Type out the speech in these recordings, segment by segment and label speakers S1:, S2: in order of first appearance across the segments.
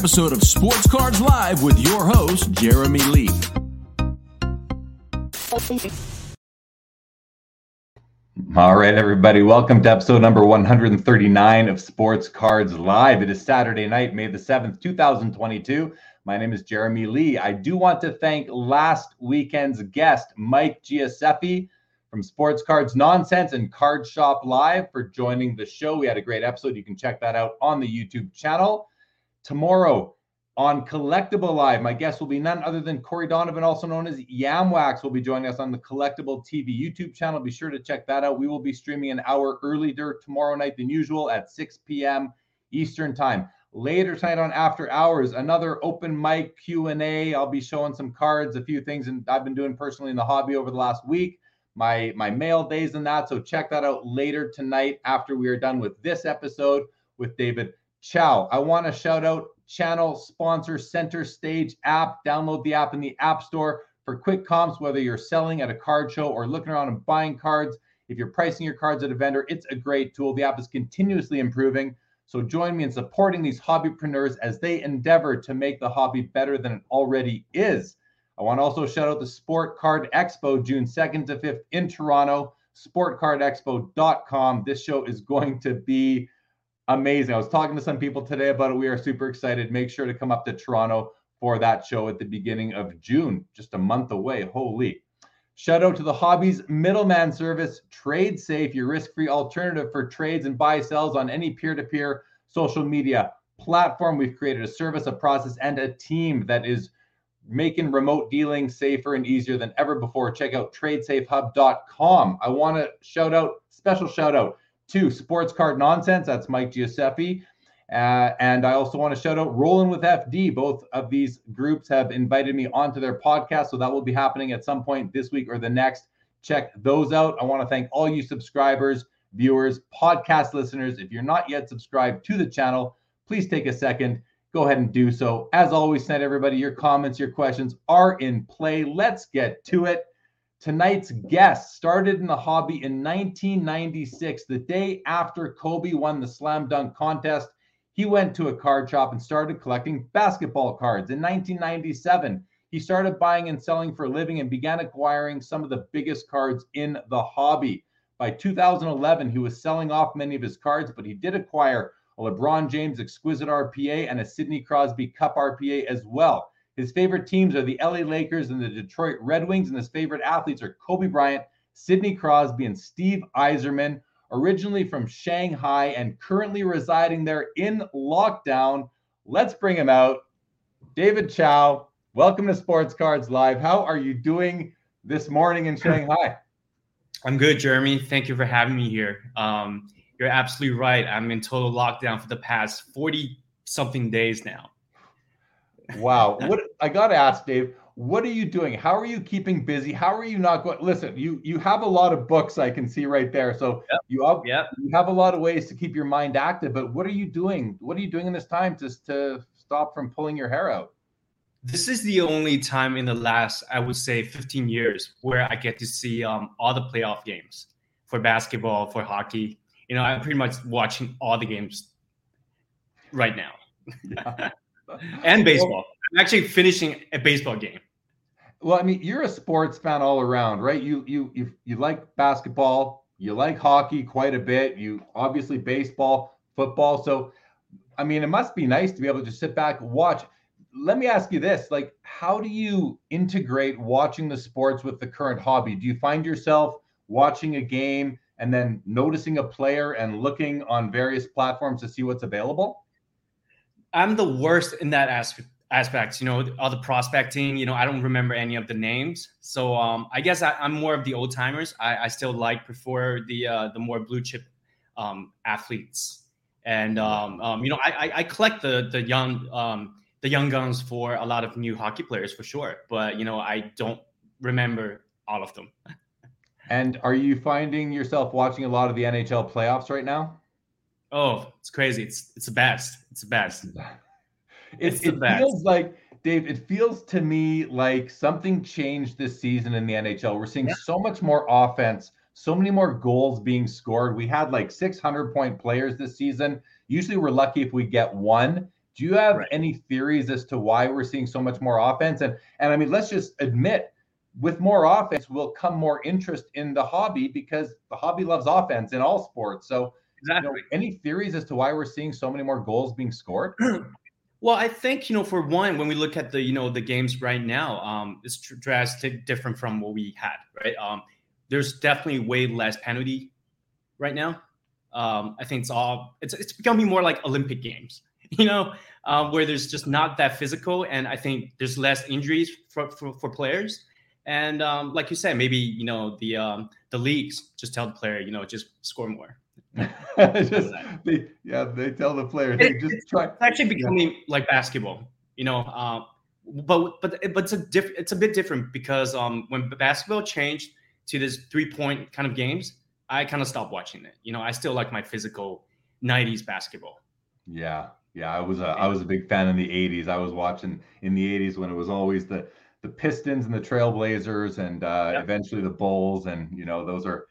S1: episode of Sports Cards Live with your host, Jeremy Lee.
S2: All right, everybody. Welcome to episode number 139 of Sports Cards Live. It is Saturday night, May the 7th, 2022. My name is Jeremy Lee. I do want to thank last weekend's guest, Mike Giuseppe from Sports Cards Nonsense and Card Shop Live for joining the show. We had a great episode. You can check that out on the YouTube channel. Tomorrow, on Collectible Live, my guest will be none other than Corey Donovan, also known as Yamwax, will be joining us on the Collectible TV YouTube channel. Be sure to check that out. We will be streaming an hour earlier tomorrow night than usual at 6 p.m. Eastern Time. Later tonight on After Hours, another open mic Q&A. I'll be showing some cards, a few things and I've been doing personally in the hobby over the last week. My my mail days and that. So check that out later tonight after we are done with this episode with David Chau. I want to shout out channel sponsor Center Stage app. Download the app in the App Store for quick comps, whether you're selling at a card show or looking around and buying cards. If you're pricing your cards at a vendor, it's a great tool. The app is continuously improving. So join me in supporting these hobbypreneurs as they endeavor to make the hobby better than it already is. I want to also shout out the Sport Card Expo June 2nd to 5th in Toronto, sportcardexpo.com. This show is going to be amazing. I was talking to some people today about it. We are super excited. Make sure to come up to Toronto for that show at the beginning of June, just a month away. Holy. Shout out to the Hobbies Middleman Service, Trade Safe, your risk free alternative for trades and buy sells on any peer to peer social media platform. We've created a service, a process, and a team that is making remote dealing safer and easier than ever before. Check out tradesafehub.com. I want to shout out, special shout out to Sports Card Nonsense. That's Mike Giuseppe. Uh, and I also want to shout out Rolling with FD. Both of these groups have invited me onto their podcast. So that will be happening at some point this week or the next. Check those out. I want to thank all you subscribers, viewers, podcast listeners. If you're not yet subscribed to the channel, please take a second. Go ahead and do so. As always, tonight, everybody, your comments, your questions are in play. Let's get to it. Tonight's guest started in the hobby in 1996, the day after Kobe won the slam dunk contest. He went to a card shop and started collecting basketball cards. In 1997, he started buying and selling for a living and began acquiring some of the biggest cards in the hobby. By 2011, he was selling off many of his cards, but he did acquire a LeBron James Exquisite RPA and a Sidney Crosby Cup RPA as well. His favorite teams are the LA Lakers and the Detroit Red Wings, and his favorite athletes are Kobe Bryant, Sidney Crosby, and Steve Yzerman. Originally from Shanghai and currently residing there in lockdown. Let's bring him out. David Chau, welcome to Sports Cards Live. How are you doing this morning in Shanghai?
S3: I'm good, Jeremy. Thank you for having me here. Um, you're absolutely right. I'm in total lockdown for the past 40 something days now.
S2: Wow. What I got to ask, Dave, what are you doing? How are you keeping busy? How are you not going? Listen, you you have a lot of books I can see right there. So
S3: yep.
S2: you have
S3: yep.
S2: you have a lot of ways to keep your mind active. But what are you doing? What are you doing in this time just to stop from pulling your hair out?
S3: This is the only time in the last, I would say, 15 years where I get to see um, all the playoff games for basketball, for hockey. You know, I'm pretty much watching all the games right now. Yeah. and baseball. I'm actually finishing a baseball game.
S2: Well, I mean, you're a sports fan all around, right? You you you you like basketball, you like hockey quite a bit. You obviously baseball, football. So, I mean, it must be nice to be able to just sit back and watch. Let me ask you this: like, how do you integrate watching the sports with the current hobby? Do you find yourself watching a game and then noticing a player and looking on various platforms to see what's available?
S3: I'm the worst in that aspect aspects you know all the prospecting you know i don't remember any of the names. So um i guess I, am more of the old timers I, I still like prefer the uh the more blue chip um athletes. And um, um you know I, I collect the the young um the young guns for a lot of new hockey players for sure. But you know i don't remember all of them.
S2: And are you finding yourself watching a lot of the nhl playoffs right now
S3: oh it's crazy it's it's the best it's the best
S2: It, it feels like Dave. It feels to me like something changed this season in the NHL. We're seeing yeah. so much more offense, so many more goals being scored. We had like 600 point players this season. Usually, we're lucky if we get one. Do you have right. any theories as to why we're seeing so much more offense? And and I mean, let's just admit, with more offense will come more interest in the hobby because the hobby loves offense in all sports. So, exactly. You know, any theories as to why we're seeing so many more goals being scored?
S3: Well, I think you know, for one, when we look at the you know the games right now, um, it's drastic different from what we had, right? Um, there's definitely way less penalty right now. Um, I think it's all it's it's becoming more like Olympic games, you know, um, where there's just not that physical, and I think there's less injuries for for, for players. And um, like you said, maybe you know the um, the leagues just tell the player, you know, just score more.
S2: just, they, yeah, they tell the player, hey, just
S3: it's
S2: try.
S3: actually becoming yeah. like basketball, you know. Uh, but but but it's a diff, it's a bit different because um when basketball changed to this three point kind of games, I kind of stopped watching it. You know, I still like my physical '90s basketball.
S2: Yeah, yeah, I was a I was a big fan in the '80s. I was watching in the '80s when it was always the the Pistons and the Trailblazers, and uh, yep. eventually the Bulls, and you know those are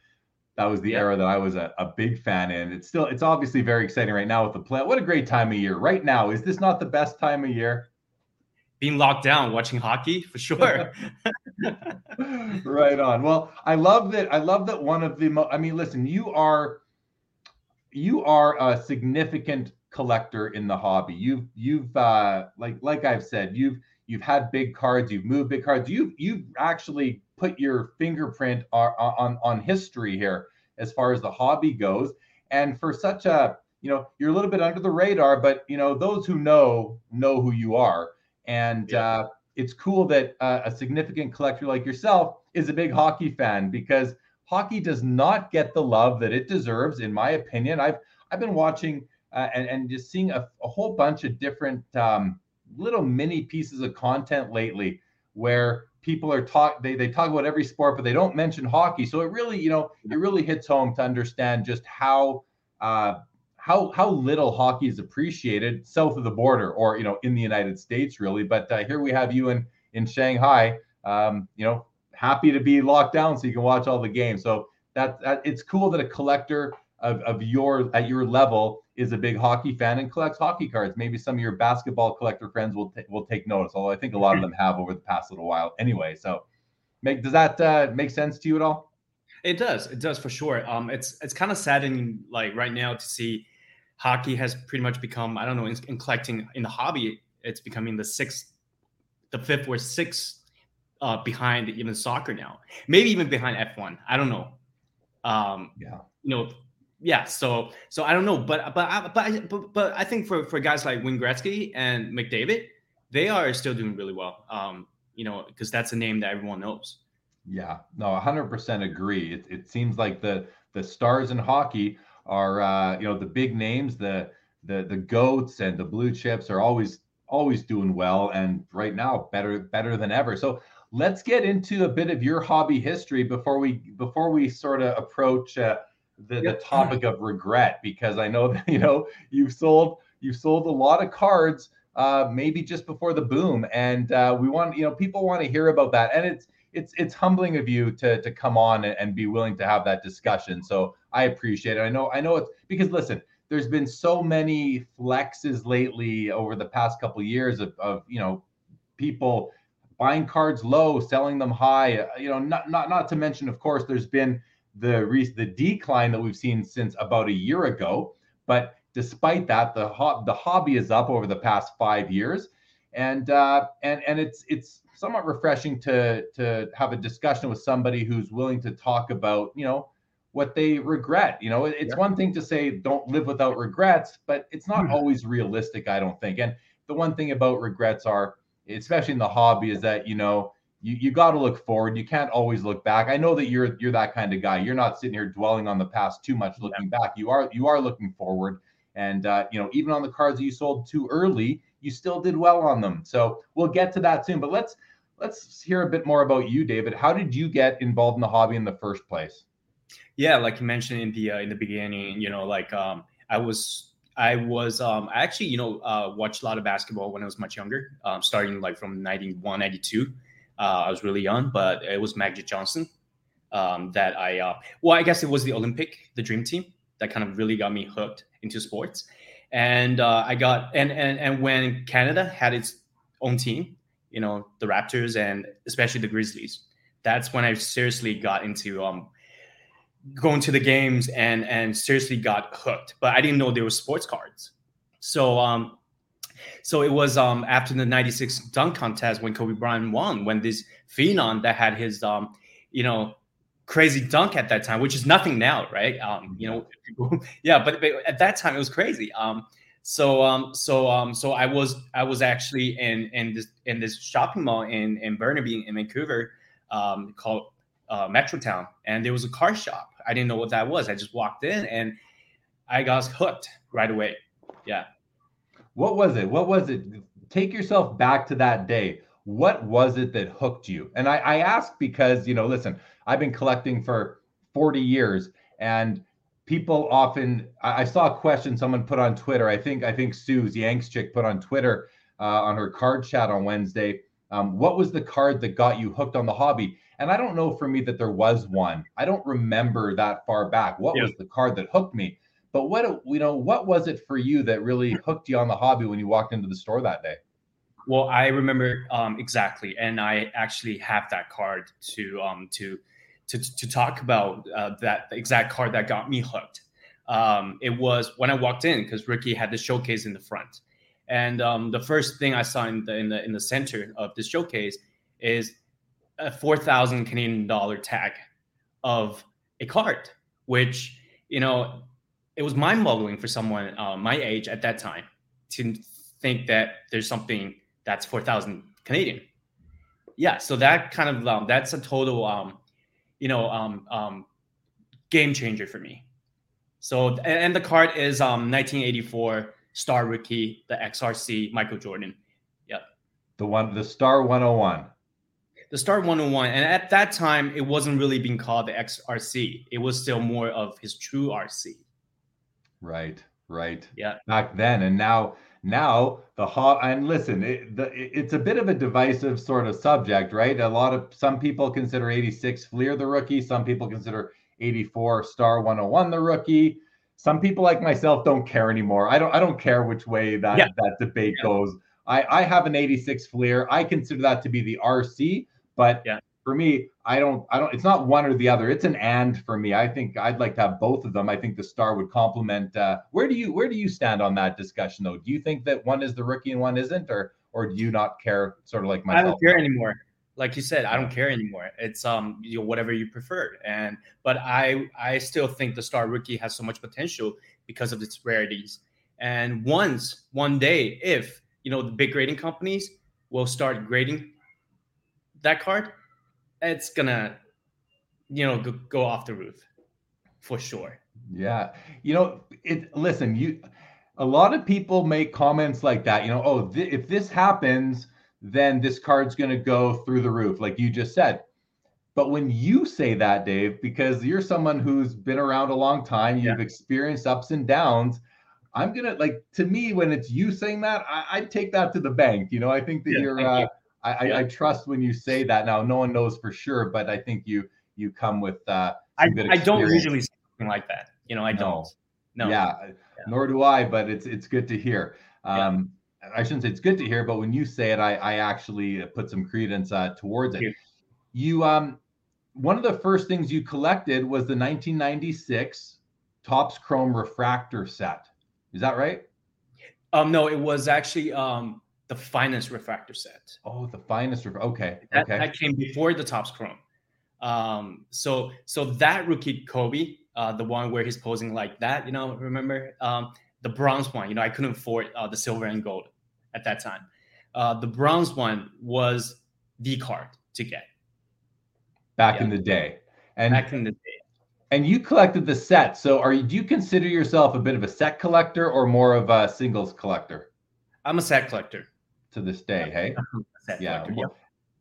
S2: that was the era that I was a, a big fan in. It's still, it's obviously very exciting right now with the play. What a great time of year right now. Is this not the best time of year?
S3: Being locked down, watching hockey for sure.
S2: right on. Well, I love that. I love that one of the. Mo- I mean, listen, you are, you are a significant collector in the hobby. You've, you've, uh, like, like I've said, you've, you've had big cards. You've moved big cards. You've, you've actually put your fingerprint on, on, on history here as far as the hobby goes. And for such a, you know, you're a little bit under the radar, but you know, those who know know who you are. And yeah. uh, it's cool that uh, a significant collector like yourself is a big hockey fan because hockey does not get the love that it deserves, in my opinion. I've I've been watching uh, and and just seeing a, a whole bunch of different um, little mini pieces of content lately where people are talk they, they talk about every sport but they don't mention hockey. So it really you know it really hits home to understand just how uh, how how little hockey is appreciated south of the border or you know in the united states really. But uh, here we have you in in shanghai um, you know happy to be locked down so you can watch all the games. So that, that it's cool that a collector of, of your at your level is a big hockey fan and collects hockey cards. Maybe some of your basketball collector friends will t- will take notice. Although I think a lot of them have over the past little while. Anyway, so make does that uh, make sense to you at all?
S3: It does. It does for sure. Um, it's it's kind of saddening, like right now, to see hockey has pretty much become I don't know in, in collecting in the hobby. It's becoming the sixth, the fifth or sixth uh, behind even soccer now. Maybe even behind F1. I don't know. Um, yeah. You know, yeah, so so I don't know, but but but but, but I think for for guys like Wayne Gretzky and McDavid, they are still doing really well. Um, you know, because that's a name that everyone knows.
S2: Yeah, no, 100% agree. It, it seems like the the stars in hockey are uh, you know the big names, the the the goats and the blue chips are always always doing well, and right now better better than ever. So let's get into a bit of your hobby history before we before we sort of approach. Uh, the, yep. the topic of regret because I know that you know you've sold you've sold a lot of cards uh, maybe just before the boom, and uh, we want you know people want to hear about that, and it's it's it's humbling of you to to come on and, be willing to have that discussion. So I appreciate it. I know I know it's because listen, there's been so many flexes lately over the past couple of years of, of you know people buying cards low, selling them high. You know, not not not to mention, of course, there's been the re- the decline that we've seen since about a year ago. But despite that, the ho- the hobby is up over the past five years, and uh, and and it's it's somewhat refreshing to to have a discussion with somebody who's willing to talk about you know what they regret. You know, it's yeah. one thing to say don't live without regrets, but it's not mm-hmm. always realistic, I don't think. And the one thing about regrets are, especially in the hobby, is that you know you, you got to look forward. You can't always look back. I know that you're you're that kind of guy. You're not sitting here dwelling on the past too much, looking yeah. back. You are you are looking forward. And uh, you know, even on the cards that you sold too early, you still did well on them. So we'll get to that soon. But let's let's hear a bit more about you, David. How did you get involved in the hobby in the first place?
S3: Yeah, like you mentioned in the uh, in the beginning, you know, like um, I was I was um, I actually you know uh, watched a lot of basketball when I was much younger, um, starting like from 91, 92. Uh, I was really young, but it was Magic Johnson um, that I uh, well, I guess it was the Olympic, the Dream Team, that kind of really got me hooked into sports. And uh, I got and and and when Canada had its own team, you know, the Raptors and especially the Grizzlies, that's when I seriously got into um, going to the games and and seriously got hooked. But I didn't know there were sports cards. So um, so it was um after the '96 dunk contest when Kobe Bryant won, when this phenom that had his um, you know, crazy dunk at that time, which is nothing now, right? Um, you know, yeah, but, but at that time it was crazy. Um, so um, so um, so I was I was actually in in this in this shopping mall in in Burnaby in Vancouver, um, called uh, Metrotown, and there was a car shop. I didn't know what that was. I just walked in and I got hooked right away. Yeah.
S2: What was it? What was it? Take yourself back to that day. What was it that hooked you? And I, I ask because, you know, listen, I've been collecting for 40 years and people often I, I saw a question someone put on Twitter. I think I think Sue's Yanks chick put on Twitter uh, on her card chat on Wednesday. Um, what was the card that got you hooked on the hobby? And I don't know for me that there was one. I don't remember that far back. What yeah. was the card that hooked me? But what you know, what was it for you that really hooked you on the hobby when you walked into the store that day?
S3: Well, I remember um, exactly, and I actually have that card to um, to to to talk about uh, that exact card that got me hooked. Um, it was when I walked in because Ricky had the showcase in the front, and um, the first thing I saw in the in the in the center of the showcase is a four thousand Canadian dollar tag of a card, which you know it was mind boggling for someone uh, my age at that time to think that there's something that's 4,000 Canadian. Yeah, so that kind of um, that's a total, um, you know, um, um, game changer for me. So and the card is um, 1984 Star Rookie, the XRC Michael Jordan. Yep.
S2: The one, the Star 101.
S3: The Star 101, and at that time, it wasn't really being called the XRC. It was still more of his true RC.
S2: Right, right.
S3: Yeah.
S2: Back then, and now, now the hot and listen, it, the, it's a bit of a divisive sort of subject, right? A lot of some people consider 86 Fleer the rookie. Some people consider 84 Star 101 the rookie. Some people like myself don't care anymore. I don't. I don't care which way that yeah. that debate yeah. goes. I, I have an 86 Fleer. I consider that to be the RC, but yeah for me, I don't, I don't, it's not one or the other. It's an and for me. I think I'd like to have both of them. I think the star would complement. Uh, where do you, where do you stand on that discussion though? Do you think that one is the rookie and one isn't, or, or do you not care? Sort of like myself.
S3: I don't care anymore. Like you said, I don't care anymore. It's um, you know, whatever you prefer. And but I, I still think the star rookie has so much potential because of its rarities. And once, one day, if you know the big grading companies will start grading that card, it's gonna, you know, go, go off the roof for sure.
S2: Yeah, you know, it. Listen, you. A lot of people make comments like that. You know, oh, th- if this happens, then this card's going to go through the roof, like you just said. But when you say that, Dave, because you're someone who's been around a long time, you've yeah. experienced ups and downs. I'm gonna like to me when it's you saying that, I, would take that to the bank. You know, I think that yeah, you're uh, you. I, yeah. I, I, trust when you say that. Now, no one knows for sure, but I think you you come with. Uh,
S3: I, I don't usually say something like that. You know, I no. don't. No.
S2: Yeah, nor do I, but it's it's good to hear. Um, I shouldn't say it's good to hear, but when you say it, I I actually put some credence uh, towards it.
S3: Yeah.
S2: You um, one of the first things you collected was the 1996 Topps Chrome refractor set. Is that right?
S3: Um, no, it was actually um the finest refractor set.
S2: Oh, the finest. Ref- okay,
S3: That,
S2: okay.
S3: that came before the Topps Chrome. Um, so so that rookie Kobe, uh, the one where he's posing like that, you know, remember um, the bronze one? You know, I couldn't afford uh, the silver and gold at that time. Uh, the bronze one was the card to get
S2: Back in the day, and
S3: back in the day.
S2: and you collected the set. So, are you? Do you consider yourself a bit of a set collector or more of a singles collector
S3: I'm a set collector.
S2: To this day? Hey. Yeah,
S3: collector.
S2: well,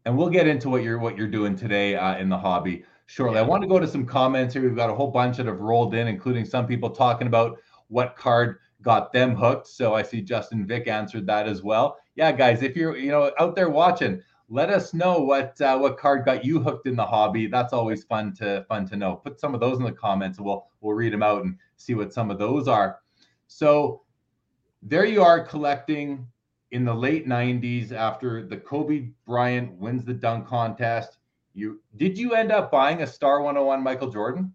S2: and we'll get into what you're what you're doing today uh, in the hobby shortly. I want to go to some comments here. We've got a whole bunch that have rolled in, including some people talking about what card got them hooked. So I see Justin Vick answered that as well. Yeah, guys, if you're you know out there watching, let us know what uh, what card got you hooked in the hobby. That's always fun to fun to know. Put some of those in the comments, and we'll we'll read them out and see what some of those are. So there you are collecting in the late 90s after the Kobe Bryant wins the dunk contest. You did you end up buying a Star 101 Michael Jordan?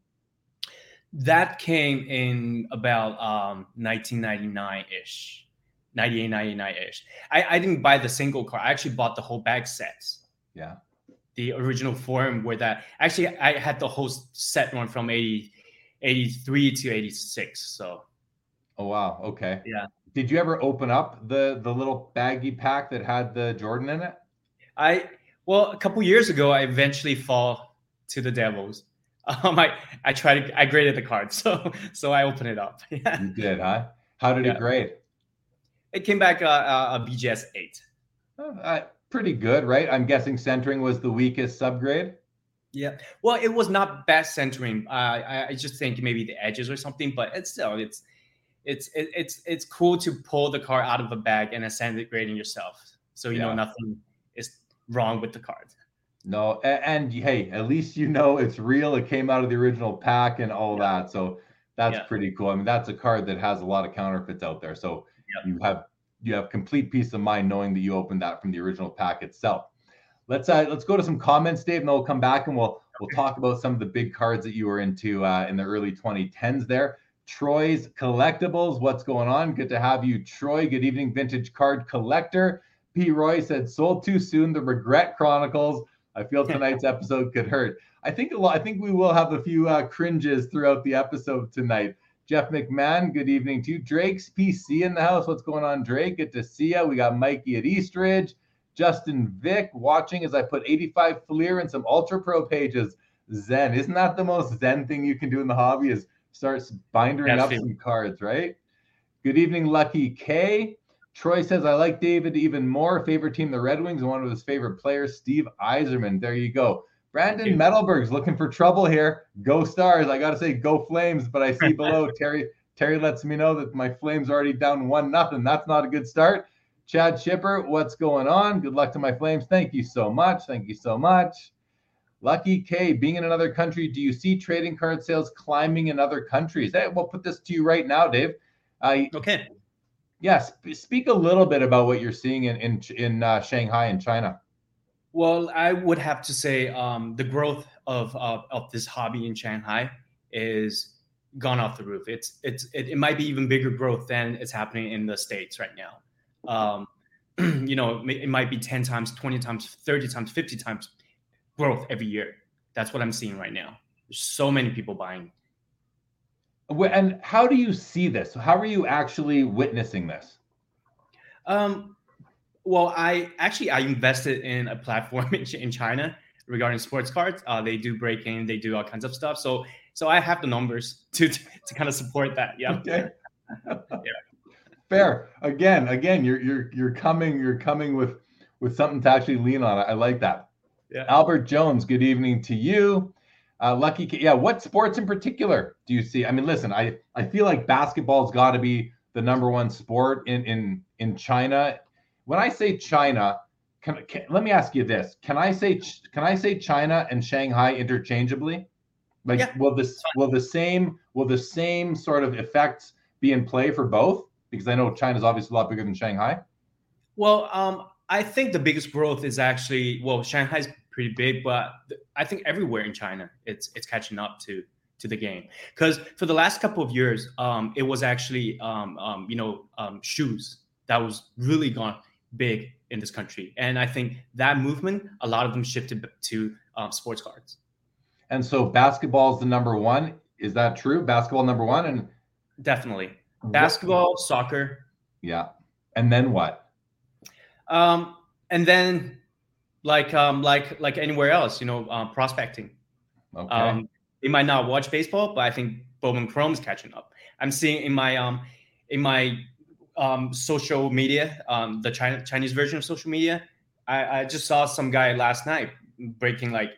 S3: That came in about um, 1999 ish, 98, 99 ish. I, I didn't buy the single card. I actually bought the whole bag sets.
S2: Yeah.
S3: The original form where that actually I had the whole set one from 80, 83 to 86. So
S2: Oh wow. Okay.
S3: Yeah.
S2: Did you ever open up the the little baggy pack that had the Jordan in it?
S3: I well a couple years ago I eventually fall to the Devils. Um, I I tried to I graded the card, so so I opened it up. Yeah,
S2: You did, huh? How did
S3: Yeah.
S2: it grade?
S3: it came back uh, uh, a BGS eight.
S2: Oh, uh, pretty good, right? I'm guessing centering was the weakest subgrade.
S3: Yeah. Well, it was not bad centering. Uh, I, I just think maybe the edges or something, but it's still it's it's it, it's it's cool to pull the card out of a bag and ascend it grading yourself, so you
S2: Yeah.
S3: know nothing is wrong with the card.
S2: No, a- and, hey, at least you know it's real. It came out of the original pack and all that. So that's
S3: Yeah.
S2: pretty cool. I mean, that's a card that has a lot of counterfeits out there. So
S3: Yeah.
S2: you have you have complete peace of mind knowing that you opened that from the original pack itself. Let's uh let's go to some comments, Dave, and then we'll come back and we'll we'll talk about some of the big cards that you were into uh, in the early 2010s there. Troy's Collectibles, what's going on? Good to have you, Troy. Good evening, vintage card collector. P. Roy said, sold too soon. The Regret Chronicles. I feel tonight's episode could hurt. I think a lot. I think we will have a few uh, cringes throughout the episode tonight. Jeff McMahon, good evening to you. Drake's PC in the house. What's going on, Drake? Good to see you. We got Mikey at Eastridge. Justin Vick watching as I put 85 Fleer in some Ultra Pro pages. Zen. Isn't that the most Zen thing you can do in the hobby? Is start bindering up some cards, right? Good evening, Lucky K. Troy says, I like David even more. Favorite team, the Red Wings, and one of his favorite players, Steve Yzerman. There you go. Brandon. Metalberg's looking for trouble here. Go Stars. I got to say, go Flames. But I see below Terry. Terry lets me know that my Flames already down one nothing. That's not a good start. Chad Shipper, what's going on? Good luck to my Flames. Thank you so much. Thank you so much. Lucky K, being in another country, do you see trading card sales climbing in other countries? Hey, we'll put this to you right now, Dave. Uh,
S3: Okay.
S2: Yes, speak a little bit about what you're seeing in in, in uh, Shanghai and China.
S3: Well, I would have to say um, the growth of, of of this hobby in Shanghai is gone off the roof. It's it's it, it might be even bigger growth than it's happening in the states right now. Um, you know, it might be ten times, twenty times, thirty times, fifty times growth every year. That's what I'm seeing right now. There's so many people buying.
S2: And how do you see this? How are you actually witnessing this?
S3: Um, well, I actually I invested in a platform in, China regarding sports cards. Uh, they do breaking, they do all kinds of stuff. So so I have the numbers to to, to kind of support that. Yeah.
S2: Okay. yeah. Fair. Again, again, you're you're you're coming you're coming with with something to actually lean on. I like that.
S3: Yeah.
S2: Albert Jones, good evening to you. Uh, Lucky, yeah. What sports in particular do you see? I mean, listen, I I feel like basketball's got to be the number one sport in in in China. When I say China, can, can let me ask you this: Can I say can I say China and Shanghai interchangeably? Like,
S3: Yeah.
S2: will this will the same will the same sort of effects be in play for both? Because I know China's obviously a lot bigger than Shanghai.
S3: Well, um, I think the biggest growth is actually well, Shanghai's pretty big, but I think everywhere in China it's it's catching up to to the game because for the last couple of years, um, it was actually um, um, you know um, shoes that was really gone big in this country, and I think that movement a lot of them shifted to um, sports cards.
S2: And so basketball is the number one. Is that true? Basketball number one, and
S3: Definitely
S2: what-
S3: basketball, soccer,
S2: Yeah. And then what?
S3: Um, and then like um, like like anywhere else, you know, um, prospecting.
S2: Okay.
S3: Um, they might not watch baseball, but I think Bowman Chrome's catching up. I'm seeing in my um in my um social media, um the China Chinese version of social media. I, I just saw some guy last night breaking like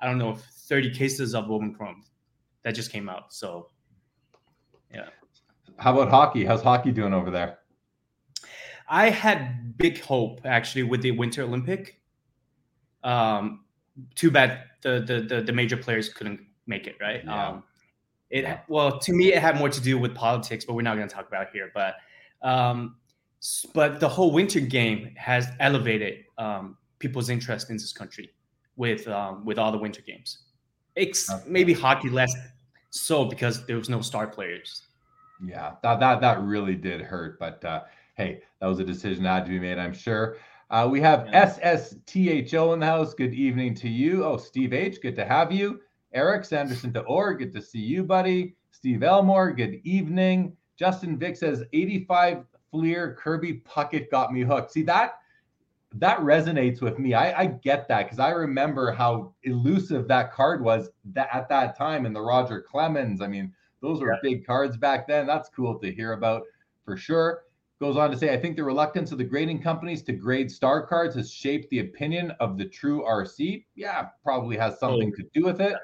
S3: I don't know 30 cases of Bowman Chrome that just came out. So yeah.
S2: How about hockey? How's hockey doing over there?
S3: I had big hope actually with the Winter Olympic. Um, too bad the the the, the major players couldn't make it. Right.
S2: Yeah.
S3: Um, it well to me it had more to do with politics, but we're not going to talk about it here. But um, but the whole Winter game has elevated um, people's interest in this country with um, with all the Winter games. It's
S2: Okay.
S3: maybe hockey less so because there was no star players.
S2: Yeah, that that that really did hurt. But uh, hey, that was a decision that had to be made, I'm sure. Uh, we have
S3: Yeah.
S2: SSTHO in the house. Good evening to you. Oh, Steve H, good to have you. Eric Sanderson to Or, good to see you, buddy. Steve Elmore, good evening. Justin Vick says 85 Fleer Kirby Puckett got me hooked. See that that resonates with me. I, I get that because I remember how elusive that card was that at that time in the Roger Clemens. I mean, those were big cards back then. That's cool to hear about for sure. Goes on to say, I think the reluctance of the grading companies to grade star cards has shaped the opinion of the true RC. Yeah, probably has something to do with it.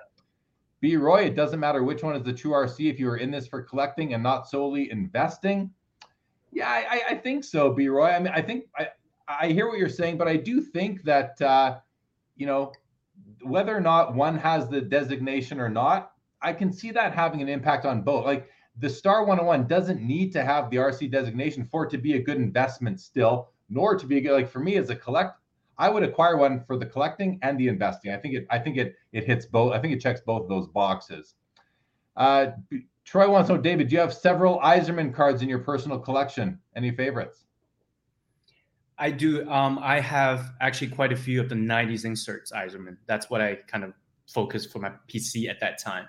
S2: B. Roy, it doesn't matter which one is the true RC if you are in this for collecting and not solely investing. Yeah, I, I- think so, B. Roy. I mean, I think I, I hear what you're saying, but I do think that uh, you know whether or not one has the designation or not, I can see that having an impact on both. Like the Star 101 doesn't need to have the RC designation for it to be a good investment still, nor to be a good like for me as a collect. I would acquire one for the collecting and the investing. I think it. I think it. It hits both. I think it checks both of those boxes. Uh, Troy wants to know, David, do you have several Yzerman cards in your personal collection? Any favorites?
S3: I do. Um, I have actually quite a few of the '90s inserts, Yzerman. That's what I kind of focused for my PC at that time.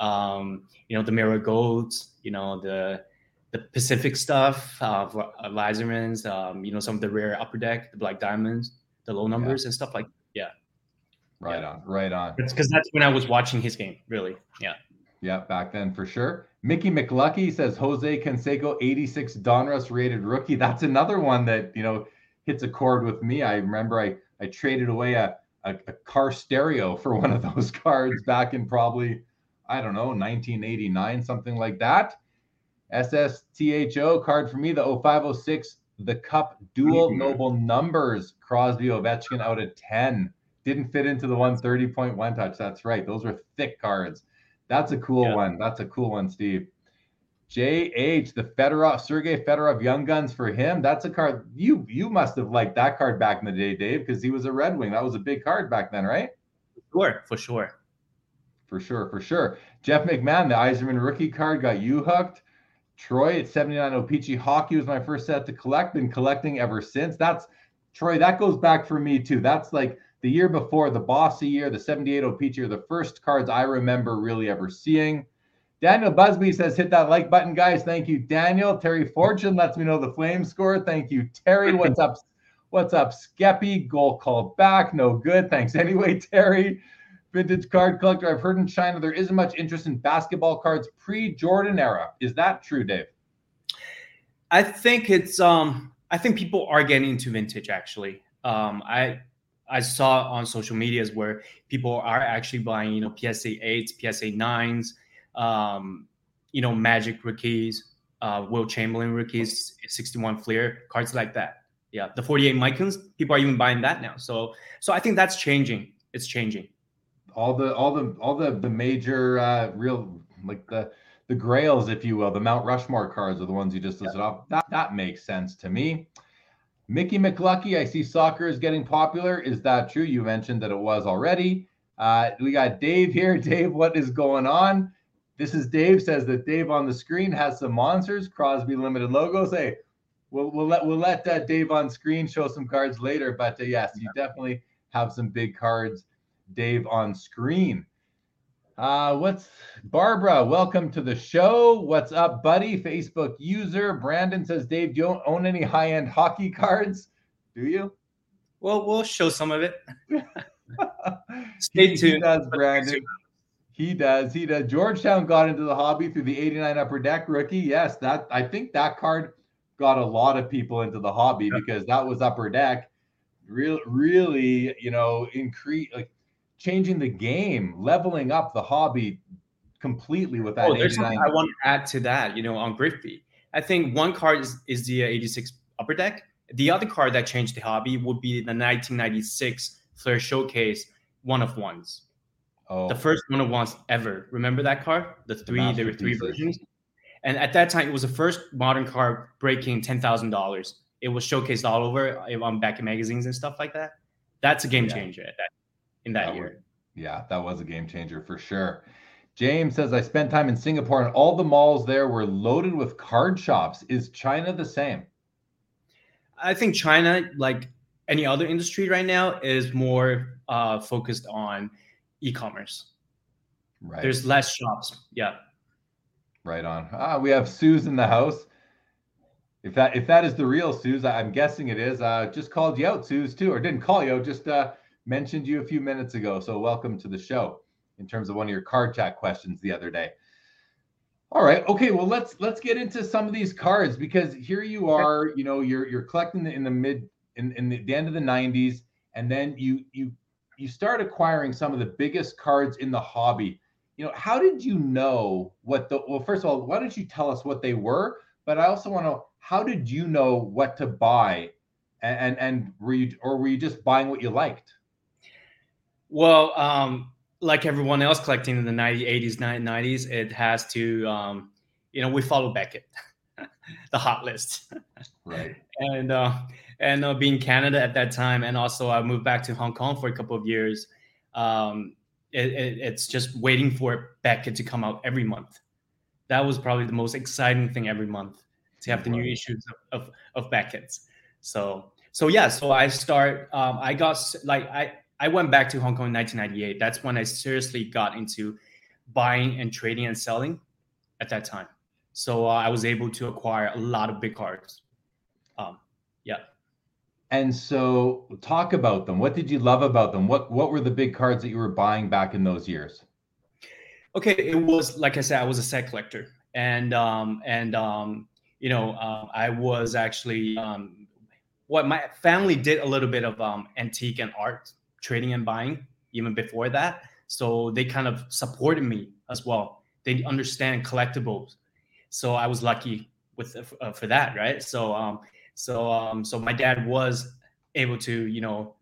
S3: Um, you know, the Mirror Golds. You know, the the Pacific stuff of, of Um, you know, some of the rare Upper Deck, the Black Diamonds, the low numbers, and stuff like. Yeah.
S2: Right on, right on.
S3: Because that's when I was watching his game. Really, yeah.
S2: Yeah, back then for sure. Mickey McLucky says Jose Canseco, 86 Donruss rated rookie. That's another one that you know hits a chord with me. I remember I I traded away a, a, a car stereo for one of those cards back in probably I don't know 1989 something like that. SSTHO card for me the 0506 the Cup dual
S3: Mhm.
S2: noble numbers Crosby Ovechkin out of 10 didn't fit into the 130.1 touch. That's right. Those are thick cards. That's a cool
S3: Yeah.
S2: one. That's a cool one, Steve. JH, the Fedorov, Sergey Fedorov Young Guns for him. That's a card you you must have liked that card back in the day, Dave, because he was a Red Wing. That was a big card back then, right?
S3: Sure, for sure.
S2: For sure, for sure. Jeff McMahon, the Yzerman rookie card got you hooked. Troy at 79 O-Pee-Chee Hockey was my first set to collect. Been collecting ever since. That's Troy, that goes back for me too. That's like the year before the Bossy year, the 78 O-Pee-Chee are the first cards I remember really ever seeing. Daniel Busby says, hit that like button, guys. Thank you, Daniel. Terry Fortune lets me know the flame score. Thank you, Terry. What's up? What's up, Skeppy? Goal called back. No good. Thanks anyway, Terry. Vintage card collector. I've heard in China there isn't much interest in basketball cards pre Jordan era. Is that true, Dave?
S3: I think it's um I think people are getting into vintage actually. Um I I saw on social medias where people are actually buying, you know, PSA 8s, PSA 9s, um, you know, Magic rookies, uh, Wilt Chamberlain rookies, 61 Fleer, cards like that. Yeah, the 48 Mikans, people are even buying that now. So so I think that's changing. It's changing.
S2: All the all the all the the major uh, real like the the grails, if you will, the Mount Rushmore cards are the ones you just listed yeah. off. That that makes sense to me. Mickey McLucky, I see soccer is getting popular. Is that true? You mentioned that it was already. Uh, we got Dave here. Dave, what is going on? This is Dave says that Dave on the screen has some monsters, Crosby limited logos. Hey, we'll we'll let we'll let uh, Dave on screen show some cards later. But uh, yes, you definitely have some big cards, Dave on screen. Uh, what's Barbara? Welcome to the show. What's up, buddy? Facebook user Brandon says, Dave, do you own any high end hockey cards? Do you?
S3: Well, we'll show some of it.
S2: Stay tuned. He does, Brandon. He does. He does. Georgetown got into the hobby through the 89 upper deck rookie. Yes, that I think that card got a lot of people into the hobby because that was upper deck. Real, really, you know, increase like changing the game, leveling up the hobby completely with that. Oh,
S3: there's something I want to add to that. You know, on Griffey, I think one card is, is the uh, 86 upper deck. The other card that changed the hobby would be the 1996 Flair Showcase one of ones. Oh. The first one of ones ever. Remember that card? The three, the there were three versions. And at that time, it was the first modern card breaking ten thousand dollars. It was showcased all over eh, on back in magazines and stuff like that. That's a game yeah. changer at that in that, that year.
S2: Was, yeah, that was a game changer for sure. James says, I spent time in Singapore and all the malls there were loaded with card shops. Is China the same?
S3: I think China, like any other industry right now, is more uh, focused on e commerce. Right. There's less shops. Yeah.
S2: Right on. Ah, we have Suze in the house. If that if that is the real Suze, I'm guessing it is. Uh, just called you out, Suze, too, or didn't call you out, just uh, mentioned you a few minutes ago. So welcome to the show in terms of one of your card chat questions the other day. All right. Okay. Well, let's let's get into some of these cards because here you are. You know, you're you're collecting in the mid in, in the, the end of the 90s, and then you you you start acquiring some of the biggest cards in the hobby. You know, how did you know what the well? First of all, why don't you tell us what they were? But I also want to know how did you know what to buy, and and, and were you or were you just buying what you liked?
S3: Well, um, like everyone else collecting in the 90s, 80s, 90s, it has to, um, you know, we follow Beckett, the hot list.
S2: Right.
S3: and uh, and uh, being Canada at that time, and also I moved back to Hong Kong for a couple of years. Um, it, it, it's just waiting for Beckett to come out every month. That was probably the most exciting thing every month to have the new issues of, of, of Beckett's. So so yeah, so I start. Um, I got like I I went back to Hong Kong in 1998. That's when I seriously got into buying and trading and selling at that time. So uh, I was able to acquire a lot of big cards. Um, yeah.
S2: And so talk about them. What did you love about them? What what were the big cards that you were buying back in those years?
S3: Okay, it was like I said, I was a set collector, and um, and um, you know, uh, I was actually um, what my family did a little bit of um, antique and art trading and buying even before that. So they kind of supported me as well. They understand collectibles. So I was lucky with uh, for that, right? So um, so um, so my dad was able to, you know,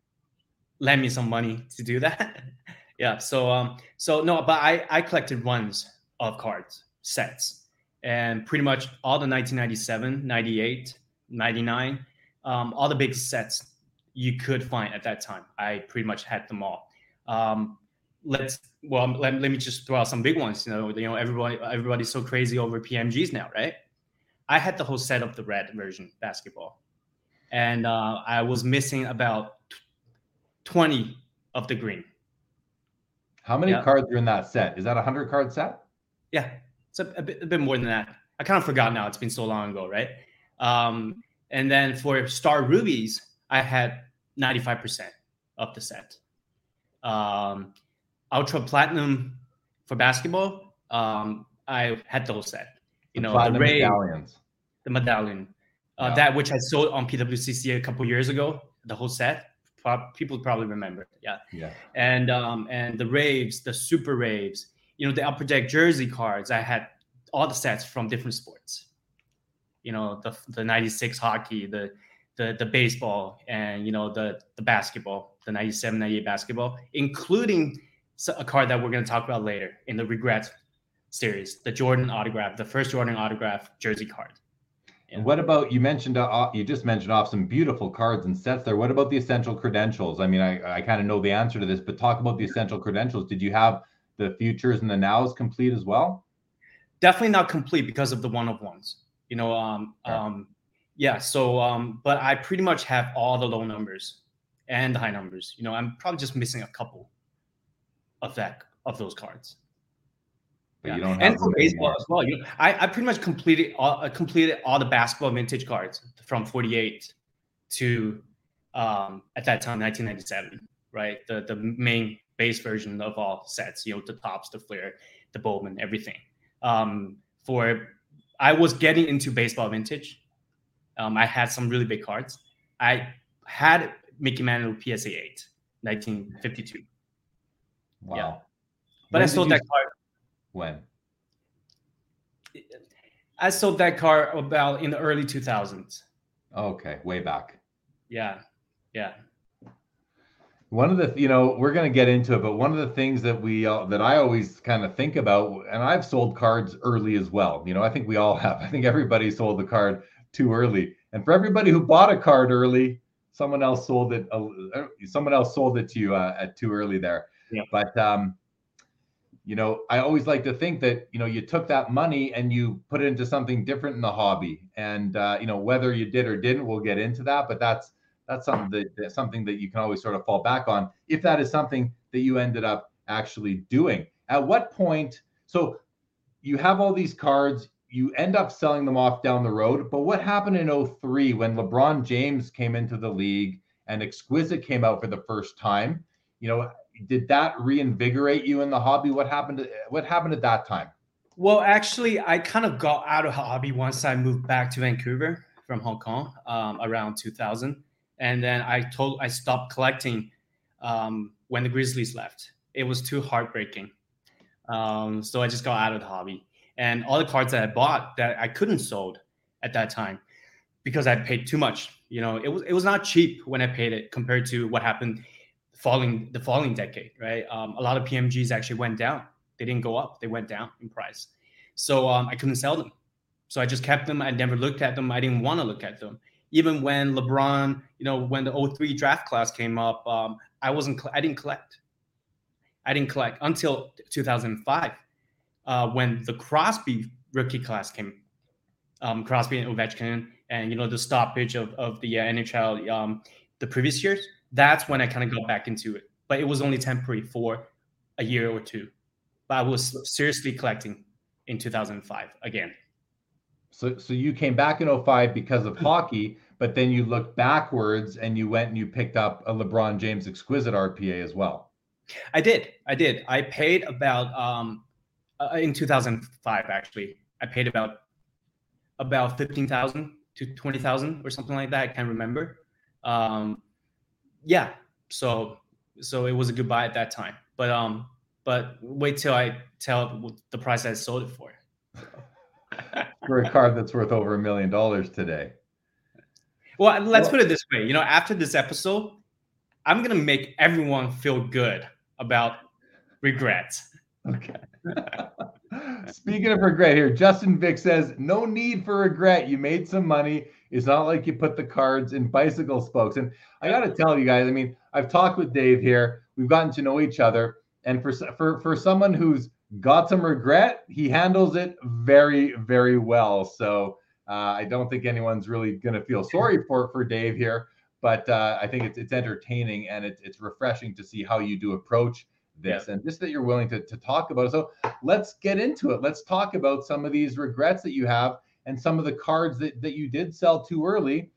S3: lend me some money to do that. yeah. So um, so no, but I I collected runs of cards sets and pretty much all the 1997, 98, 99, um, all the big sets you could find at that time. I pretty much had them all. Um, let's well let, let me just throw out some big ones. You know, you know everybody everybody's so crazy over PMGs now, right? I had the whole set of the red version basketball, and uh, I was missing about twenty of the green.
S2: How many yeah. cards are in that set? Is that a hundred card set?
S3: Yeah, it's a, a, bit, a bit more than that. I kind of forgot now. It's been so long ago, right? Um, and then for Star Rubies, I had 95% of the set. Um, Ultra Platinum for basketball, um, I had those set. You the know, the Ray, medallions. The medallion. Uh, That which I sold on PWCC a couple years ago, the whole set. People probably remember. Yeah.
S2: Yeah.
S3: And um, and the raves, the super raves, you know, the upper deck jersey cards. I had all the sets from different sports. You know, the the 96 hockey, the the the baseball and you know the the basketball, the 97 98 basketball, including a card that we're going to talk about later in the regrets series, the Jordan autograph, the first Jordan autograph jersey card.
S2: And what about you mentioned uh, you just mentioned off some beautiful cards and sets there. What about the essential credentials? I mean, I, I kind of know the answer to this, but talk about the essential credentials. Did you have the futures and the nows complete as well?
S3: Definitely not complete because of the one of ones. You know, um, yeah. um, yeah. So, um, but I pretty much have all the low numbers and the high numbers. You know, I'm probably just missing a couple of that of those cards.
S2: But yeah. you don't and
S3: for baseball as well. You know, I, I pretty much completed all completed all the basketball vintage cards from 48 to um, at that time 1997, right? The the main base version of all sets. You know, the Topps, the Fleer, the Bowman, everything. Um, for I was getting into baseball vintage. Um, I had some really big cards. I had Mickey Mantle PSA 8, 1952. Wow. Yeah. But when I sold that card
S2: when?
S3: I sold that car about in the early 2000s.
S2: Okay, way back.
S3: Yeah, yeah.
S2: One of the, you know, we're going to get into it, but one of the things that we, uh, that I always kind of think about, and I've sold cards early as well. You know, I think we all have. I think everybody sold the card too early. And for everybody who bought a card early, someone else sold it. Uh, someone else sold it to you uh, at too early there.
S3: Yeah.
S2: But um, you know, I always like to think that, you know, you took that money and you put it into something different in the hobby. And, uh, you know, whether you did or didn't, we'll get into that. But that's, that's something that, that's something that you can always sort of fall back on if that is something that you ended up actually doing. At what point? So you have all these cards, you end up selling them off down the road. But what happened in 03 when LeBron James came into the league and Exquisite came out for the first time? You know, did that reinvigorate you in the hobby? What happened? To, what happened at that time?
S3: Well, actually, I kind of got out of hobby once I moved back to Vancouver from Hong Kong um, around 2000, and then I told I stopped collecting um, when the Grizzlies left. It was too heartbreaking, um, so I just got out of the hobby. And all the cards that I bought that I couldn't sold at that time because I paid too much. You know, it was it was not cheap when I paid it compared to what happened falling the following decade, right? Um, a lot of PMGs actually went down. They didn't go up; they went down in price. So um, I couldn't sell them. So I just kept them. I never looked at them. I didn't want to look at them. Even when LeBron, you know, when the 03 draft class came up, um, I wasn't. I didn't collect. I didn't collect until 2005, uh, when the Crosby rookie class came. Um, Crosby and Ovechkin, and you know the stoppage of of the uh, NHL um, the previous years that's when I kind of got back into it. But it was only temporary for a year or two. But I was seriously collecting in 2005 again.
S2: So, so you came back in 05 because of hockey, but then you looked backwards and you went and you picked up a LeBron James exquisite RPA as well.
S3: I did. I did. I paid about um uh, in 2005 actually. I paid about about 15,000 to 20,000 or something like that. I can't remember. Um, yeah, so so it was a good buy at that time. But um, but wait till I tell the price I sold it for.
S2: for a car that's worth over a million dollars today.
S3: Well, let's well, put it this way. You know, after this episode, I'm gonna make everyone feel good about regrets.
S2: Okay. Speaking of regret here, Justin Vick says, no need for regret. You made some money. It's not like you put the cards in bicycle spokes. And I got to tell you guys, I mean, I've talked with Dave here. We've gotten to know each other. And for, for, for someone who's got some regret, he handles it very, very well. So uh, I don't think anyone's really going to feel sorry for, for Dave here. But uh, I think it's, it's entertaining and it's, it's refreshing to see how you do approach this yeah. and just that you're willing to, to talk about it. So let's get into it. Let's talk about some of these regrets that you have and some of the cards that, that you did sell too early.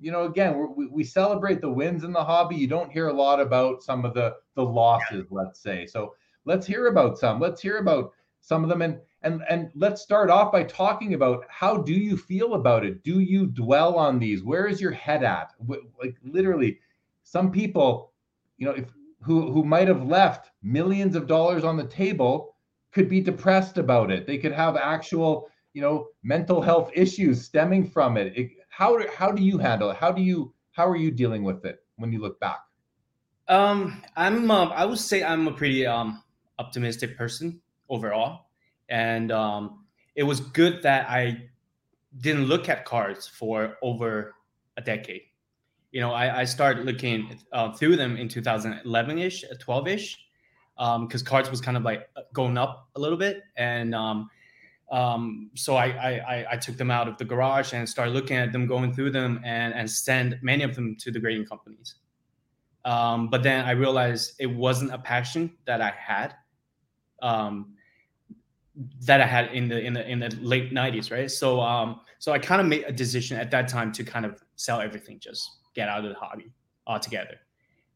S2: You know, again, we, we celebrate the wins in the hobby. You don't hear a lot about some of the the losses, yeah. let's say. So let's hear about some. Let's hear about some of them and and and let's start off by talking about how do you feel about it? Do you dwell on these? Where is your head at? Like literally, some people, you know, if who who might have left millions of dollars on the table could be depressed about it. They could have actual, you know, mental health issues stemming from it. it how how do you handle it? How do you how are you dealing with it when you look back?
S3: Um, I'm. Uh, I would say I'm a pretty um optimistic person overall, and um, it was good that I didn't look at cards for over a decade. You know, I, I started looking uh, through them in 2011 ish, 12 ish, because um, cards was kind of like going up a little bit, and um, um, so I, I, I took them out of the garage and started looking at them, going through them, and and send many of them to the grading companies. Um, but then I realized it wasn't a passion that I had, um, that I had in the in the in the late '90s, right? So um, so I kind of made a decision at that time to kind of sell everything, just get out of the hobby altogether,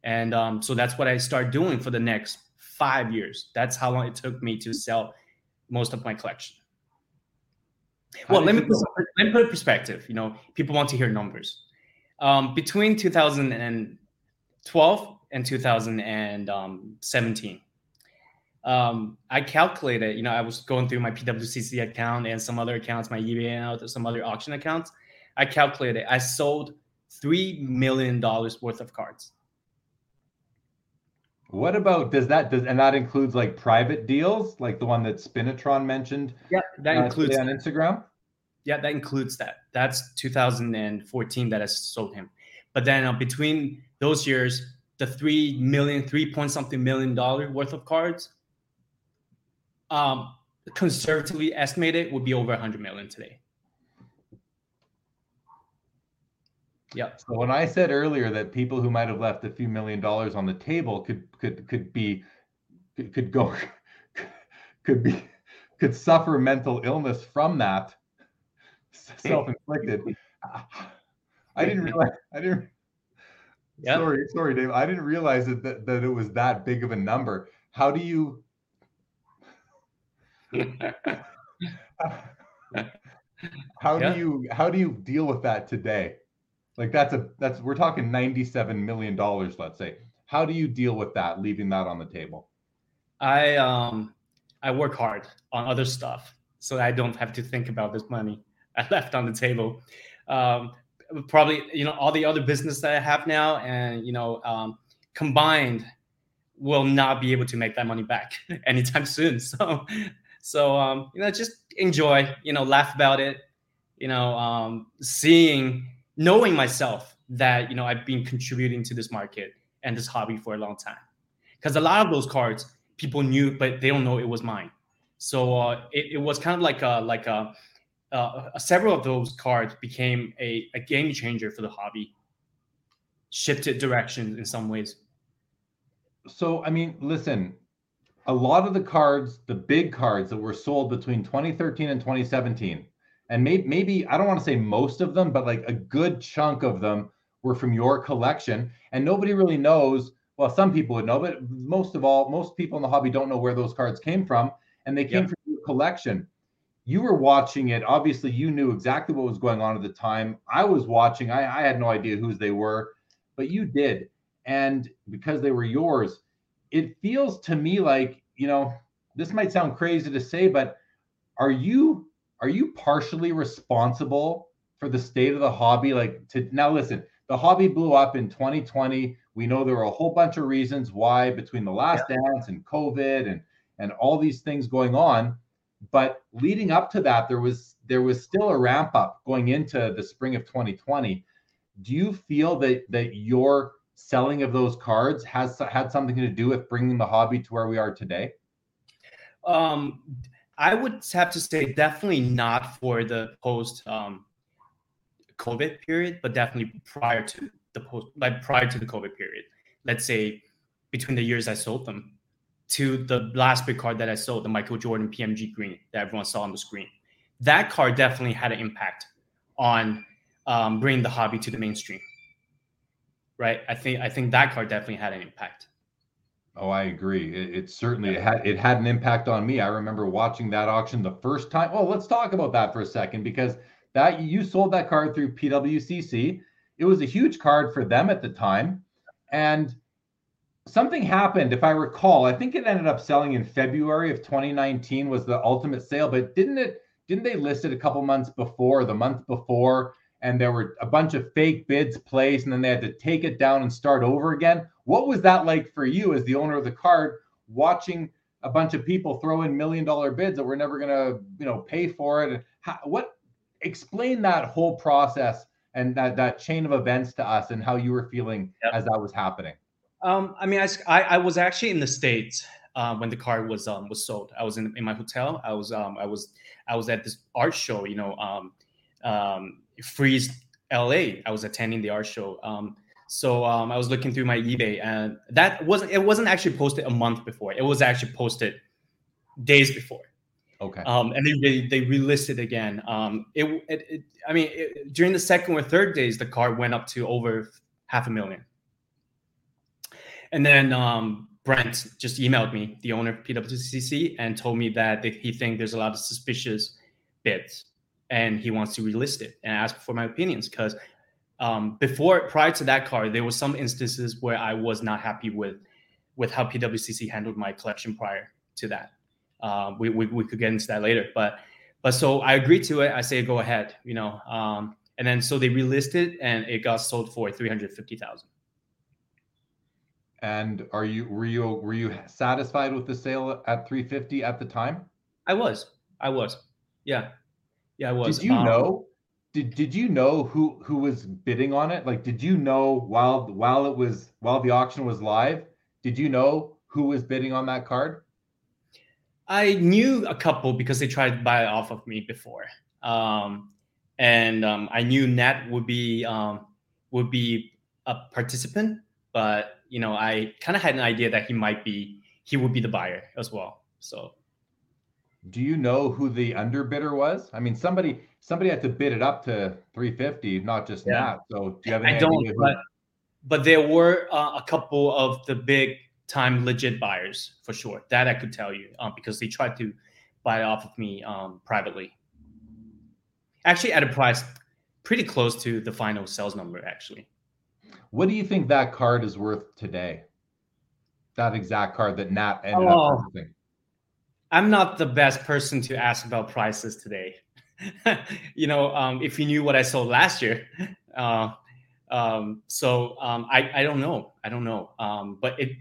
S3: and um, so that's what I started doing for the next five years. That's how long it took me to sell most of my collection. How well, let me, put, let me put a perspective. You know, people want to hear numbers. Um, between 2012 and 2017, um, I calculated, you know, I was going through my PWCC account and some other accounts, my eBay and some other auction accounts. I calculated I sold $3 million worth of cards.
S2: What about does that does and that includes like private deals, like the one that Spinatron mentioned?
S3: Yeah, that uh, includes
S2: on Instagram.
S3: Yeah, that includes that. That's 2014 that I sold him. But then uh, between those years, the three million, three point something million dollar worth of cards, um, conservatively estimated would be over 100 million today. Yeah.
S2: So when I said earlier that people who might have left a few million dollars on the table could could could be could, could go could be could suffer mental illness from that self-inflicted. I didn't realize I didn't sorry, sorry, Dave. I didn't realize that, that that it was that big of a number. How do you how yeah. do you how do you deal with that today? Like that's a that's we're talking 97 million dollars, let's say. How do you deal with that, leaving that on the table?
S3: I um I work hard on other stuff so I don't have to think about this money I left on the table. Um, probably you know all the other business that I have now, and you know um, combined will not be able to make that money back anytime soon. So so um, you know just enjoy, you know, laugh about it, you know, um, seeing knowing myself that you know I've been contributing to this market and this hobby for a long time. Because a lot of those cards people knew, but they don't know it was mine. So uh, it, it was kind of like a like a, uh, several of those cards became a, a game changer for the hobby. Shifted directions in some ways.
S2: So I mean, listen, a lot of the cards, the big cards that were sold between 2013 and 2017, and maybe maybe I don't want to say most of them, but like a good chunk of them were from your collection, and nobody really knows. Well, some people would know, but most of all, most people in the hobby don't know where those cards came from, and they came yep. from your collection. You were watching it. Obviously, you knew exactly what was going on at the time. I was watching. I, I had no idea whose they were, but you did, and because they were yours, it feels to me like you know this might sound crazy to say, but are you are you partially responsible for the state of the hobby? Like to now listen, the hobby blew up in 2020. We know there were a whole bunch of reasons why between the last yeah. dance and COVID and and all these things going on. But leading up to that, there was there was still a ramp up going into the spring of 2020. Do you feel that that your selling of those cards has had something to do with bringing the hobby to where we are today?
S3: Um, I would have to say definitely not for the post um, COVID period, but definitely prior to the post, like prior to the COVID period. Let's say between the years I sold them to the last big card that I sold, the Michael Jordan PMG Green that everyone saw on the screen. That card definitely had an impact on um, bringing the hobby to the mainstream. Right? I think I think that card definitely had an impact.
S2: Oh, I agree. It, it certainly it had it had an impact on me. I remember watching that auction the first time. Well, let's talk about that for a second because that you sold that card through PWCC. It was a huge card for them at the time, and something happened. If I recall, I think it ended up selling in February of 2019 was the ultimate sale, but didn't it? Didn't they list it a couple months before, the month before, and there were a bunch of fake bids placed and then they had to take it down and start over again. What was that like for you as the owner of the card watching a bunch of people throw in million dollar bids that were never going to, you know, pay for it? How, what explain that whole process and that that chain of events to us and how you were feeling yep. as that was happening?
S3: Um, I mean, I, I was actually in the states uh, when the car was um, was sold. I was in, in my hotel. I was um, I was I was at this art show. You know, um, um, Frieze LA. I was attending the art show. Um, so um, I was looking through my eBay, and that wasn't it wasn't actually posted a month before. It was actually posted days before.
S2: Okay.
S3: Um, and they, they they relisted again. Um, it, it, it I mean, it, during the second or third days, the car went up to over half a million. And then um, Brent just emailed me, the owner of PWCC, and told me that they, he thinks there's a lot of suspicious bids and he wants to relist it and ask for my opinions because um, before prior to that car there were some instances where i was not happy with with how pwcc handled my collection prior to that. Um, we, we, we, could get into that later but but so i agreed to it. I say go ahead you know um, and then so they relisted and it got sold for 350000
S2: and are you were you were you satisfied with the sale at 350 at the time?
S3: I was. I was. Yeah yeah, I was.
S2: Did you um, know? Did did you know who who was bidding on it? Like, did you know while while it was while the auction was live? Did you know who was bidding on that card?
S3: I knew a couple because they tried to buy it off of me before, um, and um, I knew Nat would be um, would be a participant, but you know I kind of had an idea that he might be he would be the buyer as well. So
S2: do you know who the underbidder was? I mean, somebody somebody had to bid it up to 350, not just yeah. that. So do you have any I don't,
S3: but, but there were uh, a couple of the big time legit buyers for sure. That I could tell you um, because they tried to buy it off of me um, privately. Actually, at a price pretty close to the final sales number. Actually,
S2: what do you think that card is worth today? That exact card that Nat ended oh. up purchasing.
S3: I'm not the best person to ask about prices today. you know, um, if you knew what I sold last year, uh, um, so um, I I don't know, I don't know, um, but it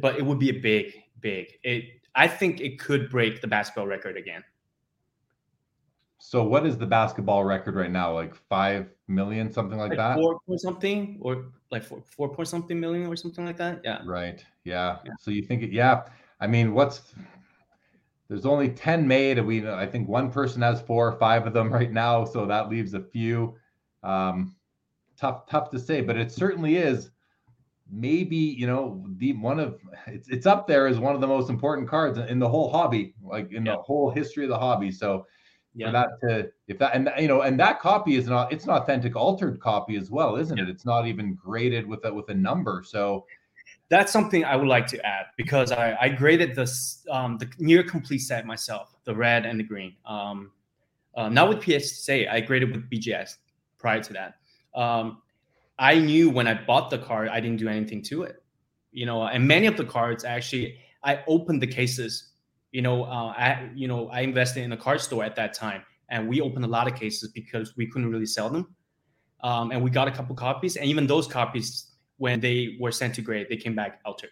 S3: but it would be a big big. It I think it could break the basketball record again.
S2: So what is the basketball record right now? Like five million, something like, like that.
S3: Four point something, or like four, four point something million, or something like that. Yeah.
S2: Right. Yeah. yeah. So you think it? Yeah. I mean, what's there's only 10 made and we i think one person has four or five of them right now so that leaves a few um, tough tough to say but it certainly is maybe you know the one of it's it's up there as one of the most important cards in the whole hobby like in yeah. the whole history of the hobby so yeah. that to if that and you know and that copy is not it's an authentic altered copy as well isn't yeah. it it's not even graded with a with a number so
S3: that's something I would like to add because I, I graded this um, the near complete set myself, the red and the green. Um, uh, not with PSA, I graded with BGS prior to that. Um, I knew when I bought the card, I didn't do anything to it, you know. And many of the cards actually, I opened the cases. You know, uh, I you know I invested in a card store at that time, and we opened a lot of cases because we couldn't really sell them. Um, and we got a couple copies, and even those copies when they were sent to grade, they came back altered.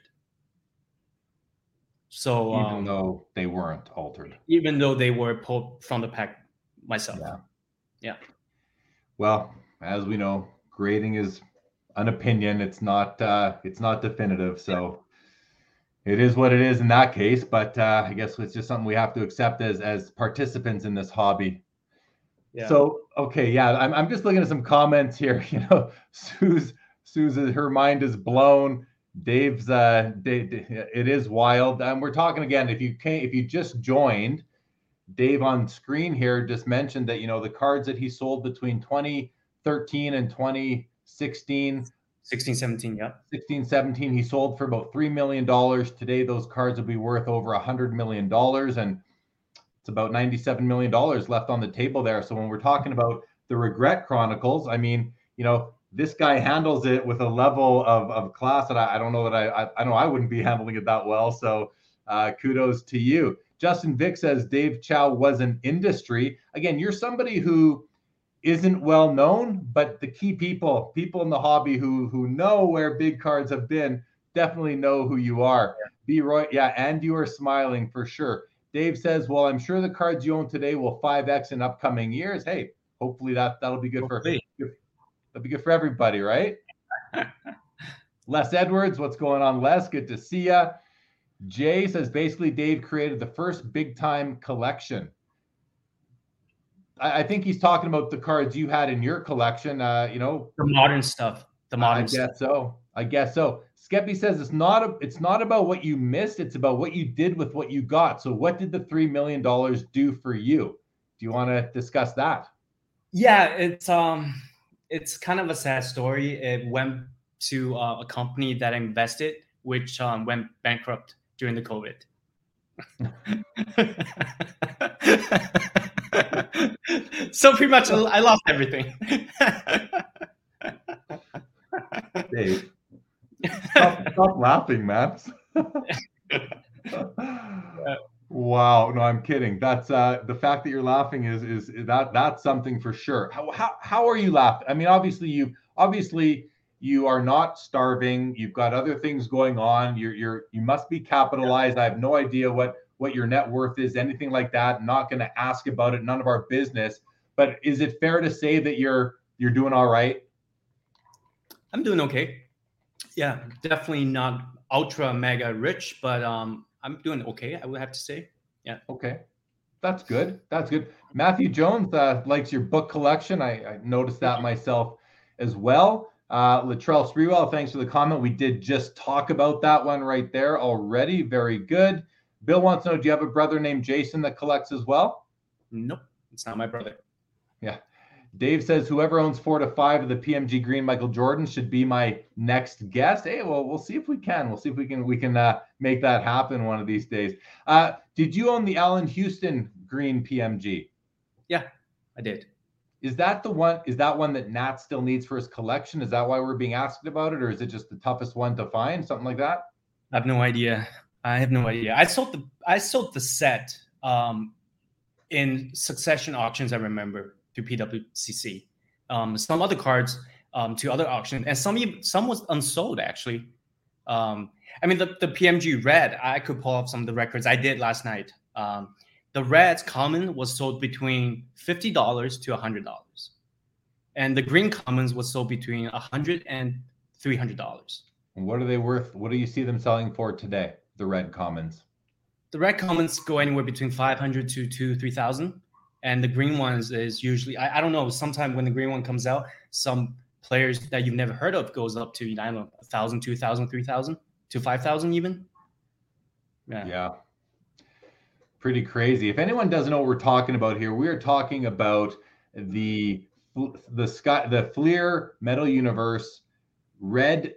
S3: So
S2: even um, though they weren't altered,
S3: even though they were pulled from the pack myself.
S2: Yeah.
S3: Yeah.
S2: Well, as we know, grading is an opinion. It's not uh it's not definitive. So yeah. it is what it is in that case. But uh I guess it's just something we have to accept as as participants in this hobby. Yeah. So okay, yeah, I'm I'm just looking at some comments here. You know, Sue's Susan, her mind is blown. Dave's uh Dave, it is wild. And we're talking again. If you can't if you just joined, Dave on screen here just mentioned that you know the cards that he sold between 2013 and 2016
S3: 16 17 yeah
S2: 16 17 he sold for about three million dollars today those cards will be worth over a hundred million dollars and it's about 97 million dollars left on the table there so when we're talking about the regret chronicles i mean you know this guy handles it with a level of, of class that I, I don't know that I, I, I know I wouldn't be handling it that well. So uh, kudos to you. Justin Vick says Dave Chau was an industry. Again, you're somebody who isn't well known, but the key people, people in the hobby who who know where big cards have been, definitely know who you are. B Roy, yeah, and you are smiling for sure. Dave says, "Well, I'm sure the cards you own today will 5x in upcoming years. Hey, hopefully that that'll be good hopefully. for that'll be good for everybody, right?" Les Edwards, what's going on, Les? Good to see ya. Jay says basically Dave created the first big time collection. I, I, think he's talking about the cards you had in your collection. Uh, you know,
S3: the modern stuff. The modern. I
S2: guess stuff. so. I guess so. Skeppy says it's not a, it's not about what you missed. It's about what you did with what you got. So, what did the three million dollars do for you? Do you want to discuss that?
S3: Yeah, it's um, it's kind of a sad story. It went to uh, a company that invested, which um, went bankrupt during the COVID. so pretty much, I lost everything.
S2: Dave, stop, stop laughing, man. wow, no, I'm kidding. That's uh, the fact that you're laughing is is that that's something for sure. How how how are you laughing? I mean, obviously you obviously you are not starving. You've got other things going on. You're you're you must be capitalized. I have no idea what what your net worth is anything like that. I'm not going to ask about it. None of our business. But is it fair to say that you're you're doing all right?
S3: I'm doing okay. Yeah definitely not ultra mega rich but um i'm doing okay i would have to say yeah
S2: okay that's good that's good matthew jones uh, likes your book collection i, I noticed that myself as well uh, Latrell Sprewell, thanks for the comment. We did just talk about that one right there already. Very good. Bill wants to know Do you have a brother named Jason that collects as well?
S3: Nope, it's not my brother.
S2: Dave says whoever owns four to five of the PMG Green Michael Jordan should be my next guest. Hey, well, we'll see if we can. We'll see if we can we can uh, make that happen one of these days. Uh, did you own the Allan Houston Green PMG?
S3: Yeah, I did.
S2: Is that the one? Is that one that Nat still needs for his collection? Is that why we're being asked about it, or is it just the toughest one to find? Something like that.
S3: I have no idea. I have no idea. I sold the I sold the set um, in succession auctions. I remember to PWCC. Um, some other cards um, to other auctions, and some some was unsold actually. Um, I mean, the, the PMG red. I could pull up some of the records I did last night. Um, the Reds common was sold between $50 to $100. And the green commons was sold between $100 and $300.
S2: What are they worth? What do you see them selling for today? The red commons.
S3: The red commons go anywhere between 500 to to 3000 and the green ones is usually I, I don't know sometime when the green one comes out some players that you've never heard of goes up to you know, I don't know 1000 2000 3000 to 5000 even
S2: yeah yeah pretty crazy. If anyone doesn't know what we're talking about here, we are talking about the the sky the Fleer Metal Universe red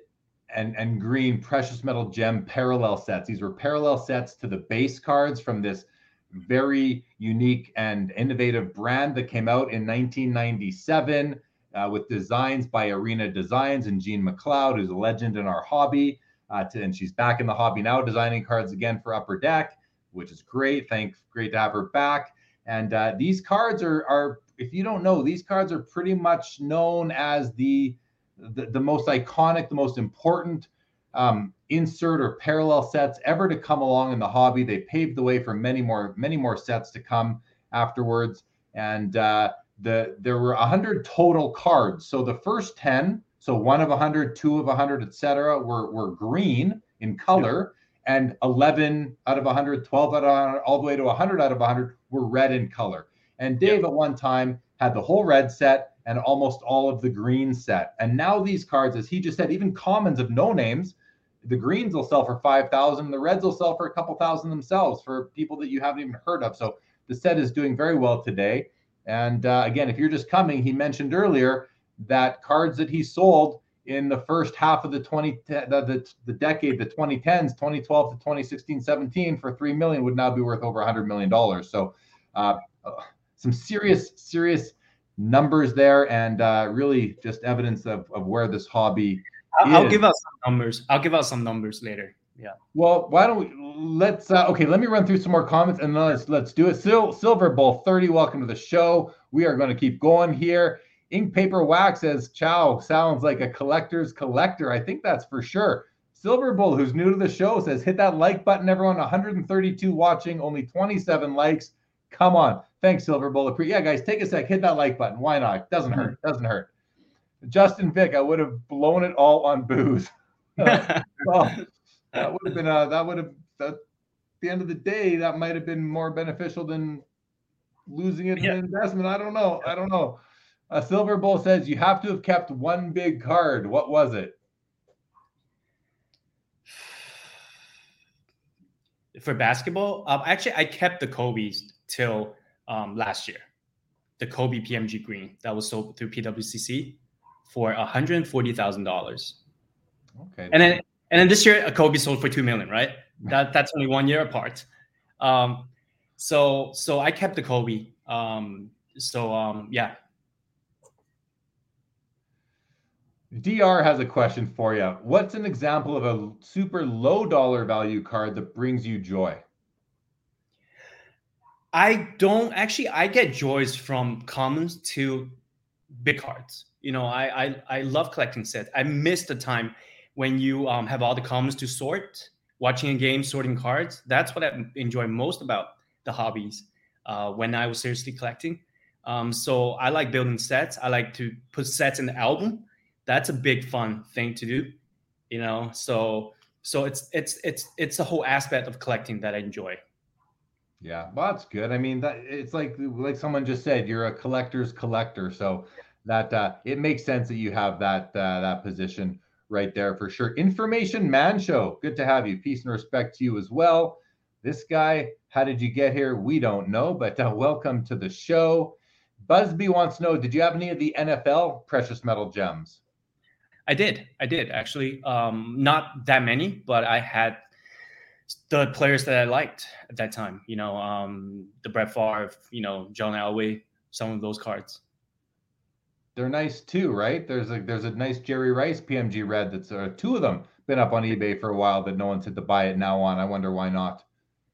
S2: and and green precious metal gem parallel sets. These were parallel sets to the base cards from this very unique and innovative brand that came out in 1997 uh, with designs by Arena Designs and Jean McLeod, who's a legend in our hobby. Uh, to, and she's back in the hobby now, designing cards again for Upper Deck which is great. Thanks, great to have her back. And uh, these cards are are if you don't know, these cards are pretty much known as the the, the most iconic, the most important um, insert or parallel sets ever to come along in the hobby. They paved the way for many more many more sets to come afterwards. And uh, the there were 100 total cards. So the first 10, so one of 100, two of 100, etc., were were green in color and 11 out of 100, 12 out of 100, all the way to 100 out of 100 were red in color. And Dave at one time had the whole red set and almost all of the green set. And now these cards, as he just said, even commons of no names, the greens will sell for 5,000, the reds will sell for a couple thousand themselves for people that you haven't even heard of. So the set is doing very well today. And uh, again, if you're just coming, he mentioned earlier that cards that he sold in the first half of the 20 the, the, the decade the 2010s 2012 to 2016 17 for 3 million would now be worth over 100 million dollars so uh, some serious serious numbers there and uh, really just evidence of, of where this hobby
S3: I'll, I'll give out some numbers i'll give out some numbers later yeah
S2: well why don't we let's uh, okay let me run through some more comments and let's let's do it Sil- silver bowl 30 welcome to the show we are going to keep going here. Ink Paper Wax says Chau sounds like a collector's collector. I think that's for sure. Silver Bull, who's new to the show, says hit that like button, everyone. 132 watching, only 27 likes. Come on. Thanks, Silver Bull. Yeah, guys, take a sec. Hit that like button. Why not? Doesn't hurt. Doesn't hurt. Justin Vick, I would have blown it all on booze. well, that would have been uh, that would have at the end of the day that might have been more beneficial than losing it yeah. in investment. I don't know. I don't know. A Silver bowl says you have to have kept one big card. What was it?
S3: For basketball, um, actually, I kept the Kobe's till um, last year. The Kobe PMG Green that was sold through PWCC for hundred and forty thousand dollars. Okay. And then and then this year, a Kobe sold for two million. Right. That that's only one year apart. Um, so so I kept the Kobe. Um, so um, yeah,
S2: DR has a question for you. What's an example of a super low dollar value card that brings you joy?
S3: I don't actually. I get joys from commons to big cards. You know, I I, I love collecting sets. I miss the time when you um, have all the commons to sort, watching a game, sorting cards. That's what I enjoy most about the hobbies. Uh, when I was seriously collecting, um, so I like building sets. I like to put sets in the album that's a big fun thing to do you know so so it's it's it's it's a whole aspect of collecting that i enjoy
S2: yeah well that's good i mean that it's like like someone just said you're a collector's collector so that uh it makes sense that you have that uh, that position right there for sure information man show good to have you peace and respect to you as well this guy how did you get here we don't know but uh, welcome to the show busby wants to know did you have any of the nfl precious metal gems
S3: I did. I did actually. Um, not that many, but I had the players that I liked at that time. You know, um, the Brett Favre, you know, John Elway, some of those cards.
S2: They're nice too, right? There's a there's a nice Jerry Rice PMG red that's uh, two of them been up on eBay for a while that no one's had to buy it now on. I wonder why not.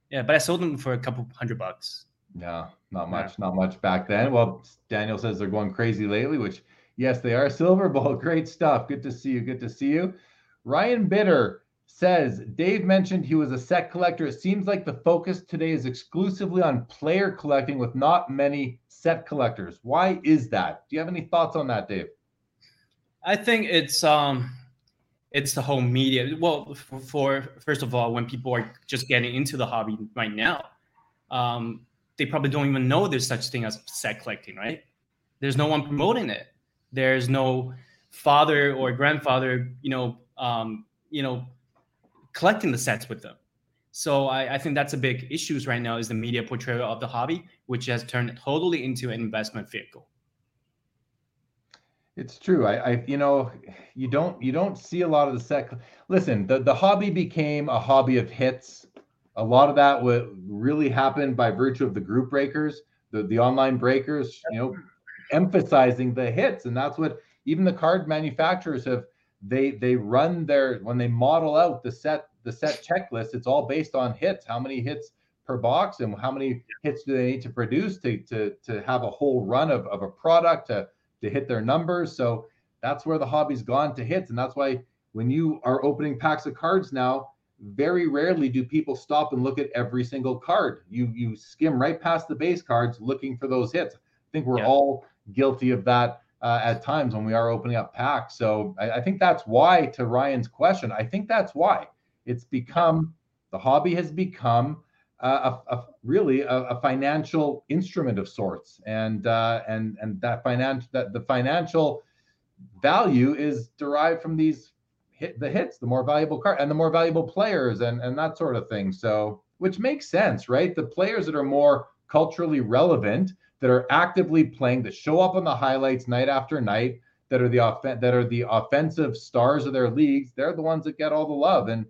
S3: Yeah, but I sold them for a couple hundred bucks.
S2: Yeah, not much, yeah. not much back then. Well, Daniel says they're going crazy lately, which Yes, they are. Silver Bowl, great stuff. Good to see you. Good to see you. Ryan Bitter says Dave mentioned he was a set collector. It seems like the focus today is exclusively on player collecting with not many set collectors. Why is that? Do you have any thoughts on that, Dave?
S3: I think it's um it's the whole media. Well, for, for first of all, when people are just getting into the hobby right now, um, they probably don't even know there's such thing as set collecting, right? There's no one promoting it. There's no father or grandfather, you know, um, you know, collecting the sets with them. So I, I, think that's a big issues right now is the media portrayal of the hobby, which has turned totally into an investment vehicle.
S2: It's true. I, I, you know, you don't you don't see a lot of the set. Listen, the, the hobby became a hobby of hits. A lot of that would really happen by virtue of the group breakers, the the online breakers. You know, emphasizing the hits and that's what even the card manufacturers have they they run their when they model out the set the set checklist it's all based on hits. How many hits per box and how many hits do they need to produce to to to have a whole run of, of a product to to hit their numbers? So that's where the hobby's gone to hits. And that's why when you are opening packs of cards now very rarely do people stop and look at every single card. You you skim right past the base cards looking for those hits. I think we're yeah. all guilty of that uh, at times when we are opening up packs. So I, I, think that's why, to Ryan's question, I think that's why it's become the hobby has become uh, a, a, really a, a, financial instrument of sorts, and uh, and and that financial that the financial value is derived from these hit the hits, the more valuable card and the more valuable players and and that sort of thing. So which makes sense, right? The players that are more culturally relevant that are actively playing, that show up on the highlights night after night, that are the off- that are the offensive stars of their leagues. They're the ones that get all the love, and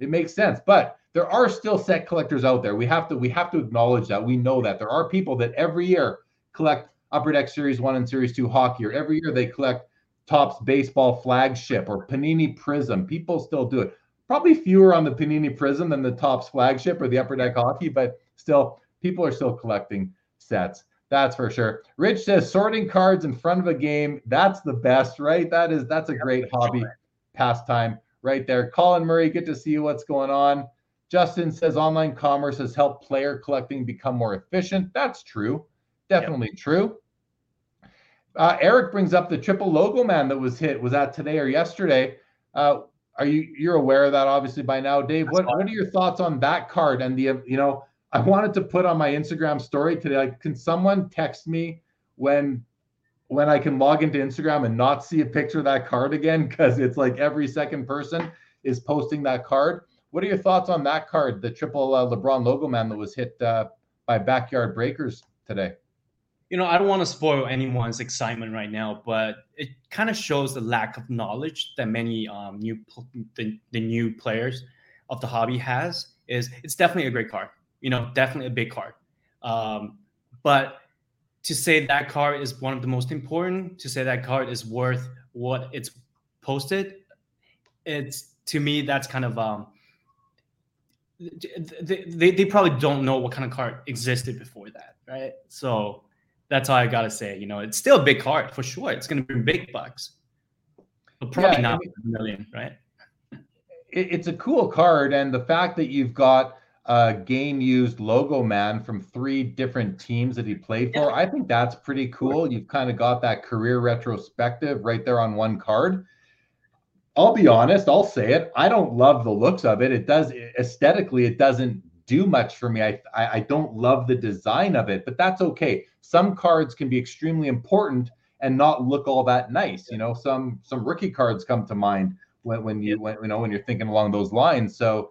S2: it makes sense. But there are still set collectors out there. We have to we have to acknowledge that. We know that there are people that every year collect Upper Deck Series One and Series Two hockey, or every year they collect Topps baseball flagship or Panini Prism. People still do it. Probably fewer on the Panini Prism than the Topps flagship or the Upper Deck hockey, but still, people are still collecting sets. That's for sure. Rich says sorting cards in front of a game. That's the best, right? That is that's a great hobby pastime right there. Colin Murray, good to see you. What's going on? Justin says online commerce has helped player collecting become more efficient. That's true. Definitely yep. true. Uh, Eric brings up the triple logo man that was hit. Was that today or yesterday? Uh, are you you're aware of that obviously by now, Dave? What what are your thoughts on that card and the you know I wanted to put on my Instagram story today. Like, can someone text me when when I can log into Instagram and not see a picture of that card again? Because it's like every second person is posting that card. What are your thoughts on that card, the triple uh, LeBron logo man that was hit uh, by backyard breakers today?
S3: You know, I don't want to spoil anyone's excitement right now, but it kind of shows the lack of knowledge that many um, new the, the new players of the hobby has. Is it's definitely a great card you know, definitely a big card. Um, but to say that card is one of the most important, to say that card is worth what it's posted, it's to me that's kind of um, they, they, they probably don't know what kind of card existed before that, right? So that's all I gotta say. You know, it's still a big card for sure. It's gonna bring big bucks, but probably yeah, not I mean, a million, right?
S2: It, it's a cool card, and the fact that you've got uh, game used logo man from three different teams that he played for. I think that's pretty cool. You've kind of got that career retrospective right there on one card. I'll be honest, I'll say it. I don't love the looks of it. It does aesthetically, it doesn't do much for me. I, I, I don't love the design of it, but that's okay. Some cards can be extremely important and not look all that nice. You know, some some rookie cards come to mind when when you when you know when you're thinking along those lines. So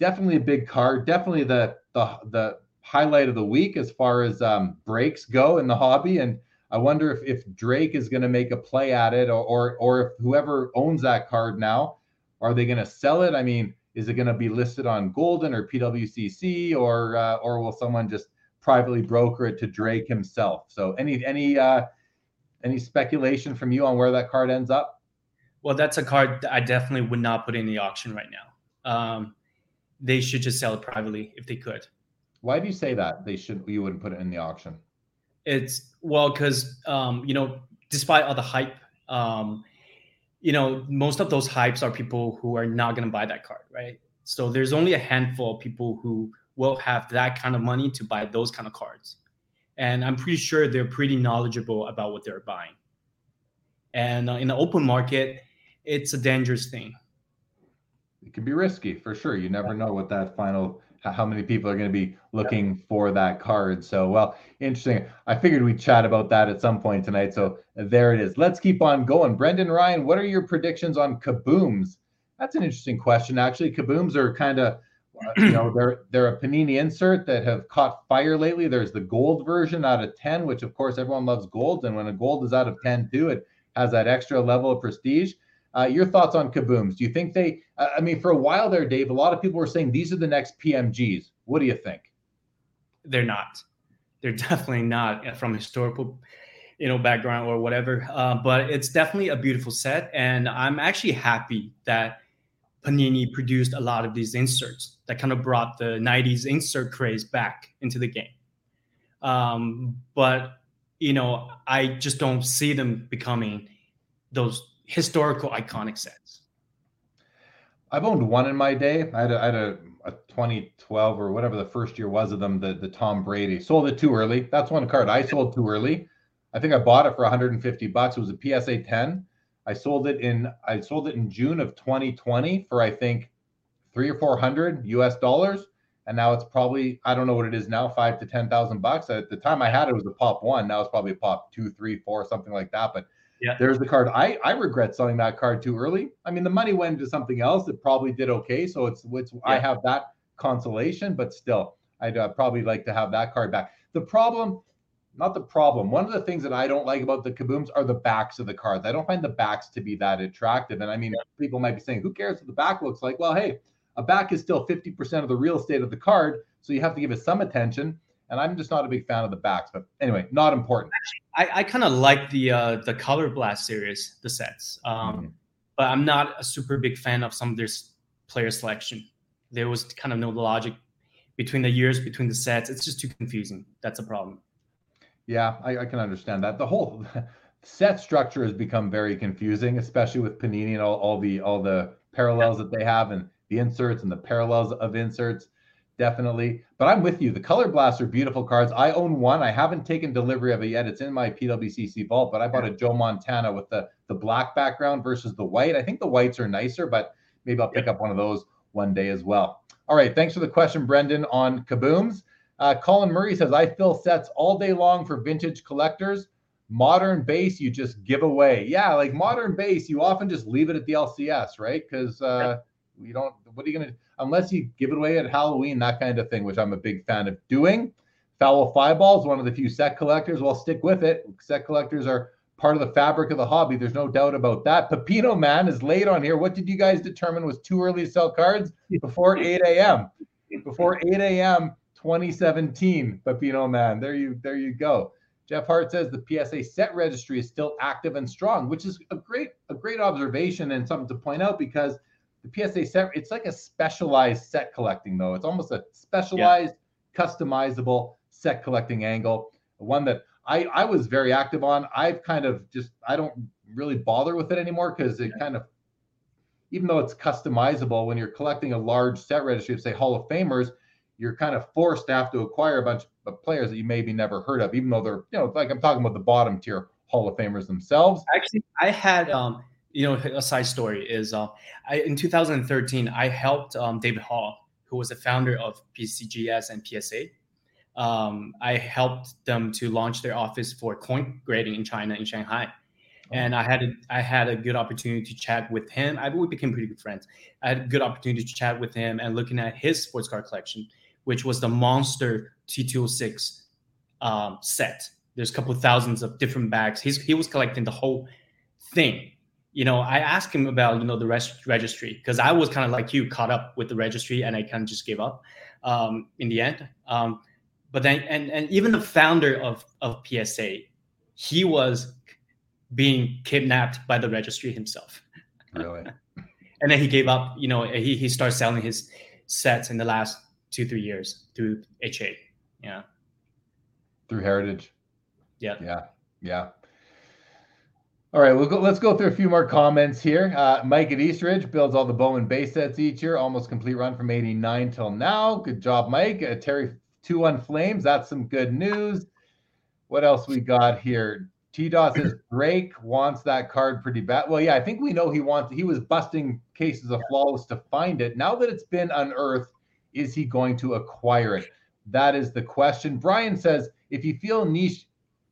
S2: definitely a big card. Definitely the the the highlight of the week as far as um, breaks go in the hobby. And I wonder if if Drake is going to make a play at it, or or or if whoever owns that card now, are they going to sell it? I mean, is it going to be listed on Goldin or PWCC, or uh, or will someone just privately broker it to Drake himself? So any any uh, any speculation from you on where that card ends up?
S3: Well, that's a card I definitely would not put in the auction right now. Um, they should just sell it privately if they could.
S2: Why do you say that they should? You wouldn't put it in the auction.
S3: It's well because um, you know, despite all the hype, um, you know, most of those hypes are people who are not going to buy that card, right? So there's only a handful of people who will have that kind of money to buy those kind of cards, and I'm pretty sure they're pretty knowledgeable about what they're buying. And uh, in the open market, it's a dangerous thing
S2: it can be risky for sure. You never know what that final how many people are going to be looking for that card. So, well, interesting. I figured we'd chat about that at some point tonight. So there it is. Let's keep on going. Brendan Ryan, what are your predictions on kabooms? That's an interesting question. Actually, kabooms are kind of, uh, you know, they're they're a panini insert that have caught fire lately. There's the gold version out of 10, which of course everyone loves gold. And when a gold is out of 10 too, it has that extra level of prestige. Uh, your thoughts on kabooms? Do you think they? I mean, for a while there, Dave, a lot of people were saying these are the next PMGs. What do you think?
S3: They're not. They're definitely not uh, from historical, you know, background or whatever. Uh, but it's definitely a beautiful set, and I'm actually happy that Panini produced a lot of these inserts that kind of brought the '90s insert craze back into the game. Um, but you know, I just don't see them becoming those historical iconic sets?
S2: I've owned one in my day. I had a, I had a, a 2012 or whatever the first year was of them, the, the Tom Brady. Sold it too early. That's one card I sold too early. I think I bought it for 150 bucks. It was a PSA 10. I sold it in I sold it in June of 2020 for I think three or four hundred US dollars. And now it's probably I don't know what it is now, five to ten thousand bucks. At the time I had it, it was a pop one. Now it's probably a pop two, three, four, something like that. But yeah. There's the card. I I regret selling that card too early. I mean, the money went into something else that probably did okay, so it's it's yeah. I have that consolation, but still, I'd uh, probably like to have that card back. The problem, not the problem. One of the things that I don't like about the kabooms are the backs of the cards. I don't find the backs to be that attractive. And I mean, yeah. people might be saying, "Who cares what the back looks like?" Well, hey, a back is still 50% of the real estate of the card, so you have to give it some attention and I'm just not a big fan of the backs. But anyway, not important.
S3: I, I kind of like the uh, the Color Blast series, the sets, um, mm-hmm. but I'm not a super big fan of some of their player selection. There was kind of no logic between the years between the sets. It's just too confusing. That's a problem.
S2: Yeah, I, I can understand that. The whole set structure has become very confusing, especially with Panini and all, all the all the parallels that they have and the inserts and the parallels of inserts. Definitely. But I'm with you. The Color Blast are beautiful cards. I own one. I haven't taken delivery of it yet. It's in my PWCC vault, but I bought a Joe Montana with the, the black background versus the white. I think the whites are nicer, but maybe I'll pick up one of those one day as well. All right. Thanks for the question, Brendan, on Kabooms. Uh, Colin Murray says, I fill sets all day long for vintage collectors. Modern base, you just give away. Yeah, like modern base, you often just leave it at the LCS, right? Because uh, you don't, what are you going to, unless you give it away at Halloween, that kind of thing, which I'm a big fan of doing. Foul Five Balls, one of the few set collectors. Well, stick with it. Set collectors are part of the fabric of the hobby. There's no doubt about that. Pepino Man is late on here. What did you guys determine was too early to sell cards? Before 8 a.m. Before 8 a.m. 2017. Pepino Man. There you there you go. Jeff Hart says the PSA set registry is still active and strong, which is a great a great observation and something to point out because the PSA set, it's like a specialized set collecting, though. It's almost a specialized, yeah. customizable set collecting angle. One that I, I was very active on. I've kind of just, I don't really bother with it anymore because it kind of, even though it's customizable, when you're collecting a large set registry of, say, Hall of Famers, you're kind of forced to have to acquire a bunch of players that you maybe never heard of, even though they're, you know, like I'm talking about the bottom tier Hall of Famers themselves.
S3: Actually, I had, um, you know, a side story is uh, I, in 2013, I helped um, David Hall, who was the founder of PCGS and PSA. Um, I helped them to launch their office for coin grading in China, in Shanghai. Oh. And I had a, I had a good opportunity to chat with him. I we became pretty good friends. I had a good opportunity to chat with him and looking at his sports car collection, which was the Monster T206 um, set. There's a couple of thousands of different bags. He's, he was collecting the whole thing you know, I asked him about, you know, the rest registry because I was kind of like you, caught up with the registry, and I kind of just gave up um, in the end. Um, but then, and and even the founder of of PSA, he was being kidnapped by the registry himself.
S2: Really?
S3: and then he gave up. You know, he he started selling his sets in the last two three years through HA. Yeah.
S2: Through Heritage.
S3: Yeah.
S2: Yeah. Yeah. All right, we'll go, let's go through a few more comments here. Uh, Mike at Eastridge builds all the Bowman base sets each year, almost complete run from 89 till now. Good job, Mike. Uh, Terry 2 1 Flames, that's some good news. What else we got here? T Dot says Drake wants that card pretty bad. Well, yeah, I think we know he wants he was busting cases of flawless to find it. Now that it's been unearthed, is he going to acquire it? That is the question. Brian says if you feel niche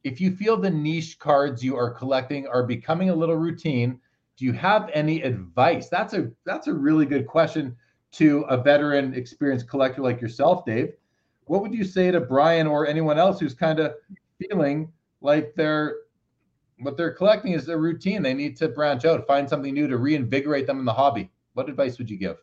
S2: if you feel the niche cards you are collecting are becoming a little routine, do you have any advice? That's a that's a really good question to a veteran experienced collector like yourself, Dave. What would you say to Brian or anyone else who's kind of feeling like they're what they're collecting is a routine. They need to branch out, find something new to reinvigorate them in the hobby. What advice would you give?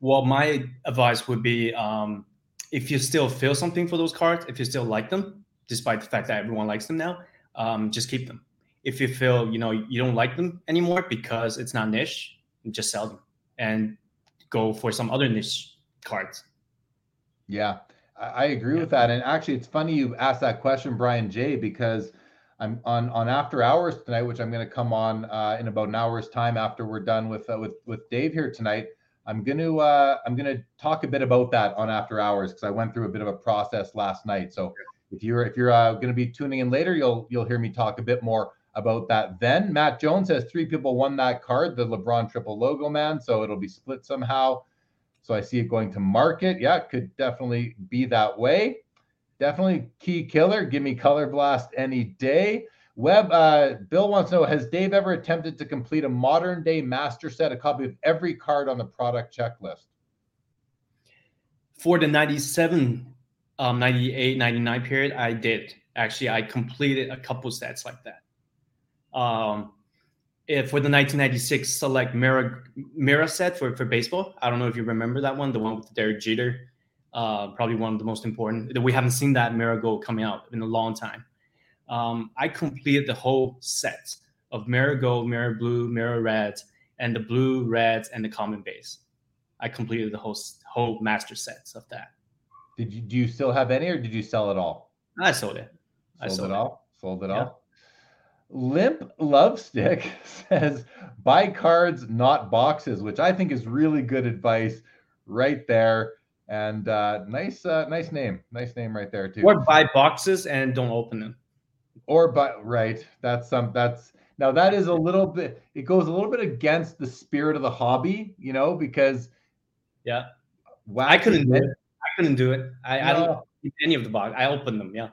S3: Well, my advice would be um, if you still feel something for those cards, if you still like them, despite the fact that everyone likes them now, um, just keep them. If you feel you know you don't like them anymore because it's not niche, just sell them and go for some other niche cards.
S2: Yeah, I agree yeah. with that. And actually, it's funny you asked that question, Brian J, because I'm on on after hours tonight, which I'm going to come on uh, in about an hour's time after we're done with uh, with with Dave here tonight. I'm going to uh, I'm going to talk a bit about that on after hours because I went through a bit of a process last night. So if you're if you're uh, going to be tuning in later, you'll you'll hear me talk a bit more about that. Then Matt Jones has three people won that card, the LeBron triple logo man. So it'll be split somehow. So I see it going to market. Yeah, could definitely be that way. Definitely key killer. Give me color blast any day. Web uh, Bill wants to know: Has Dave ever attempted to complete a modern day master set, a copy of every card on the product checklist?
S3: For the 97 um, 98, 99 period, I did actually. I completed a couple sets like that. Um, if for the 1996 select mirror mirror set for, for baseball, I don't know if you remember that one, the one with the Derek Jeter, uh, probably one of the most important. We haven't seen that Mirror Gold coming out in a long time. Um, I completed the whole set of Mirror Gold, Mirror Blue, Mirror Red, and the Blue, reds, and the Common Base. I completed the whole whole master sets of that.
S2: Did you do you still have any, or did you sell it all?
S3: I sold it.
S2: Sold,
S3: sold
S2: it
S3: it.
S2: all. Sold it
S3: Yeah.
S2: all. Limp Love Stick says buy cards, not boxes, which I think is really good advice right there. And uh, nice, uh, nice name, nice name right there too.
S3: Or buy boxes and don't open them.
S2: or but right that's some that's now that is a little bit it goes a little bit against the spirit of the hobby you know because
S3: Yeah.
S2: wow
S3: I couldn't do it. I couldn't do it. I, I don't keep any of the box. I open them. Yeah.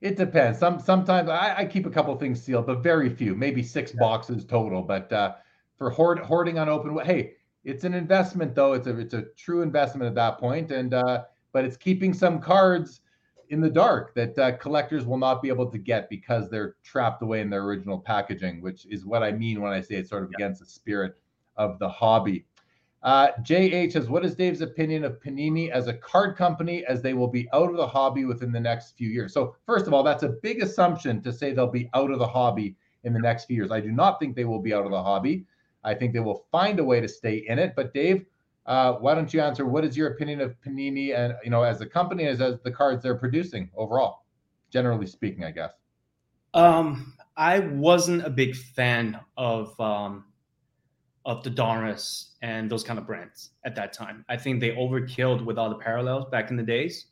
S2: it depends some sometimes I, I keep a couple things sealed but very few maybe six boxes total but uh for hoard, hoarding open, hey it's an investment though it's a it's a true investment at that point and uh but it's keeping some cards in the dark that uh, collectors will not be able to get because they're trapped away in their original packaging, which is what I mean when I say it's sort of against the spirit of the hobby. Uh, JH says, What is Dave's opinion of Panini as a card company as they will be out of the hobby within the next few years? So, first of all, that's a big assumption to say they'll be out of the hobby in the next few years. I do not think they will be out of the hobby. I think they will find a way to stay in it. But, Dave, uh, why don't you answer? What is your opinion of Panini and you know as a company as as the cards they're producing overall, generally speaking, I guess.
S3: Um, I wasn't a big fan of um, of the Donruss and those kind of brands at that time. I think they overkilled with all the parallels back in the days.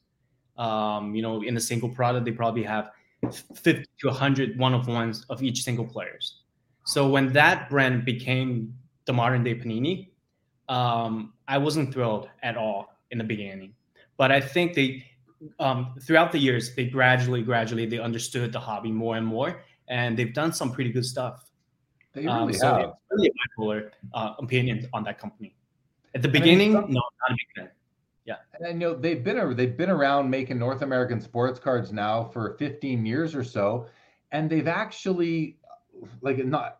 S3: Um, you know, in a single product, they probably have 50 to 100 one of ones of each single players. So when that brand became the modern day Panini, um, I wasn't thrilled at all in the beginning. But I think they um, throughout the years, they gradually, gradually, they understood the hobby more and more, and they've done some pretty good stuff.
S2: They really
S3: Um, so
S2: have.
S3: really a bipolar uh, opinion on that company. At the
S2: mean,
S3: beginning,
S2: some-
S3: no, not a big fan. Yeah.
S2: And you know they've been they've been around making North American sports cards now for 15 years or so, and they've actually like not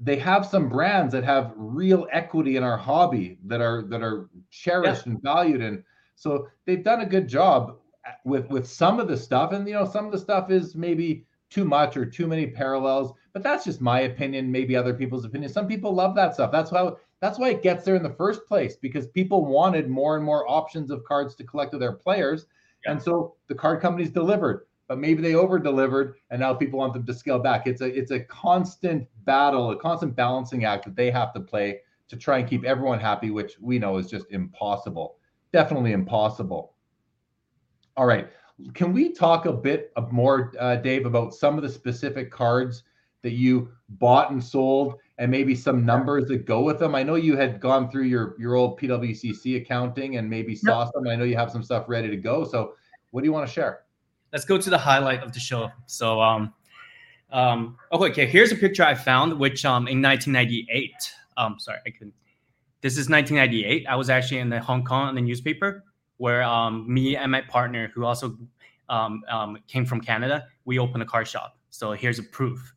S2: they have some brands that have real equity in our hobby that are that are cherished and valued and so they've done a good job with with some of the stuff and you know some of the stuff is maybe too much or too many parallels but that's just my opinion maybe other people's opinion. Some people love that stuff. That's how that's why it gets there in the first place because people wanted more and more options of cards to collect with their players.
S3: Yeah.
S2: and so the card companies delivered but maybe they over delivered and now people want them to scale back. It's a it's a constant battle a constant balancing act that they have to play to try and keep everyone happy which we know is just impossible definitely impossible. All right can we talk a bit more uh, dave about some of the specific cards that you bought and sold and maybe some numbers that go with them? I know you had gone through your your old pwcc accounting and maybe saw some i know you have some stuff ready to go. So what do you want to share?
S3: Let's go to the highlight of the show. So, um, um, okay, okay, here's a picture I found, which um, in 1998, um, sorry, I couldn't. This is 1998. I was actually in the Hong Kong in the newspaper where um, me and my partner, who also um, um, came from Canada, we opened a car shop. So here's a proof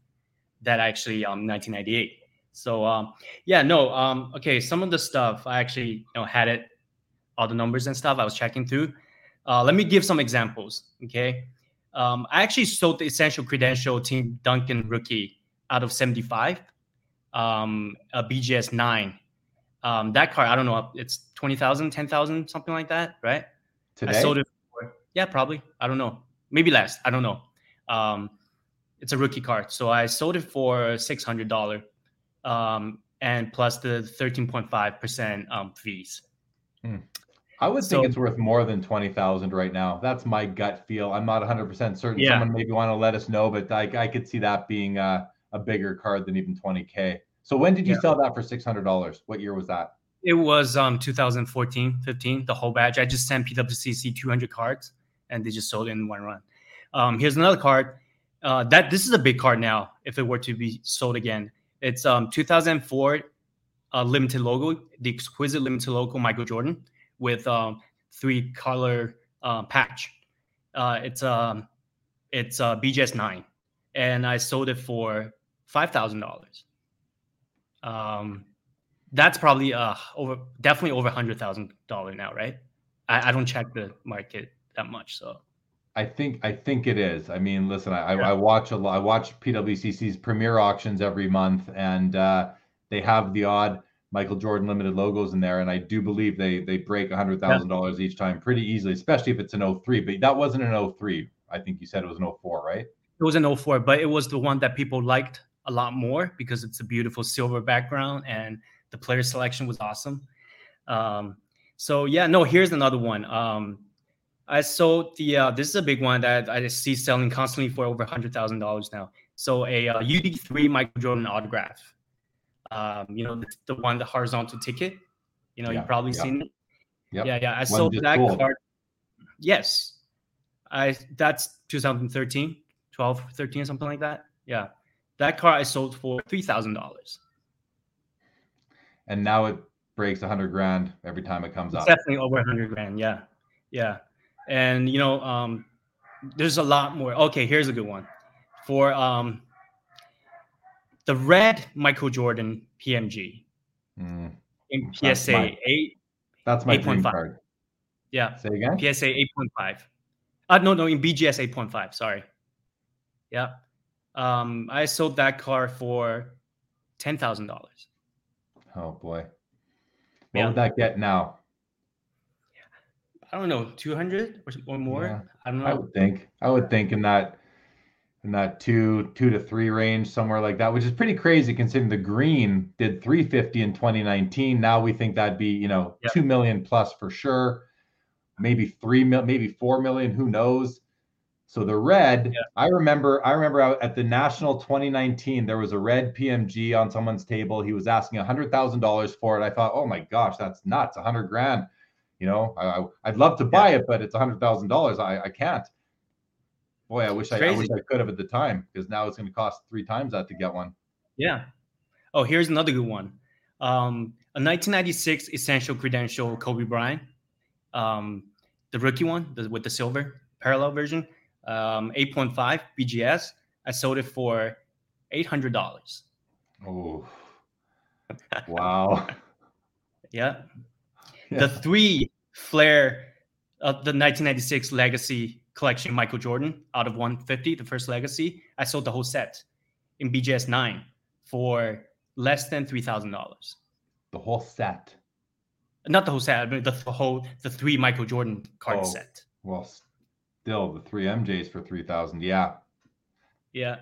S3: that actually um 1998. So um yeah, no, um okay, some of the stuff I actually you know had it all the numbers and stuff I was checking through. Uh, let me give some examples. Okay. Um, I actually sold the essential credential Tim Duncan rookie out of 75, um, a BGS 9. Um, that car, I don't know, it's 20,000, 10,000, something like that, right?
S2: today
S3: I sold it for, yeah, probably. I don't know. Maybe less. I don't know. Um, it's a rookie card. So I sold it for $600 um, and plus the 13.5% um, fees.
S2: I would
S3: So-
S2: think it's worth more than 20,000 right now. That's my gut feel. I'm not 100% certain.
S3: Yeah.
S2: Someone maybe want to let us know, but I, I could see that being uh, a bigger card than even 20K. So when did you
S3: Yeah.
S2: sell that for $600? What year was that?
S3: It was um 2014, 15, the whole batch. I just sent PWCC 200 cards and they just sold it in one run. Um, here's another card. Uh, that this is a big card now. If it were to be sold again, it's um 2004 uh, limited logo, the exquisite limited logo Michael Jordan with um three color uh, patch. Uh, it's um it's uh, BGS nine, and I sold it for five thousand dollars. Um, that's probably uh over definitely over hundred thousand dollar now, right? I, I don't check the market that much, so
S2: I think I think it is. I mean, listen, I,
S3: Yeah.
S2: I, I watch a lot. I watch PWCC's premier auctions every month, and uh, they have the odd Michael Jordan limited logos in there, and I do believe they they break a hundred thousand dollars each time pretty easily, especially if it's an 03. But that wasn't an 03. I think you said it was an 04, right?
S3: It was an 04, but it was the one that people liked a lot more because it's a beautiful silver background and the player selection was awesome. Um, so yeah, no, here's another one. Um, I sold the uh, this is a big one that I see selling constantly for over hundred thousand dollars now. So a uh, UD3 Michael Jordan autograph. Um, you know the, the, one the horizontal ticket. You know yeah, you've probably yeah. seen it. Yep. Yeah, yeah. I sold that cool. card. Yes, I that's 2013, 12, 13, something like that. Yeah, that car I sold for three thousand dollars.
S2: And now it breaks a hundred grand every time it comes
S3: it's
S2: out.
S3: Definitely over a hundred grand. Yeah, yeah. And you know, um, there's a lot more. Okay, here's a good one for um, the red Michael Jordan PMG mm. in PSA that's my, eight.
S2: That's my 8. dream 5. card.
S3: Yeah.
S2: Say again.
S3: PSA eight point five. Uh, no, no, in BGS eight point five. Sorry. Yeah. Um, I sold that car for ten thousand dollars.
S2: Oh boy. What yeah. would that get now?
S3: I don't know, 200 or more. Yeah, I don't know. I
S2: would think. I would think in that in that two two to three range somewhere like that, which is pretty crazy considering the green did 350 in 2019. Now we think that'd be you know two million plus for sure, maybe three mil, maybe four million. Who knows? So the red, yeah. I remember, I remember at the national 2019, there was a red PMG on someone's table. He was asking hundred thousand dollars for it. I thought, oh my gosh, that's nuts, a hundred grand. You know, I, would love to buy yeah. it, but it's a hundred thousand dollars. I, I can't. Boy, I wish I, I, wish I could have at the time because now it's going to cost three times that to get one.
S3: Yeah. Oh, here's another good one. Um, a 1996 essential credential Kobe Bryant, um, the rookie one the, with the silver parallel version, um, 8.5 BGS. I sold it for $800.
S2: Oh, wow.
S3: yeah. yeah. The three Flair of the 1996 Legacy Collection Michael Jordan out of 150, the first Legacy, I sold the whole set in BGS 9 for less than $3,000.
S2: The whole set?
S3: Not the whole set, I mean the, the whole, the three Michael Jordan card oh, set.
S2: Well, still the three MJs for 3,000. Yeah.
S3: Yeah.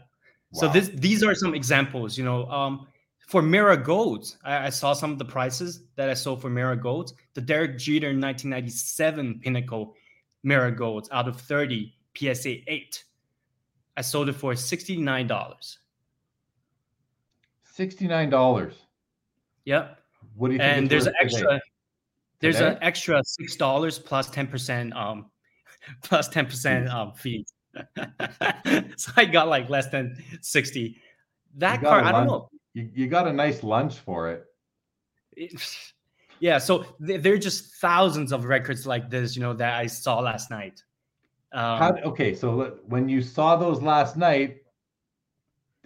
S3: Wow. So this, these are some examples, you know, um, for Mirror Golds, I, I, saw some of the prices that I sold for Mirror Golds. The Derek Jeter 1997 Pinnacle Mirror Golds out of 30 PSA 8. I sold it for $69.
S2: $69.
S3: Yep.
S2: What do you think?
S3: And there's an extra today? there's an extra six dollars plus 10% um plus 10% um fees. so I got like less than 60. That car, I don't know
S2: you, you got a nice lunch for it.
S3: yeah, so there are just thousands of records like this, you know, that I saw last night.
S2: Um, how, okay, so when you saw those last night,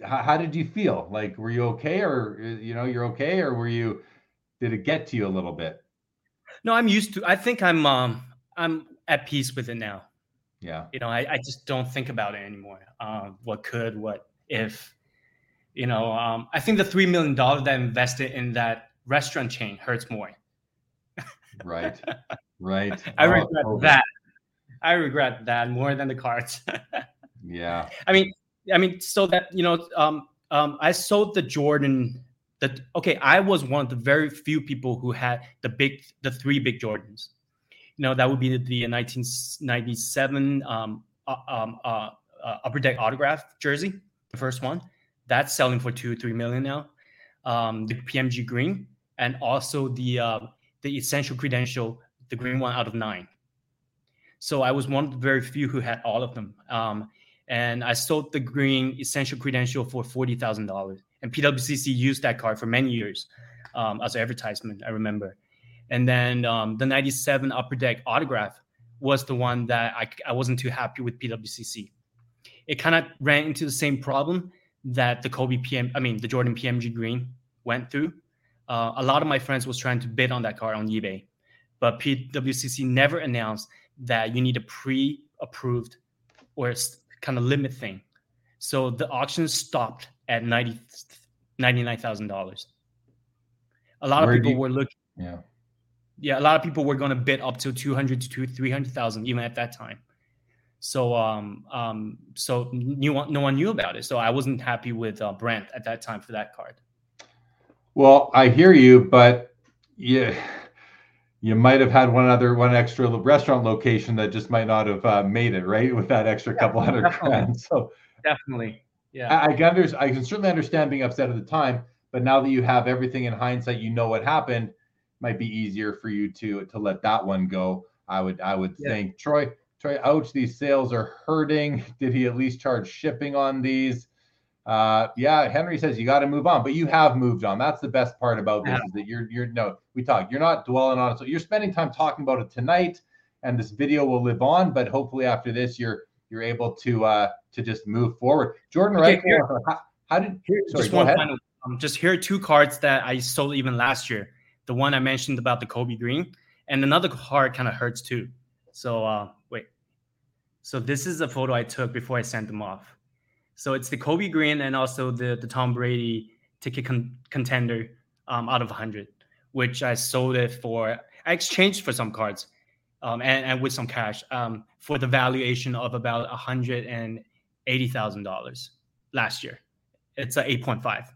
S2: how, how, did you feel? Like, were you okay, or you know, you're okay, or were you? Did it get to you a little bit?
S3: No, I'm used to. I think I'm um I'm at peace with it now.
S2: Yeah.
S3: You know, I, I just don't think about it anymore. Um, what could, what if, you know, um, I think the three million dollars that I invested in that restaurant chain hurts more.
S2: right, right.
S3: I oh, regret okay. that. I regret that more than the cards.
S2: yeah.
S3: I mean, I mean, so that you know, um, um, I sold the Jordan. That okay, I was one of the very few people who had the big, the three big Jordans. You know, that would be the, the 1997 um, uh, um, uh, uh, upper deck autograph jersey, the first one that's selling for two three million now. Um, the PMG green and also the uh, the essential credential, the green one out of nine. So I was one of the very few who had all of them. Um, and I sold the green essential credential for forty thousand dollars. And PWCC used that card for many years um, as an advertisement. I remember. And then um, the '97 Upper Deck autograph was the one that I, I wasn't too happy with PWCC. It kind of ran into the same problem that the Kobe PM, I mean the Jordan PMG Green went through. Uh, a lot of my friends was trying to bid on that car on eBay, but PWCC never announced that you need a pre-approved or kind of limit thing. So the auction stopped at 90 $99,000. A lot Where of people you, were looking.
S2: Yeah.
S3: Yeah, a lot of people were going to bid up to 200 to 300,000 even at that time. So um um so new no one knew about it. So I wasn't happy with uh, Brent at that time for that card.
S2: Well, I hear you, but yeah, you might have had one other one extra restaurant location that just might not have uh, made it right with that extra yeah, couple hundred definitely. grand. So
S3: definitely, yeah,
S2: I, I can under, I can certainly understand being upset at the time, but now that you have everything in hindsight, you know what happened. Might be easier for you to to let that one go. I would I would yeah. think Troy Troy. Ouch, these sales are hurting. Did he at least charge shipping on these? uh, yeah, Henry says you got to move on, but you have moved on. That's the best part about this yeah. is that you're you're no, we talk. You're not dwelling on it. So you're spending time talking about it tonight, and this video will live on. But hopefully after this, you're you're able to uh to just move forward. Jordan okay, how, how, did
S3: here, sorry, just one final, um, just here are two cards that I sold even last year. The one I mentioned about the Kobe Green, and another card kind of hurts too. So uh wait. So this is a photo I took before I sent them off. So it's the Kobe Green and also the the Tom Brady ticket con- contender um, out of 100, which I sold it for. I exchanged for some cards um, and, and with some cash um, for the valuation of about $180,000 last year. It's a 8.5.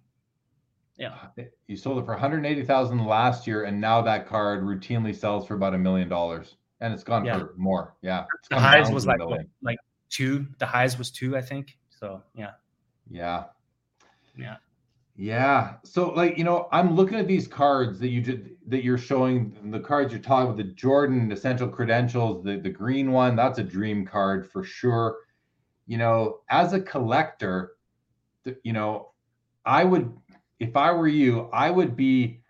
S3: Yeah.
S2: Uh, you sold it for 180,000 last year, and now that card routinely sells for about a million dollars, and it's gone yeah. for more. Yeah,
S3: the highs was like like two. The highs was two, I think. So yeah.
S2: Yeah.
S3: Yeah.
S2: Yeah. So like, you know, I'm looking at these cards that you did that you're showing the cards you're talking about, the Jordan essential credentials, the, the green one, that's a dream card for sure. You know, as a collector, you know, I would if I were you, I would be,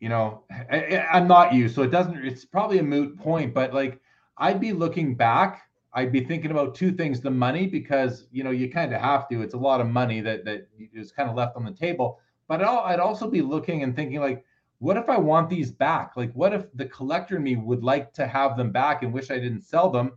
S2: you know, I, I'm not you, so it doesn't it's probably a moot point, but like I'd be looking back I'd be thinking about two things: the money, because you know you kind of have to. It's a lot of money that that is kind of left on the table. But I'd also be looking and thinking like, what if I want these back? Like, what if the collector in me would like to have them back and wish I didn't sell them?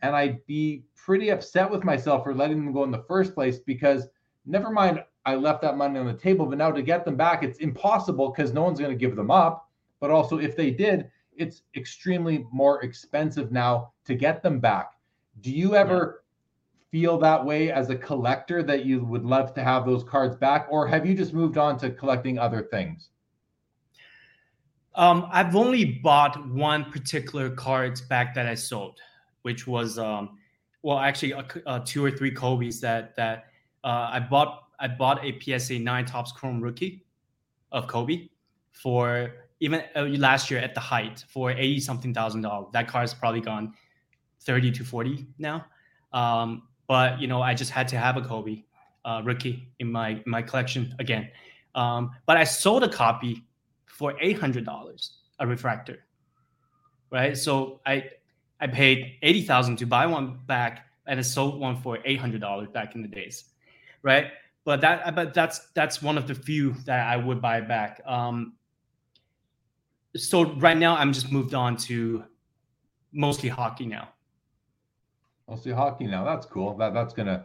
S2: And I'd be pretty upset with myself for letting them go in the first place because never mind, I left that money on the table, but now to get them back, it's impossible because no one's going to give them up. But also, if they did, it's extremely more expensive now to get them back. Do you ever yeah. feel that way as a collector that you would love to have those cards back, or have you just moved on to collecting other things?
S3: Um, I've only bought one particular cards back that I sold, which was um, well, actually, uh, uh, two or three Kobe's that that uh, I bought. I bought a PSA nine Topps Chrome rookie of Kobe for even uh, last year at the height for eighty something thousand dollars. That card is probably gone 30 to 40 now. Um, but you know, I just had to have a Kobe uh, rookie in my my collection again. Um, but I sold a copy for eight hundred dollars, a refractor. Right, so I I paid eighty thousand to buy one back, and I sold one for eight hundred dollars back in the days, right? But that but that's that's one of the few that I would buy back. Um, so right now I'm just moved on to mostly hockey now.
S2: See hockey now. That's cool. That that's gonna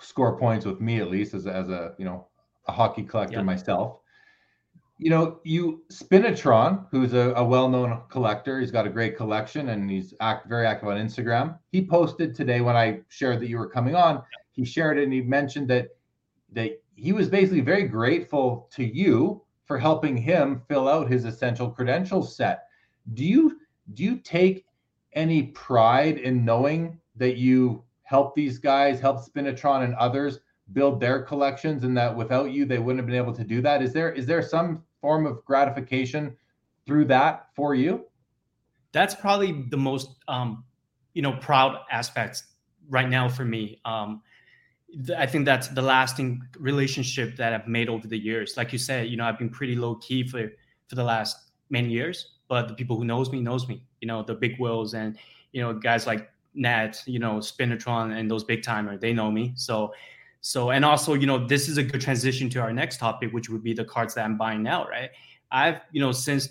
S2: score points with me at least as a, as a you know a hockey collector myself. You know, you Spinatron, who's a, a, well-known collector, he's got a great collection and he's act very active on Instagram. He posted today when I shared that you were coming on. He shared it and he mentioned that that he was basically very grateful to you for helping him fill out his essential credentials set. Do you do you take any pride in knowing that you help these guys, help Spinatron and others build their collections, and that without you they wouldn't have been able to do that? Is there is there some form of gratification through that for you?
S3: That's probably the most um, you know proud aspects right now for me. Um, I think that's the lasting relationship that I've made over the years. Like you said, you know, I've been pretty low key for for the last many years, but the people who knows me knows me. You know, the big wills and you know guys like Nat, you know, Spinatron and those big timer, they know me. So, so and also, you know, this is a good transition to our next topic, which would be the cards that I'm buying now, right? I've, you know, since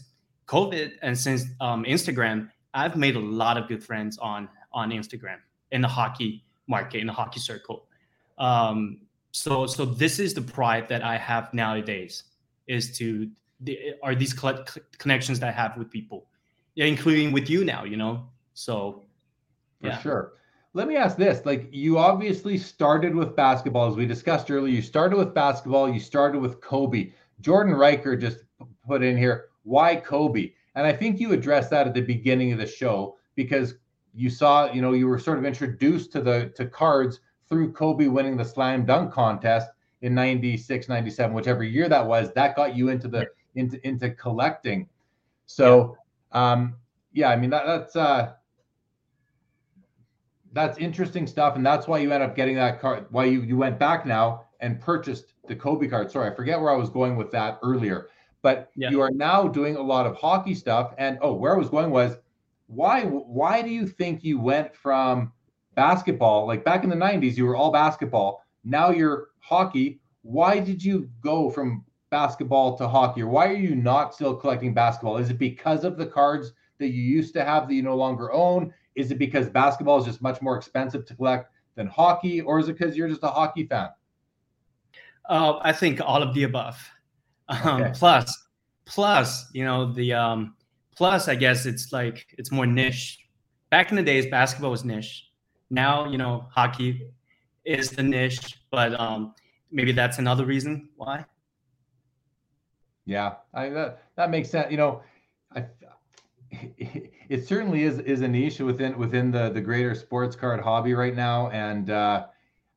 S3: COVID and since um, Instagram, I've made a lot of good friends on on Instagram in the hockey market, in the hockey circle. Um, so, so this is the pride that I have nowadays is to the, are these connections that I have with people, yeah, including with you now, you know. So
S2: for yeah. sure. let me ask this like you obviously started with basketball as we discussed earlier you started with basketball you started with kobe jordan riker just put in here why kobe and i think you addressed that at the beginning of the show because you saw you know you were sort of introduced to the to cards through kobe winning the slam dunk contest in 96 97 whichever year that was that got you into the into into collecting so um yeah i mean that, that's uh that's interesting stuff, and that's why you end up getting that card. Why you you went back now and purchased the Kobe card. Sorry, I forget where I was going with that earlier, but yeah. you are now doing a lot of hockey stuff. And oh, where I was going was why why do you think you went from basketball like back in the 90s you were all basketball now you're hockey why did you go from basketball to hockey or why are you not still collecting basketball is it because of the cards that you used to have that you no longer own is it because basketball is just much more expensive to collect than hockey, or is it because you're just a hockey fan?
S3: Uh, I think all of the above. Um, okay. Plus, plus, you know, the um, plus, I guess it's like it's more niche. Back in the days, basketball was niche. Now, you know, hockey is the niche, but um, maybe that's another reason why.
S2: Yeah, I that that makes sense. You know, I it certainly is is a niche within within the the greater sports card hobby right now. And uh,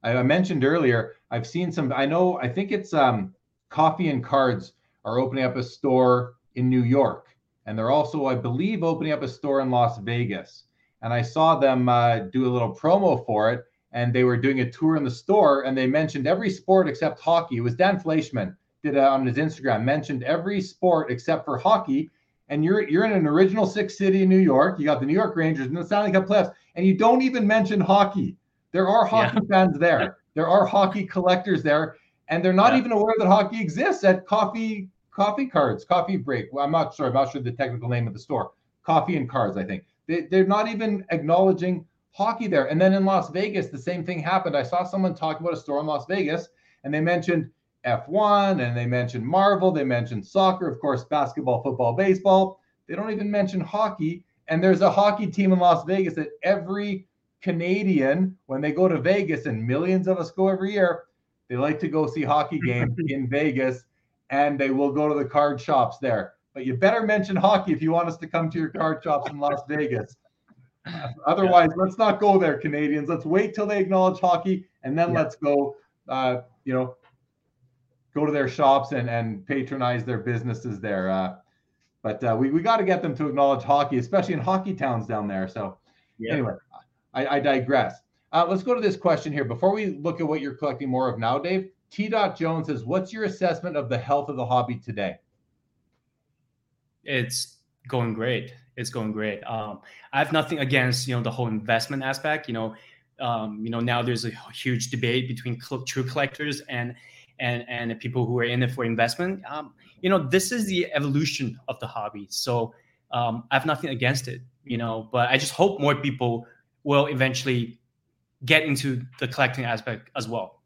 S2: I, I mentioned earlier, I've seen some. I know. I think it's um, Coffee and Cards are opening up a store in New York, and they're also, I believe, opening up a store in Las Vegas. And I saw them uh, do a little promo for it, and they were doing a tour in the store, and they mentioned every sport except hockey. It was Dan Fleischman did it on his Instagram, mentioned every sport except for hockey and you're you're in an original six city in New York. You got the New York Rangers and the Stanley Cup playoffs, and you don't even mention hockey. There are hockey yeah. fans there. There are hockey collectors there, and they're not yeah. even aware that hockey exists at coffee coffee cards, coffee break. Well, I'm not sure. I'm not sure the technical name of the store. Coffee and cards, I think. They, they're not even acknowledging hockey there. And then in Las Vegas, the same thing happened. I saw someone talk about a store in Las Vegas, and they mentioned F1 and they mentioned Marvel, they mentioned soccer, of course, basketball, football, baseball. They don't even mention hockey. And there's a hockey team in Las Vegas that every Canadian, when they go to Vegas, and millions of us go every year, they like to go see hockey games in Vegas and they will go to the card shops there. But you better mention hockey if you want us to come to your card shops in Las Vegas. Otherwise, yeah. let's not go there, Canadians. Let's wait till they acknowledge hockey and then yeah. let's go. Uh, you know, go to their shops and and patronize their businesses there. Uh, but uh, we we got to get them to acknowledge hockey, especially in hockey towns down there. So yeah. anyway, I, I digress. Uh, let's go to this question here before we look at what you're collecting more of now, Dave. T. Dot Jones says, "What's your assessment of the health of the hobby today?"
S3: It's going great. It's going great. Um, I have nothing against you know the whole investment aspect. You know, um, you know now there's a huge debate between cl- true collectors and and and people who are in it for investment. Um, you know, this is the evolution of the hobby. So um, I have nothing against it, you know, but I just hope more people will eventually get into the collecting aspect as well.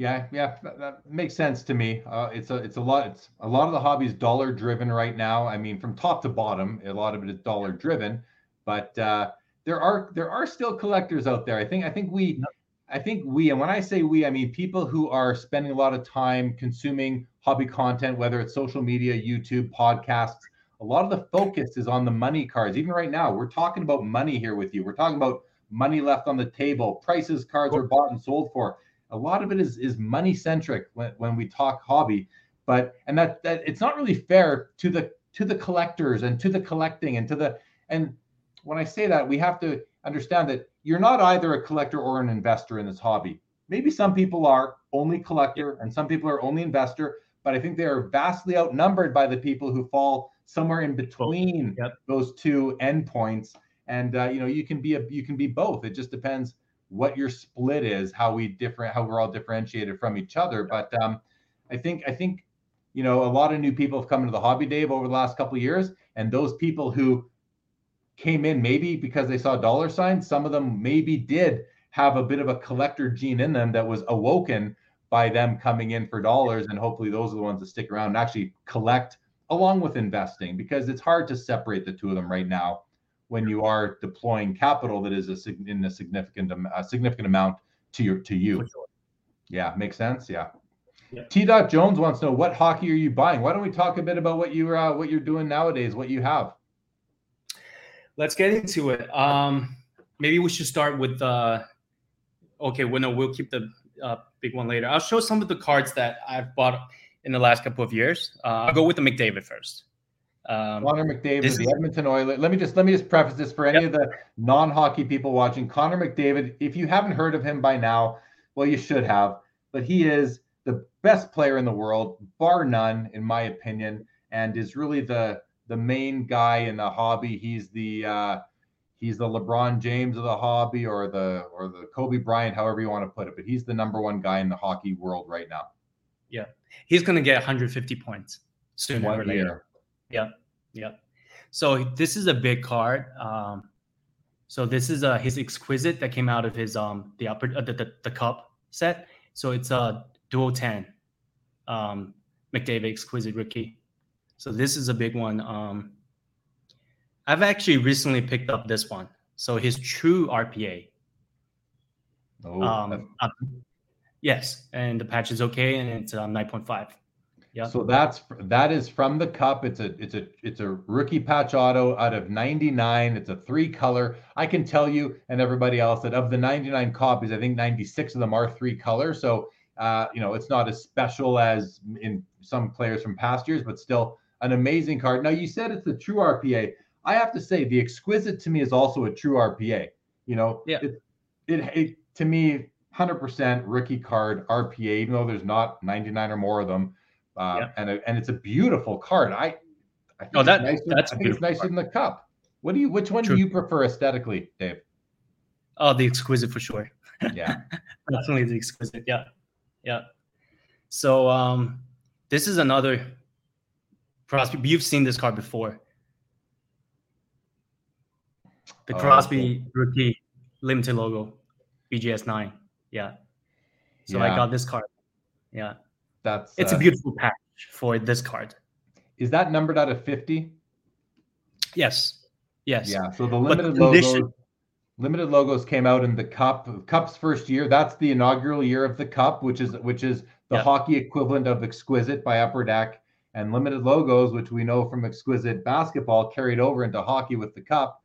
S2: Yeah, yeah, that, that makes sense to me. Uh, it's a it's a lot. It's a lot of the hobby is dollar driven right now. I mean, from top to bottom, a lot of it is dollar driven, but uh, there are there are still collectors out there. I think I think we I think we, and when I say we, I mean people who are spending a lot of time consuming hobby content, whether it's social media, YouTube, podcasts. A lot of the focus is on the money cards. Even right now, we're talking about money here with you. We're talking about money left on the table, prices cards are bought and sold for. A lot of it is is money centric when, when we talk hobby. But and that that it's not really fair to the to the collectors and to the collecting and to the and when I say that, we have to understand that you're not either a collector or an investor in this hobby. Maybe some people are only collector and some people are only investor, but I think they are vastly outnumbered by the people who fall somewhere in between yep. those two endpoints. And uh, you know, you can be a you can be both. It just depends what your split is, how we different, how we're all differentiated from each other. But um, I think I think you know a lot of new people have come into the hobby, Dave, over the last couple of years, and those people who came in maybe because they saw dollar signs. Some of them maybe did have a bit of a collector gene in them that was awoken by them coming in for dollars. And hopefully those are the ones that stick around and actually collect along with investing because it's hard to separate the two of them right now when you are deploying capital that is a, in a significant a significant amount to your to you. Sure. Yeah, makes sense. Yeah. yeah. T. Dot Jones wants to know what hockey are you buying? Why don't we talk a bit about what you uh, what you're doing nowadays, what you have?
S3: Let's get into it. Um, maybe we should start with uh, okay. Well, no, we'll keep the uh, big one later. I'll show some of the cards that I've bought in the last couple of years. Uh, I'll go with the McDavid first.
S2: Um, Connor McDavid, the is, Edmonton Oilers. Let me just let me just preface this for any yep. of the non-hockey people watching. Connor McDavid, if you haven't heard of him by now, well, you should have. But he is the best player in the world, bar none, in my opinion, and is really the the main guy in the hobby. He's the uh, he's the LeBron James of the hobby, or the or the Kobe Bryant, however you want to put it. But he's the number one guy in the hockey world right now.
S3: Yeah, he's going to get 150 points sooner or later. Yeah, yeah. So this is a big card. Um, so this is uh, his exquisite that came out of his um the upper uh, the, the, the cup set. So it's a dual ten, um, McDavid exquisite rookie. So this is a big one. Um, I've actually recently picked up this one. So his true RPA. Oh, um, uh, yes, and the patch is okay, and it's um, nine point five.
S2: Yeah. So that's that is from the cup. It's a it's a it's a rookie patch auto out of 99. It's a three color. I can tell you and everybody else that of the 99 copies, I think 96 of them are three color. So uh, you know, it's not as special as in some players from past years, but still an amazing card. Now you said it's the true RPA. I have to say the exquisite to me is also a true RPA. You know,
S3: yeah.
S2: it, it, it to me 100% rookie card RPA, even though there's not 99 or more of them uh, yeah. and a, and it's a beautiful card. I,
S3: I think oh, that, nicer, that's
S2: I think it's nicer card. the cup. What do you? Which one True. do you prefer aesthetically, Dave?
S3: Oh, the exquisite for sure.
S2: Yeah,
S3: definitely the exquisite. Yeah, yeah. So um, this is another Crosby. You've seen this card before. The oh, Crosby oh, rookie limited logo, BGS nine. Yeah. So yeah. I got this card. Yeah.
S2: That's
S3: it's uh, a beautiful patch for this card.
S2: Is that numbered out of 50?
S3: Yes. Yes.
S2: Yeah. So the limited logos limited logos came out in the cup cup's first year. That's the inaugural year of the cup, which is which is the yeah. hockey equivalent of exquisite by upper deck and limited logos, which we know from exquisite basketball carried over into hockey with the cup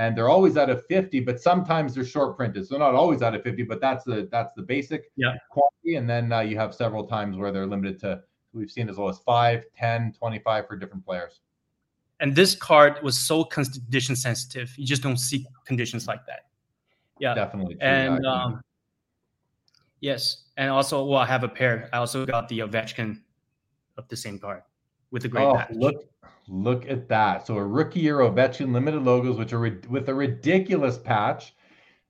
S2: and they're always out of 50 but sometimes they're short printed so not always out of 50 but that's the that's the basic
S3: yeah.
S2: quality. And then uh, you have several times where they're limited to we've seen as low as 5 10 25 for different players.
S3: And this card was so condition sensitive. You just don't see conditions like that. Yeah.
S2: Definitely true.
S3: and um, yes. And also well i have a pair. I also got the ovechkin of the same card with a great oh,
S2: look Look at that. So a rookie year Ovechkin limited logos, which are with a ridiculous patch.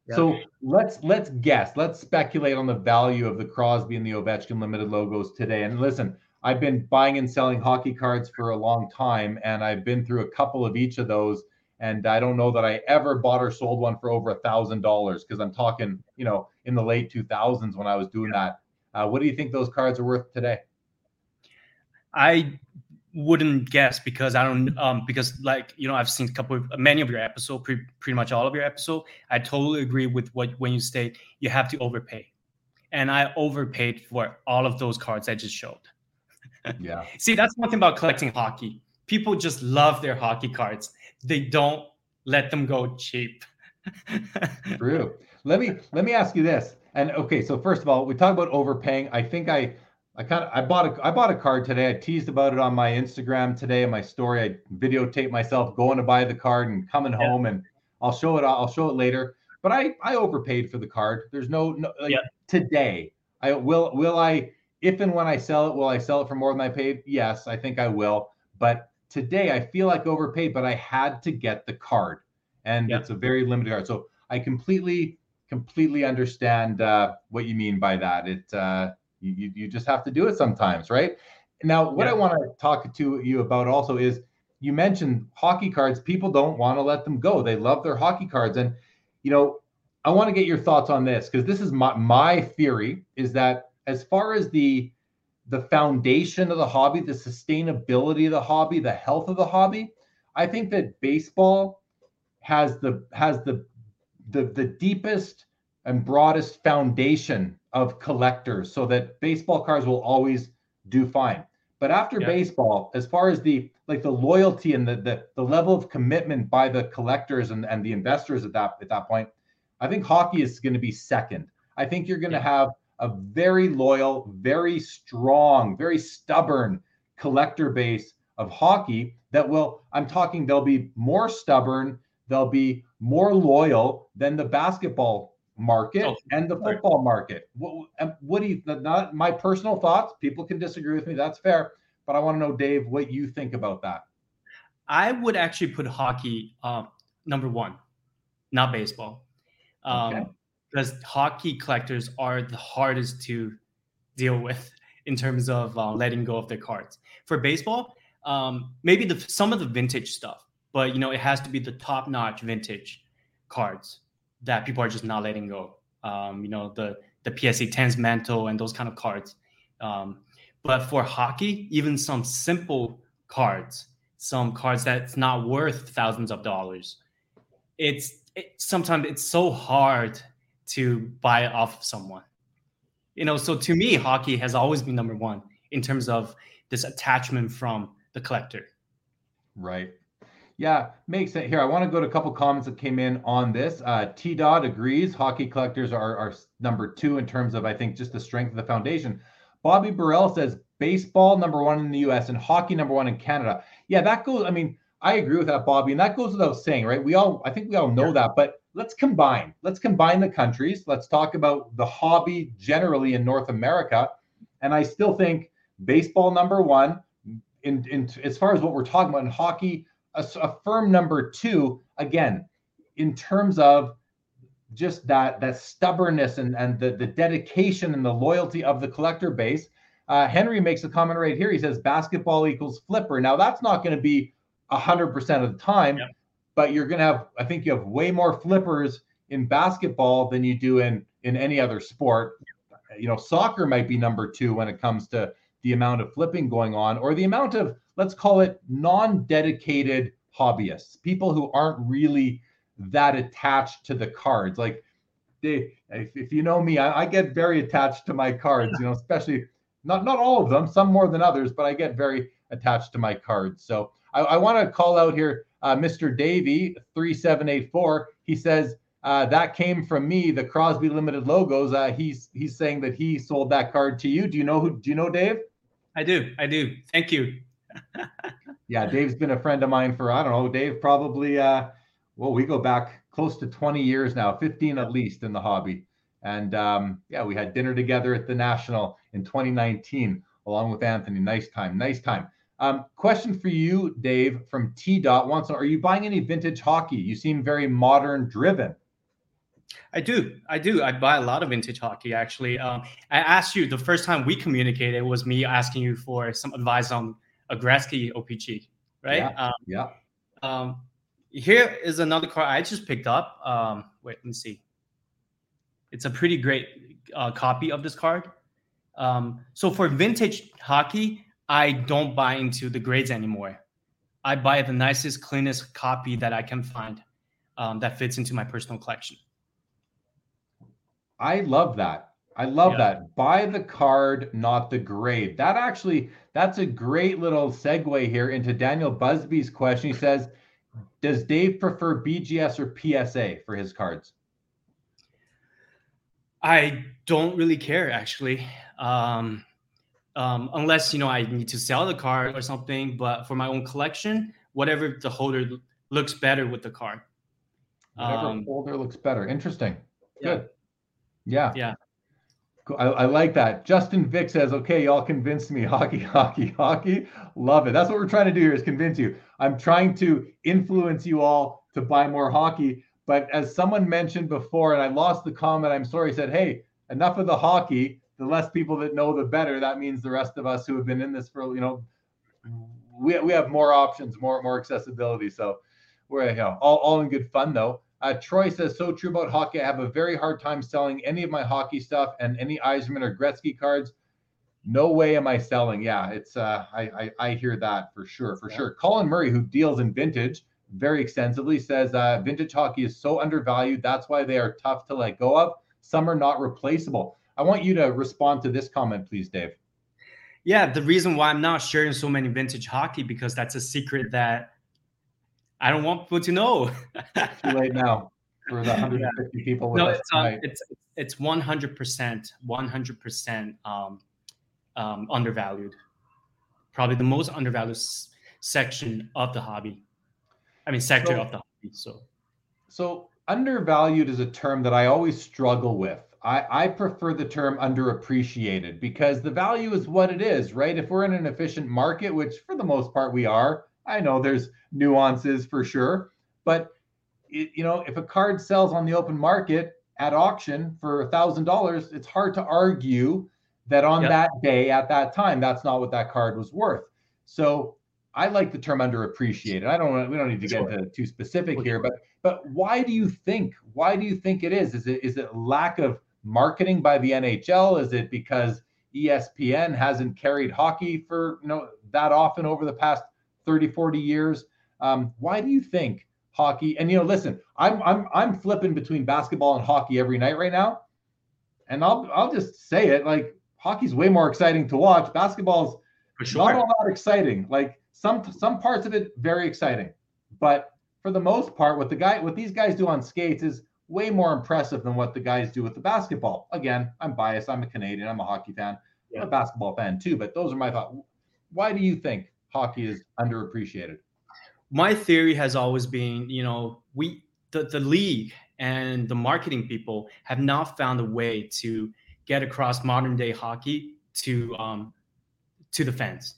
S2: Yeah. So let's let's guess. Let's speculate on the value of the Crosby and the Ovechkin limited logos today. And listen, I've been buying and selling hockey cards for a long time, and I've been through a couple of each of those. And I don't know that I ever bought or sold one for over a thousand dollars because I'm talking, you know, in the late 2000s when I was doing that. Uh, what do you think those cards are worth today?
S3: I wouldn't guess because I don't um because like you know I've seen a couple of many of your episode pre- pretty much all of your episode. I totally agree with what when you state you have to overpay. And I overpaid for all of those cards I just showed.
S2: Yeah.
S3: See that's one thing about collecting hockey. People just love their hockey cards. They don't let them go cheap.
S2: True. Let me let me ask you this. And okay so first of all we talk about overpaying. I think I I kind of I bought a I bought a card today. I teased about it on my Instagram today in my story. I videotaped myself going to buy the card and coming yeah. home, and I'll show it. I'll show it later. But I I overpaid for the card. There's no, no like yeah. today. I will will I if and when I sell it will I sell it for more than I paid? Yes, I think I will. But today I feel like overpaid, but I had to get the card, and yeah. it's a very limited card. So I completely completely understand uh, what you mean by that. It. Uh, you, you, you just have to do it sometimes, right? Now, what yeah. I want to talk to you about also is you mentioned hockey cards. People don't want to let them go. They love their hockey cards. And, you know, I want to get your thoughts on this because this is my, my theory is that as far as the the foundation of the hobby, the sustainability of the hobby, the health of the hobby, I think that baseball has the has the the the deepest and broadest foundation of collectors so that baseball cards will always do fine. But after
S3: Yeah.
S2: baseball, as far as the like the loyalty and the, the the level of commitment by the collectors and, and the investors at that at that point, I think hockey is going to be second. I think you're going to
S3: Yeah.
S2: have a very loyal, very strong, very stubborn collector base of hockey that will, I'm talking, they'll be more stubborn, they'll be more loyal than the basketball market
S3: Oh,
S2: and the
S3: right.
S2: football market. What, um, what do you, not my personal thoughts, people can disagree with me, that's fair. But I want to know, Dave, what you think about that.
S3: I would actually put hockey uh, number one, not baseball, um,
S2: Okay.
S3: because hockey collectors are the hardest to deal with in terms of uh, letting go of their cards. For baseball, um, maybe the some of the vintage stuff, but you know it has to be the top-notch vintage cards that people are just not letting go. Um, you know the the PSA 10s mantle and those kind of cards. Um, but for hockey, even some simple cards, some cards that's not worth thousands of dollars, it's it, sometimes it's so hard to buy off of someone. You know, so to me, hockey has always been number one in terms of this attachment from the collector.
S2: Right. Yeah, makes sense. Here, I want to go to a couple comments that came in on this. Uh, T Dot agrees. Hockey collectors are, are number two in terms of, I think, just the strength of the foundation. Bobby Burrell says baseball number one in the US and hockey number one in Canada. Yeah, that goes. I mean, I agree with that, Bobby. And that goes without saying, right? We all, I think we all know that, but let's combine. Let's combine the countries. Let's talk about the hobby generally in North America. And I still think baseball number one, in, in as far as what we're talking about in hockey, a, a firm number two again in terms of just that that stubbornness and and the, the dedication and the loyalty of the collector base uh, henry makes a comment right here. He says basketball equals flipper. Now that's not going to be 100% of the time
S3: Yep.
S2: but you're going to have i think you have way more flippers in basketball than you do in in any other sport. You know soccer might be number two when it comes to the amount of flipping going on or the amount of let's call it non-dedicated hobbyists people who aren't really that attached to the cards. Like they if, if you know me I, I get very attached to my cards you know especially not not all of them some more than others but i get very attached to my cards. So i, I want to call out here uh, mr davey 3784 he says uh, that came from me the crosby limited logos. Uh, he's he's saying that he sold that card to you. Do you know who do you know dave?
S3: I do, I do. Thank you.
S2: Yeah dave's been a friend of mine for i don't know dave probably uh well we go back close to 20 years now 15 at least in the hobby and um yeah we had dinner together at the national in 2019 along with anthony nice time nice time um question for you dave from t dot wants are you buying any vintage hockey you seem very modern driven
S3: I do. I do. I buy a lot of vintage hockey, actually. Um, I asked you the first time we communicated was me asking you for some advice on a Gretzky OPC, right?
S2: Yeah.
S3: Um,
S2: yeah
S3: um, here is another card I just picked up. Um, wait, let me see. It's a pretty great uh, copy of this card. Um, so for vintage hockey, I don't buy into the grades anymore. I buy the nicest, cleanest copy that I can find um, that fits into my personal collection.
S2: I love that. I love
S3: Yeah.
S2: that. Buy the card, not the grade. That actually, that's a great little segue here into Daniel Busby's question. He says, Does Dave prefer BGS or PSA for his cards?
S3: I don't really care actually, um, um, unless you know I need to sell the card or something. But for my own collection, whatever the holder looks better with the card.
S2: Whatever
S3: Um,
S2: folder looks better. Interesting.
S3: yeah.
S2: Good. Yeah.
S3: Yeah.
S2: I, I like that. Justin Vick says, okay, y'all convinced me. Hockey, hockey, hockey. Love it. That's what we're trying to do here is convince you. I'm trying to influence you all to buy more hockey. But as someone mentioned before, and I lost the comment, I'm sorry, said, hey, enough of the hockey. The less people that know, the better. That means the rest of us who have been in this for, you know, we, we have more options, more more accessibility. So we're you know, all, all in good fun though. Uh, Troy says, so true about hockey. I have a very hard time selling any of my hockey stuff and any Yzerman or Gretzky cards. No way am I selling. Yeah, it's uh, I, I I hear that for sure, for
S3: Yeah.
S2: sure. Colin Murray, who deals in vintage, very extensively. Says uh, vintage hockey is so undervalued. That's why they are tough to let go of. Some are not replaceable. I want you to respond to this comment, please, Dave.
S3: Yeah, the reason why I'm not sharing so many vintage hockey because that's a secret that I don't want people to know.
S2: Too late now for the 150 yeah. people.
S3: no, it's, um, it's it's 100 percent, 100 percent um, um, undervalued. Probably the most undervalued s- section of the hobby. I mean, sector so, of the hobby. So,
S2: so undervalued is a term that I always struggle with. I, I prefer the term underappreciated because the value is what it is, right? If we're in an efficient market, which for the most part we are, I know there's nuances for sure, but it, you know, if a card sells on the open market at auction for a thousand dollars, it's hard to argue that on yep. that day at that time, that's not what that card was worth. So I like the term underappreciated. I don't we don't need to get into too specific here, but but why do you think why do you think it is? Is it is it lack of marketing by the NHL? Is it because ESPN hasn't carried hockey for you know that often over the past 30, 40 years? Um, why do you think hockey? And you know, listen, I'm I'm I'm flipping between basketball and hockey every night right now, and I'll I'll just say it like hockey's way more exciting to watch. Basketball's sure. not all that exciting. Like some some parts of it very exciting, but for the most part, what the guy what these guys do on skates is way more impressive than what the guys do with the basketball. Again, I'm biased. I'm a Canadian. I'm a hockey fan. Yeah. I'm a basketball fan too. But those are my thoughts. Why do you think hockey is underappreciated?
S3: My theory has always been, you know, we the, the league and the marketing people have not found a way to get across modern day hockey to um, to the fans.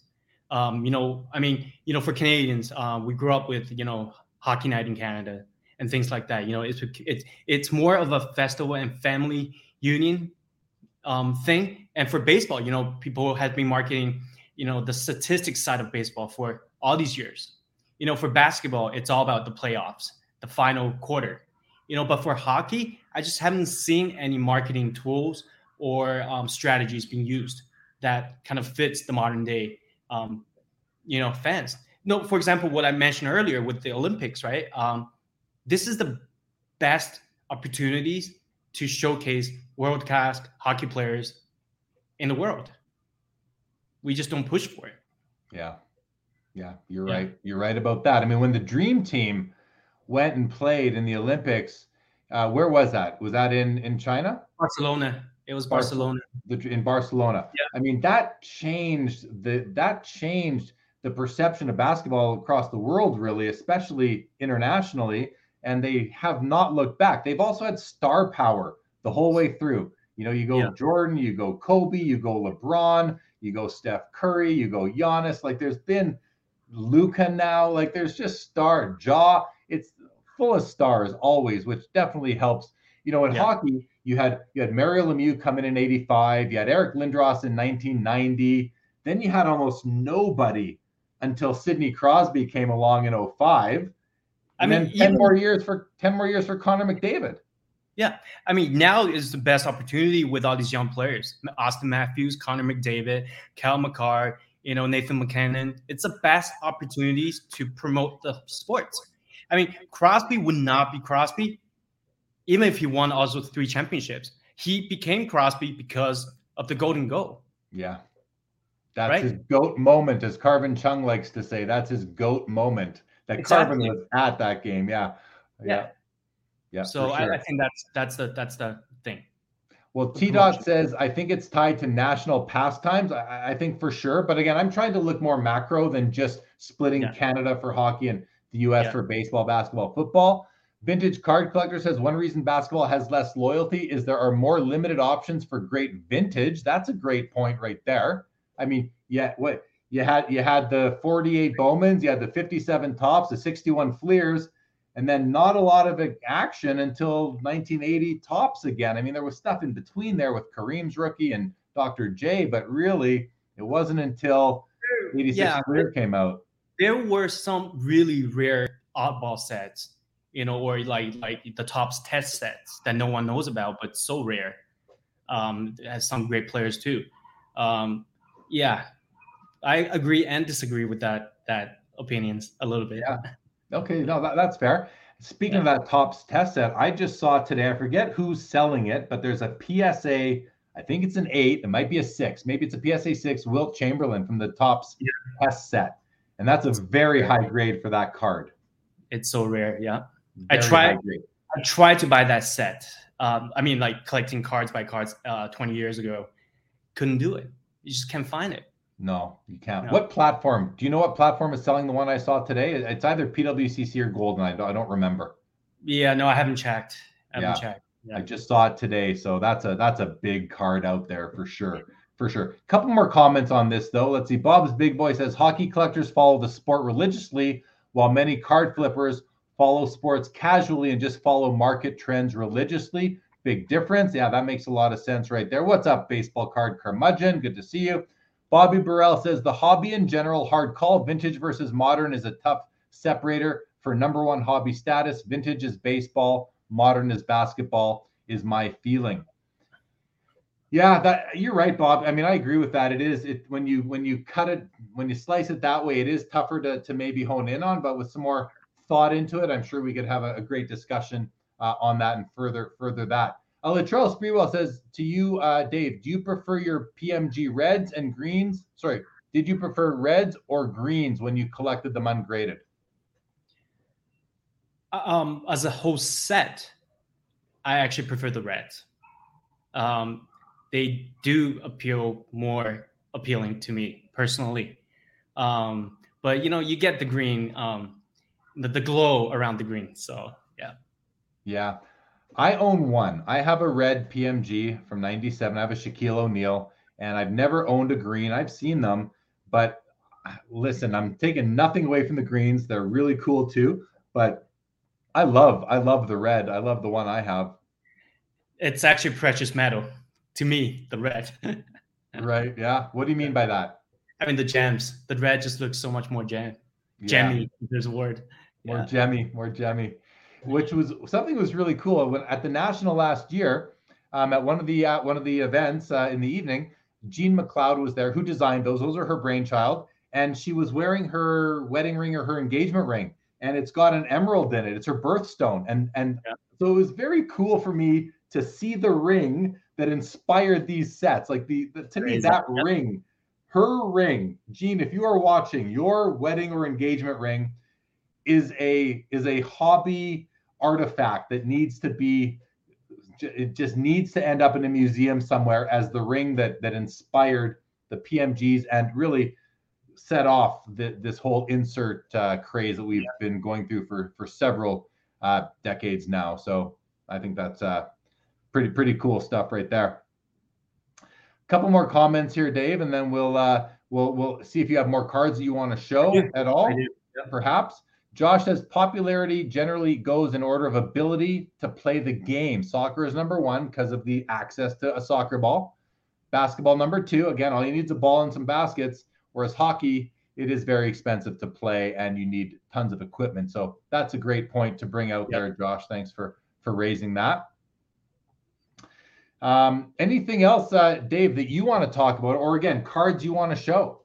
S3: Um, you know, I mean, you know, for Canadians, uh, we grew up with you know Hockey Night in Canada and things like that. You know, it's it's it's more of a festival and family union um, thing. And for baseball, you know, people have been marketing, you know, the statistics side of baseball for all these years. You know, for basketball, it's all about the playoffs, the final quarter. You know, but for hockey, I just haven't seen any marketing tools or um, strategies being used that kind of fits the modern day, um, you know, fans. No, for example, what I mentioned earlier with the Olympics, right? Um, this is the best opportunities to showcase world class hockey players in the world. We just don't push for it.
S2: Yeah. Yeah, you're yeah. right. You're right about that. I mean, when the dream team went and played in the Olympics, uh, where was that? Was that in in China?
S3: Barcelona. It was Barcelona.
S2: The, in Barcelona. Yeah. I mean, that changed the that changed the perception of basketball across the world, really, especially internationally and they have not looked back. They've also had star power the whole way through. You know, you go yeah. Jordan, you go Kobe, you go LeBron, you go Steph Curry, you go Giannis. Like there's been Luka now. Like there's just star jaw. It's full of stars always, which definitely helps. You know, in yeah. hockey, you had you had Mario Lemieux coming in '85. You had Eric Lindros in 1990. Then you had almost nobody until Sidney Crosby came along in 05 I mean, then 10 even, more years for 10 more years for Connor McDavid.
S3: Yeah. I mean, now is the best opportunity with all these young players. Auston Matthews, Connor McDavid, Cale Makar, you know, Nathan MacKinnon. It's the best opportunities to promote the sports. I mean, Crosby would not be Crosby even if he won also three championships. He became Crosby because of the golden goal.
S2: Yeah. That's right? his goat moment, as Carvin Chung likes to say. That's his goat moment that exactly. Carvin was at that game. Yeah.
S3: Yeah. Yeah. So sure. I, I, think that's that's the that's the thing.
S2: Well, T Dot says I think it's tied to national pastimes. I, I, think for sure, but again, I'm trying to look more macro than just splitting yeah. Canada for hockey and the U.S. Yeah. for baseball, basketball, football. Vintage card collector says one reason basketball has less loyalty is there are more limited options for great vintage. That's a great point right there. I mean, yeah, what you had you had the 48 Bowmans, you had the 57 Topps, the 61 Fleers, and then not a lot of action until 1980 Topps again. I mean, there was stuff in between there with Kareem's rookie and Dr. J, but really it wasn't until 86 yeah, came out.
S3: There were some really rare oddball sets, you know, or like like the Topps test sets that no one knows about, but so rare. Um, has some great players too. Um, yeah, I agree and disagree with that that opinions a little bit.
S2: Yeah. Okay, no, that, that's fair. Speaking of that Topps test set, I just saw today, I forget who's selling it, but there's a PSA, I think it's an eight, it might be a six, maybe it's a PSA six Wilt Chamberlain from the Topps test set. And that's a very high grade for that card.
S3: It's so rare. Yeah. I
S2: Very
S3: tried- I tried to buy that set. Um, I mean, like collecting cards by cards uh, 20 years ago. Couldn't do it. You just can't find it.
S2: No, you can't.
S3: No.
S2: What platform? Do you know what platform is selling the one I saw today? It's either PWCC or Goldin. I don't, I don't remember.
S3: Yeah, no, I haven't checked. I haven't
S2: Yeah.
S3: checked. Yeah.
S2: I just saw it today, so that's a that's a big card out there for sure, for sure. Couple more comments on this though. Let's see. Bob's Big Boy says hockey collectors follow the sport religiously, while many card flippers follow sports casually and just follow market trends religiously. Big difference. Yeah, that makes a lot of sense right there. What's up, baseball card curmudgeon? Good to see you. Bobby Burrell says the hobby in general, hard call, vintage versus modern is a tough separator for number one hobby status. Vintage is baseball, modern is basketball, is my feeling. Yeah, that you're right, Bob. I mean, I agree with that. It is it when you when you cut it when you slice it that way, it is tougher to to maybe hone in on, but with some more thought into it, I'm sure we could have a, a great discussion uh, on that and further further that. Uh, Latrell Sprewell says to you, uh, Dave, do you prefer your PMG reds and greens? Sorry, did you prefer reds or greens when you collected them ungraded?
S3: um, as a whole set, I actually prefer the reds. Um, they do appeal more appealing to me personally. Um, but you know, you get the green, um, the, the glow around the green. So yeah,
S2: Yeah. I own one. I have a red PMG from 97. I have a Shaquille O'Neal, and I've never owned a green. I've seen them, but uh, listen, I'm taking nothing away from the greens. They're really cool too. But I love, I love the red. I love the one I have.
S3: it's actually precious metal to me. The red.
S2: Right. Yeah. What do you mean by that?
S3: I mean the gems. The red just looks so much more jam,
S2: Yeah.
S3: jammy. There's a word.
S2: more
S3: Yeah.
S2: gemmy, more gemmy, which was something that was really cool. When at the national last year, um, at one of the uh, one of the events uh, in the evening, Jean McLeod was there, who designed those. Those are her brainchild, and she was wearing her wedding ring or her engagement ring, and it's got an emerald in it. It's her birthstone, and and
S3: Yeah.
S2: so it was very cool for me to see the ring that inspired these sets. Like the, the to me that
S3: Yeah.
S2: ring, her ring, Jean. If you are watching, your wedding or engagement ring is a is a hobby artifact that needs to be it just needs to end up in a museum somewhere as the ring that that inspired the PMGs and really set off the, this whole insert uh, craze that we've been going through for for several uh, decades now. So I think that's uh, pretty pretty cool stuff right there. A couple more comments here, Dave, and then we'll uh, we'll we'll see if you have more cards that you want to show at all perhaps. Josh says popularity generally goes in order of ability to play the game. Soccer is number one because of the access to a soccer ball. Basketball number two. Again, all you need is a ball and some baskets. Whereas hockey, it is very expensive to play and you need tons of equipment. So that's a great point to bring out
S3: Yep.
S2: there, Josh. Thanks for for raising that. Um, anything else, uh, Dave, that you want to talk about, or again, cards you want to show?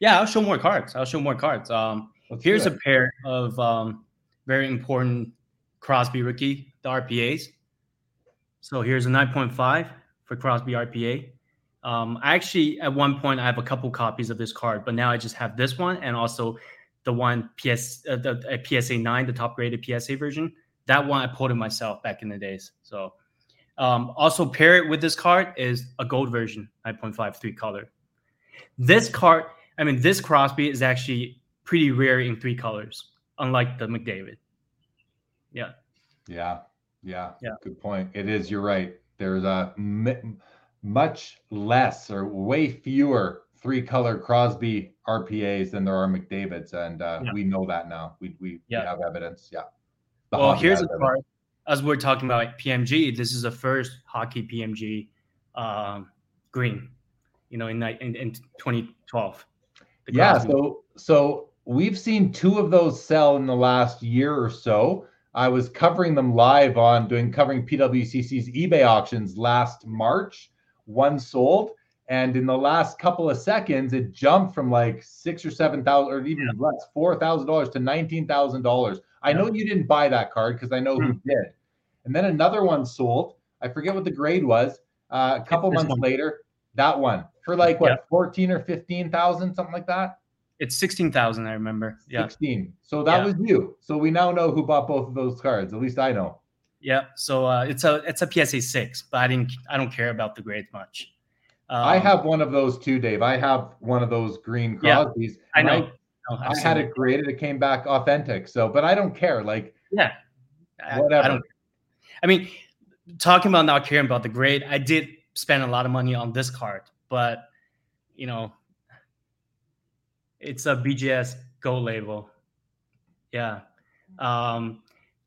S3: Yeah, I'll show more cards. I'll show more cards. Um,
S2: Let's
S3: Here's a pair of um, very important Crosby rookie, the RPAs. So here's a 9.5 for Crosby RPA. Um, I actually, at one point, I have a couple copies of this card, but now I just have this one and also the one PS, uh, the uh, PSA 9, the top graded PSA version. That one I pulled it myself back in the days. So um, also pair it with this card is a gold version, 9.5 three color. This card, I mean, this Crosby is actually pretty rare in three colors, unlike the McDavid.
S2: Yeah, yeah,
S3: Yeah.
S2: Good point. It is. You're right. There's a m- much less or way fewer three color Crosby RPAs than there are McDavid's, and uh,
S3: Yeah.
S2: we know that now. We we,
S3: Yeah.
S2: we have evidence. Yeah. The
S3: well, here's
S2: evidence.
S3: card. As we're talking about PMG, this is the first hockey PMG um, green. You know, in in, in 2012.
S2: Yeah. So so we've seen two of those sell in the last year or so. I was covering them live on doing covering PWCC's eBay auctions last March. One sold, And in the last couple of seconds, it jumped from like six or seven thousand, or even yeah. less, four thousand dollars to nineteen thousand dollars. I know you didn't buy that card because I know mm. who did. And then another one sold. I forget what the grade was. Uh, a couple months one. later, that one for like what, yep. fourteen or fifteen thousand, something like that.
S3: It's sixteen thousand. I remember. Yeah,
S2: sixteen. So that yeah. was you. So we now know who bought both of those cards. At least I know.
S3: Yeah. So uh, it's a it's a PSA six, but I didn't I don't care about the grades much.
S2: Um, I have one of those too, Dave. I have one of those green Crosbys. Yeah,
S3: I know.
S2: I, no, I had it graded. It came back authentic. So, but I don't care. Like,
S3: yeah, whatever. I, I, don't. I mean, talking about not caring about the grade, I did spend a lot of money on this card, but you know, it's a BGS Gold label. Yeah. Um,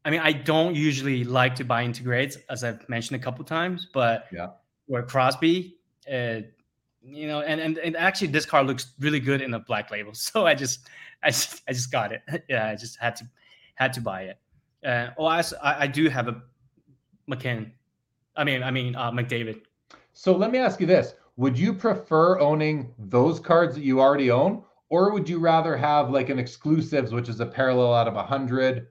S3: I mean, I don't usually like to buy integrates, as I've mentioned a couple times, but
S2: yeah,
S3: where Crosby, uh, you know, and, and and actually this car looks really good in a black label, so I just I just I just got it. yeah, I just had to had to buy it. Uh, oh, I, I do have a MacKinnon. I mean, I mean uh, McDavid.
S2: So let me ask you this: Would you prefer owning those cards that you already own, or would you rather have like an exclusives, which is a parallel out of a hundred?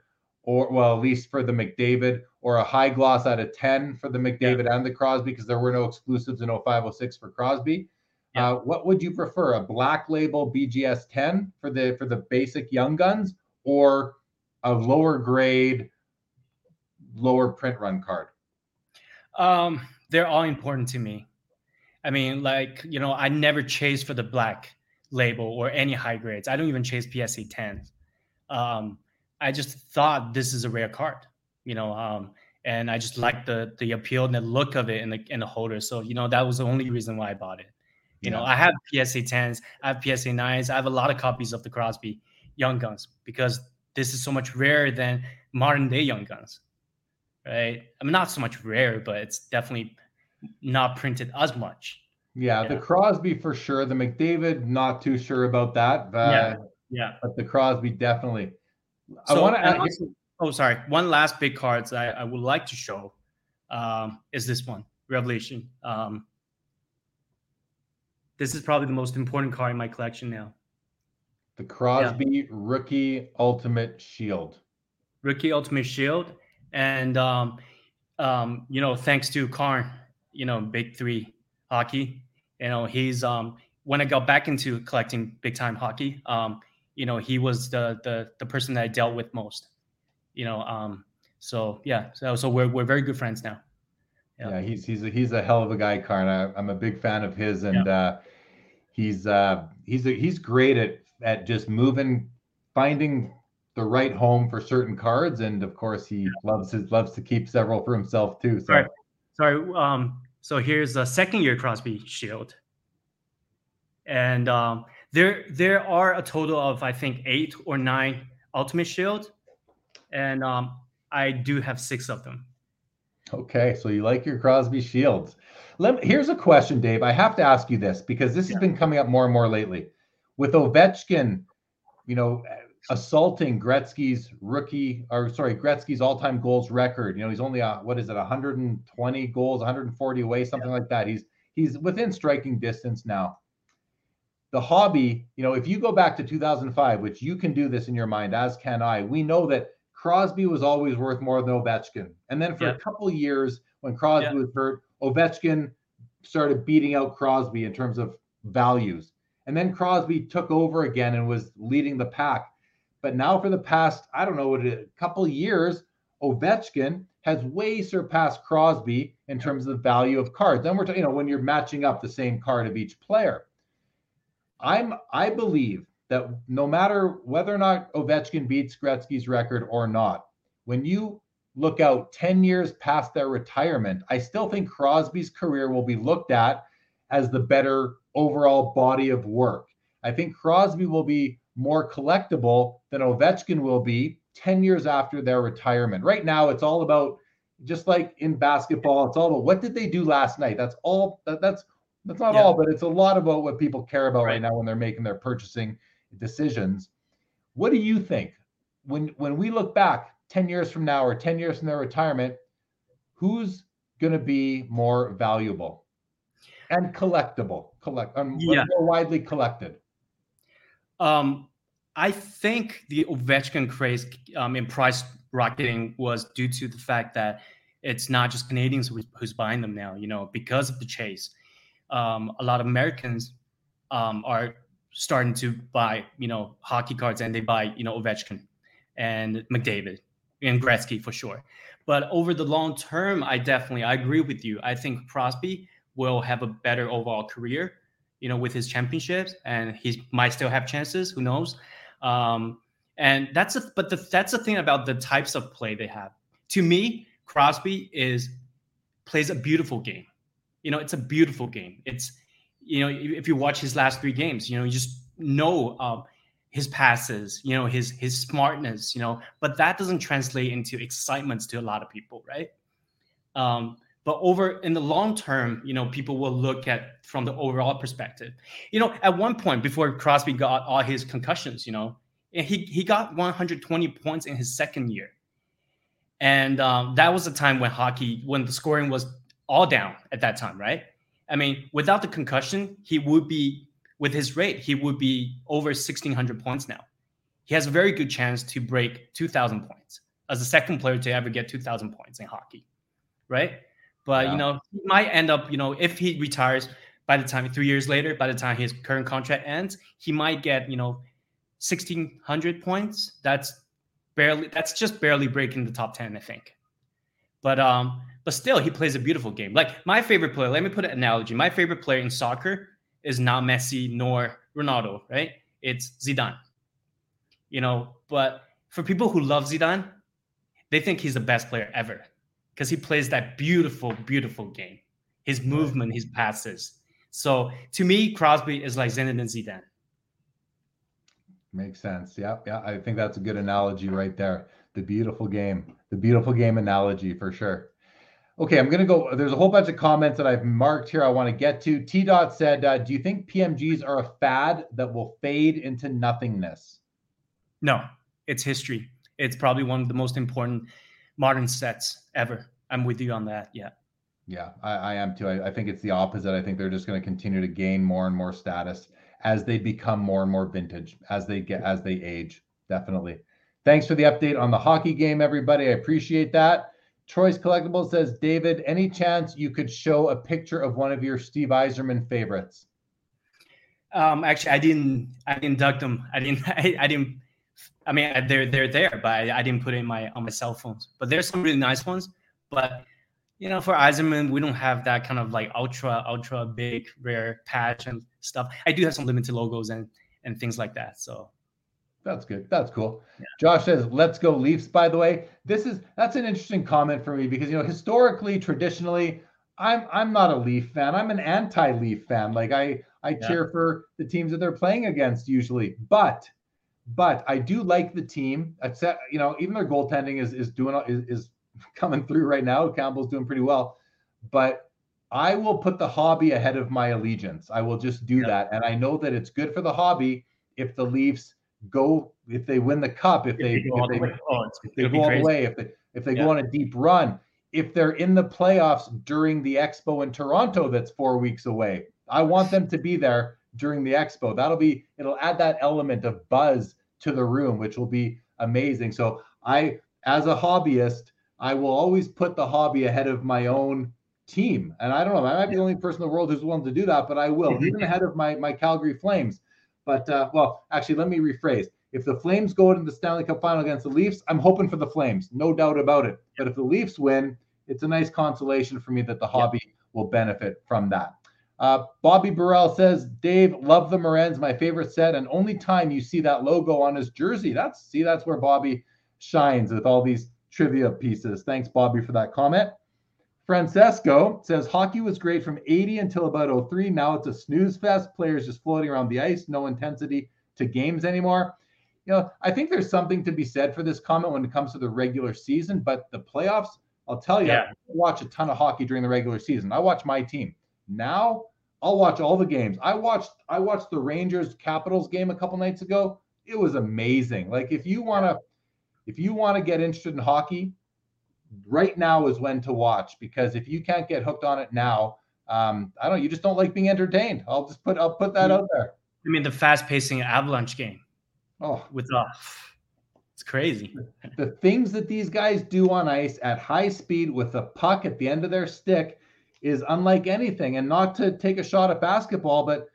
S2: or well, at least for the McDavid, or a high gloss out of 10 for the McDavid yeah. and the Crosby, because there were no exclusives in 0506 for Crosby. Yeah. Uh, what would you prefer? A black label BGS 10 for the for the basic young guns, or a lower grade, lower print run card?
S3: Um, they're all important to me. I mean, like, you know, I never chase for the black label or any high grades. I don't even chase PSA 10s. Um, I just thought this is a rare card, you know, um, and I just liked the the appeal and the look of it in the in the holder. So you know that was the only reason why I bought it. You yeah. know, I have PSA 10s, I have PSA 9s, I have a lot of copies of the Crosby Young Guns because this is so much rarer than modern day Young Guns, right? I mean, not so much rare, but it's definitely not printed as much.
S2: Yeah, the Crosby for sure. The McDavid, not too sure about that. But,
S3: yeah, yeah.
S2: But the Crosby definitely.
S3: I want to add. oh, sorry. One last big card I, I would like to show um, is this one, Revelation. Um, this is probably the most important card in my collection now.
S2: The Crosby yeah. Rookie Ultimate Shield.
S3: Rookie Ultimate Shield, and um, um, you know, thanks to Karn, you know, Big Three hockey. You know, he's um, when I got back into collecting big time hockey, um, you know, he was the the the person that I dealt with most. You know, um, so yeah, so so we're we're very good friends now.
S2: Yeah, yeah he's he's a, he's a hell of a guy, Karn. I, am a big fan of his, and yeah. uh, he's uh, he's a, he's great at at just moving, finding the right home for certain cards, and of course he yeah. loves his loves to keep several for himself too. So.
S3: Sorry, sorry. Um, so here's the second year Crosby Shield, and um, there there are a total of I think eight or nine Ultimate Shield, and um, I do have six of them.
S2: Okay, so you like your Crosby Shields. Let here's a question, Dave. I have to ask you this because this yeah. has been coming up more and more lately. With Ovechkin, you know, assaulting Gretzky's rookie or sorry, Gretzky's all-time goals record. You know, he's only a, what is it, 120 goals, 140 away, something yeah. like that. He's he's within striking distance now the hobby, you know, if you go back to 2005, which you can do this in your mind, as can I, we know that Crosby was always worth more than Ovechkin. And then for yeah. a couple years, when Crosby yeah. was hurt, Ovechkin started beating out Crosby in terms of values. And then Crosby took over again and was leading the pack. But now, for the past, I don't know, a couple years, Ovechkin has way surpassed Crosby in terms of the value of cards. Then we're, talking, you know, when you're matching up the same card of each player. I'm I believe that no matter whether or not Ovechkin beats Gretzky's record or not, when you look out 10 years past their retirement, I still think Crosby's career will be looked at as the better overall body of work. I think Crosby will be more collectible than Ovechkin will be 10 years after their retirement. Right now, it's all about just like in basketball, it's all about what did they do last night. That's all. That, that's that's not yeah. all, but it's a lot about what people care about right. right now when they're making their purchasing decisions. What do you think when when we look back 10 years from now or 10 years from their retirement, who's going to be more valuable? and collectible, collect, um,
S3: Yeah.
S2: more widely collected.
S3: Um, I think the Ovechkin craze um, in price rocketing was due to the fact that it's not just Canadians who, who's buying them now. You know, because of the chase, um, a lot of Americans um, are starting to buy, you know, hockey cards, and they buy, you know, Ovechkin and McDavid and Gretzky for sure. But over the long term, I definitely I agree with you. I think Crosby will have a better overall career, you know, with his championships, and he might still have chances. Who knows? Um, and that's a but the, that's the thing about the types of play they have. To me, Crosby is plays a beautiful game. You know, it's a beautiful game. It's you know, if you watch his last three games, you know, you just know um, his passes, you know, his his smartness, you know, but that doesn't translate into excitement to a lot of people, right? Um, but over in the long term, you know, people will look at from the overall perspective. You know, at one point before Crosby got all his concussions, you know, and he he got 120 points in his second year, and um, that was a time when hockey, when the scoring was all down at that time, right? I mean, without the concussion, he would be with his rate, he would be over 1600 points now. He has a very good chance to break 2000 points as the second player to ever get 2000 points in hockey, right? But
S2: Yeah.
S3: you know, he might end up, you know, if he retires by the time three years later, by the time his current contract ends, he might get, you know, 1600 points. That's barely, that's just barely breaking the top 10, I think. But um, but still, he plays a beautiful game. Like my favorite player. Let me put an analogy. My favorite player in soccer is not Messi nor Ronaldo, right? It's Zidane. You know, but for people who love Zidane, they think he's the best player ever because he plays that beautiful, beautiful game. His movement, his passes. So to me, Crosby is like Zinedine Zidane.
S2: Makes sense. Yeah, yeah. I think that's a good analogy right there. The beautiful game, the beautiful game analogy for sure. Okay, I'm gonna go. There's a whole bunch of comments that I've marked here. I want to get to. T Dot said, uh, "Do you think PMGs are a fad that will fade into nothingness?"
S3: No, it's history. It's probably one of the most important modern sets ever. I'm with you on that. Yeah.
S2: Yeah, I, I am too. I, I think it's the opposite. I think they're just going to continue to gain more and more status as they become more and more vintage, as they get as they age. Definitely. Thanks for the update on the hockey game, everybody. I appreciate that. Troy's Collectibles says, David, any chance you could show a picture of one of your Steve Yzerman favorites?
S3: Um, actually, I didn't. I didn't duck them. I didn't. I, I didn't. I mean, they're they're there, but I, I didn't put it in my on my cell phones. But there's some really nice ones. But you know, for Yzerman, we don't have that kind of like ultra ultra big rare patch and stuff. I do have some limited logos and and things like that. So
S2: That's good. That's cool. Josh says, "Let's go Leafs." By the way, this is that's an interesting comment for me because you know historically, traditionally, I'm I'm not a Leaf fan. I'm an anti-Leaf fan. Like I I
S3: Yeah.
S2: cheer for the teams that they're playing against usually, but but I do like the team. Except you know even their goaltending is is doing is, is coming through right now. Campbell's doing pretty well, but I will put the hobby ahead of my allegiance. I will just do
S3: Yeah.
S2: that, and I know that it's good for the hobby if the Leafs go if they win the cup if they
S3: go all
S2: if
S3: the
S2: they,
S3: way. Oh,
S2: if they go all the way if they if they
S3: Yeah.
S2: go on a deep run if they're in the playoffs during the expo in toronto that's four weeks away i want them to be there during the expo that'll be it'll add that element of buzz to the room which will be amazing. So i as a hobbyist i will always put the hobby ahead of my own team. And i don't know i might be the only person in the world who's willing to do that but i will even ahead of my my calgary flames. But uh, well actually let me rephrase. If the Flames go into the Stanley Cup final against the Leafs, I'm hoping for the Flames, no doubt about it. But if the Leafs win, it's a nice consolation for me that the hobby will benefit from that. Uh, Bobby Burrell says, Dave, love the Morens, my favorite set, and only time you see that logo on his jersey. That's see, that's where Bobby shines with all these trivia pieces. Thanks, Bobby, for that comment. Francesco says hockey was great from 80 until about 03. Now it's a snooze fest. Players just floating around the ice, no intensity to games anymore. You know, I think there's something to be said for this comment when it comes to the regular season, but the playoffs, I'll tell you,
S3: Yeah.
S2: I watch a ton of hockey during the regular season. I watch my team. Now I'll watch all the games. I watched I watched the Rangers Capitals game a couple nights ago. It was amazing. Like if you want to if you want to get interested in hockey, right now is when to watch because if you can't get hooked on it now, Um, I don't. You just don't like being entertained. I'll just put. I'll put that
S3: Mm.
S2: out there.
S3: I mean, the fast-pacing Avalanche game
S2: Oh,
S3: with off. it's crazy.
S2: the things that these guys do on ice at high speed with the puck at the end of their stick is unlike anything. And not to take a shot at basketball, but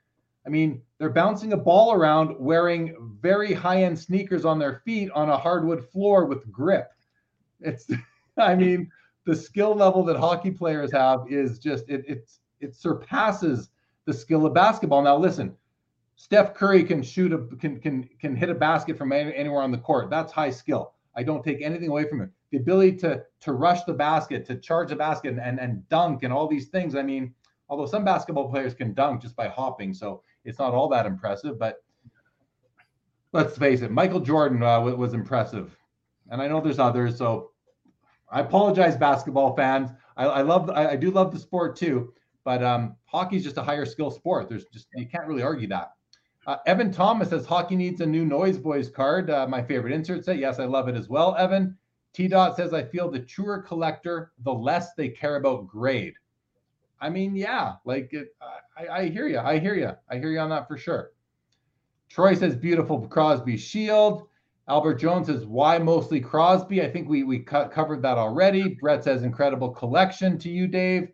S2: I mean, they're bouncing a ball around wearing very high end sneakers on their feet on a hardwood floor with grip. It's, I mean, the skill level that hockey players have is just, it, it's, it surpasses the skill of basketball. Now, listen, Steph Curry can shoot a can can can hit a basket from anywhere on the court. That's high skill. I don't take anything away from him. The ability to to rush the basket, to charge the basket, and and dunk, and all these things. I mean, although some basketball players can dunk just by hopping, so it's not all that impressive. But let's face it, Michael Jordan uh, was, impressive, and I know there's others. So I apologize, basketball fans. I, I love I, I do love the sport too, but um, is just a higher skill sport. There's just you can't really argue that. Uh, Evan Thomas says hockey needs a new Noise Boys card. Uh, my favorite insert set. Yes, I love it as well. Evan T. Dot says I feel the truer collector, the less they care about grade. I mean, yeah, like it, I, I hear you. I hear you. I hear you on that for sure. Troy says beautiful Crosby shield. Albert Jones says why mostly Crosby. I think we we co- covered that already. Brett says incredible collection to you, Dave.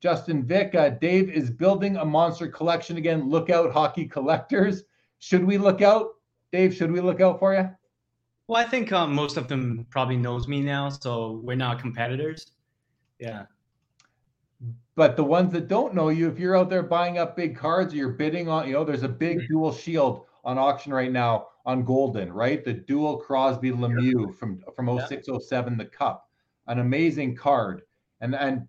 S2: Justin Vick, uh, Dave is building a monster collection again. Look out, hockey collectors. Should we look out, Dave? Should we look out for you?
S3: Well, I think um, most of them probably knows me now, so we're not competitors. Yeah.
S2: But the ones that don't know you, if you're out there buying up big cards, or you're bidding on, you know, there's a big dual shield on auction right now on Goldin, right? The dual Crosby Lemieux from from
S3: Yeah.
S2: 0607, the Cup, an amazing card, and and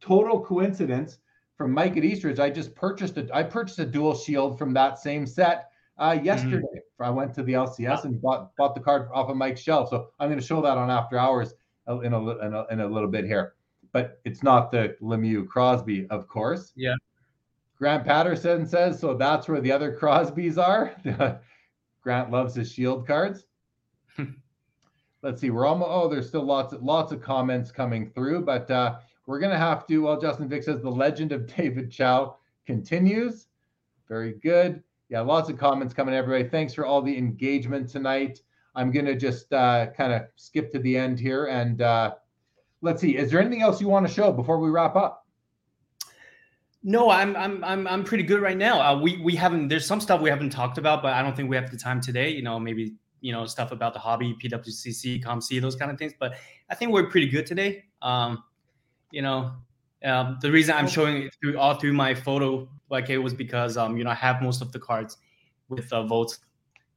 S2: total coincidence from Mike at Eastridge. I just purchased it. I purchased a dual shield from that same set uh, yesterday. I went to the LCS and bought bought the card off of Mike's shelf. So I'm going to show that on After Hours uh, in a, in a in a little bit here. But it's not the Lemieux Crosby, of course.
S3: Yeah.
S2: Grant Patterson says so. That's where the other Crosbys are. Grant loves his shield cards. Let's see. We're almost. Oh, there's still lots of lots of comments coming through, but uh, we're gonna have to. Well, Justin Vick says the legend of David Chau continues. Very good. Yeah, lots of comments coming, everybody. Thanks for all the engagement tonight. I'm gonna just uh, kind of skip to the end here, and uh, let's see. Is there anything else you want to show before we wrap up?
S3: No, I'm I'm I'm I'm pretty good right now. Uh, we we haven't. There's some stuff we haven't talked about, but I don't think we have the time today. You know, maybe you know stuff about the hobby, PWCC, ComC, those kind of things. But I think we're pretty good today. Um, you know, um, the reason I'm showing it through all through my photo like it was because um you know I have most of the cards with uh, votes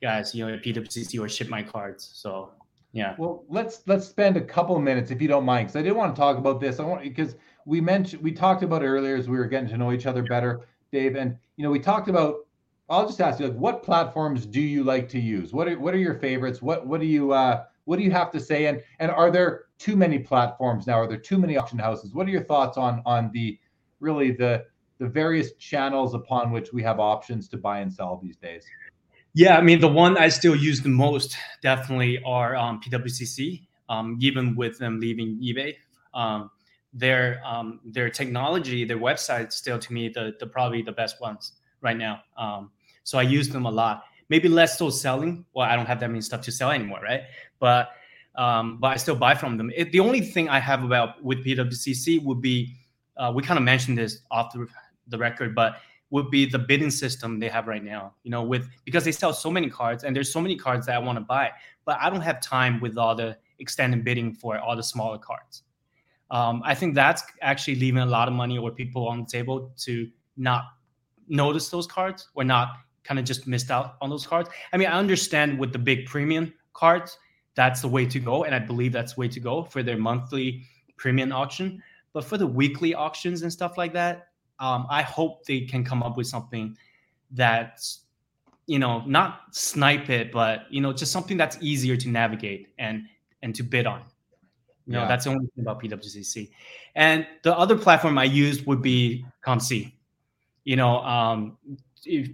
S3: guys. You know, at PWCC or ship my cards. So yeah.
S2: Well, let's let's spend a couple of minutes if you don't mind, because I did want to talk about this. I want because we mentioned we talked about it earlier as we were getting to know each other better, Dave, and you know we talked about. I'll just ask you, like, what platforms do you like to use? What are what are your favorites? What what do you uh what do you have to say? And and are there too many platforms now? Are there too many auction houses? What are your thoughts on on the really the the various channels upon which we have options to buy and sell these days?
S3: Yeah, I mean the one I still use the most definitely are um, PWCC. Um, even with them leaving eBay, um, their um, their technology, their website, still to me the the probably the best ones right now. Um, so I use them a lot. Maybe less so selling. Well, I don't have that many stuff to sell anymore, right? But um, but I still buy from them. It, the only thing I have about with PWCC would be uh, we kind of mentioned this off the, the record, but would be the bidding system they have right now. You know, with because they sell so many cards and there's so many cards that I want to buy, but I don't have time with all the extended bidding for all the smaller cards. Um, I think that's actually leaving a lot of money or people on the table to not notice those cards or not kind of just missed out on those cards. I mean, I understand with the big premium cards, that's the way to go, and I believe that's the way to go for their monthly premium auction. But for the weekly auctions and stuff like that, um, I hope they can come up with something that's you know not snipe it, but you know just something that's easier to navigate and and to bid on. You know,
S2: Yeah.
S3: that's the only thing about PWCC. And the other platform I used would be ComC. You know, um,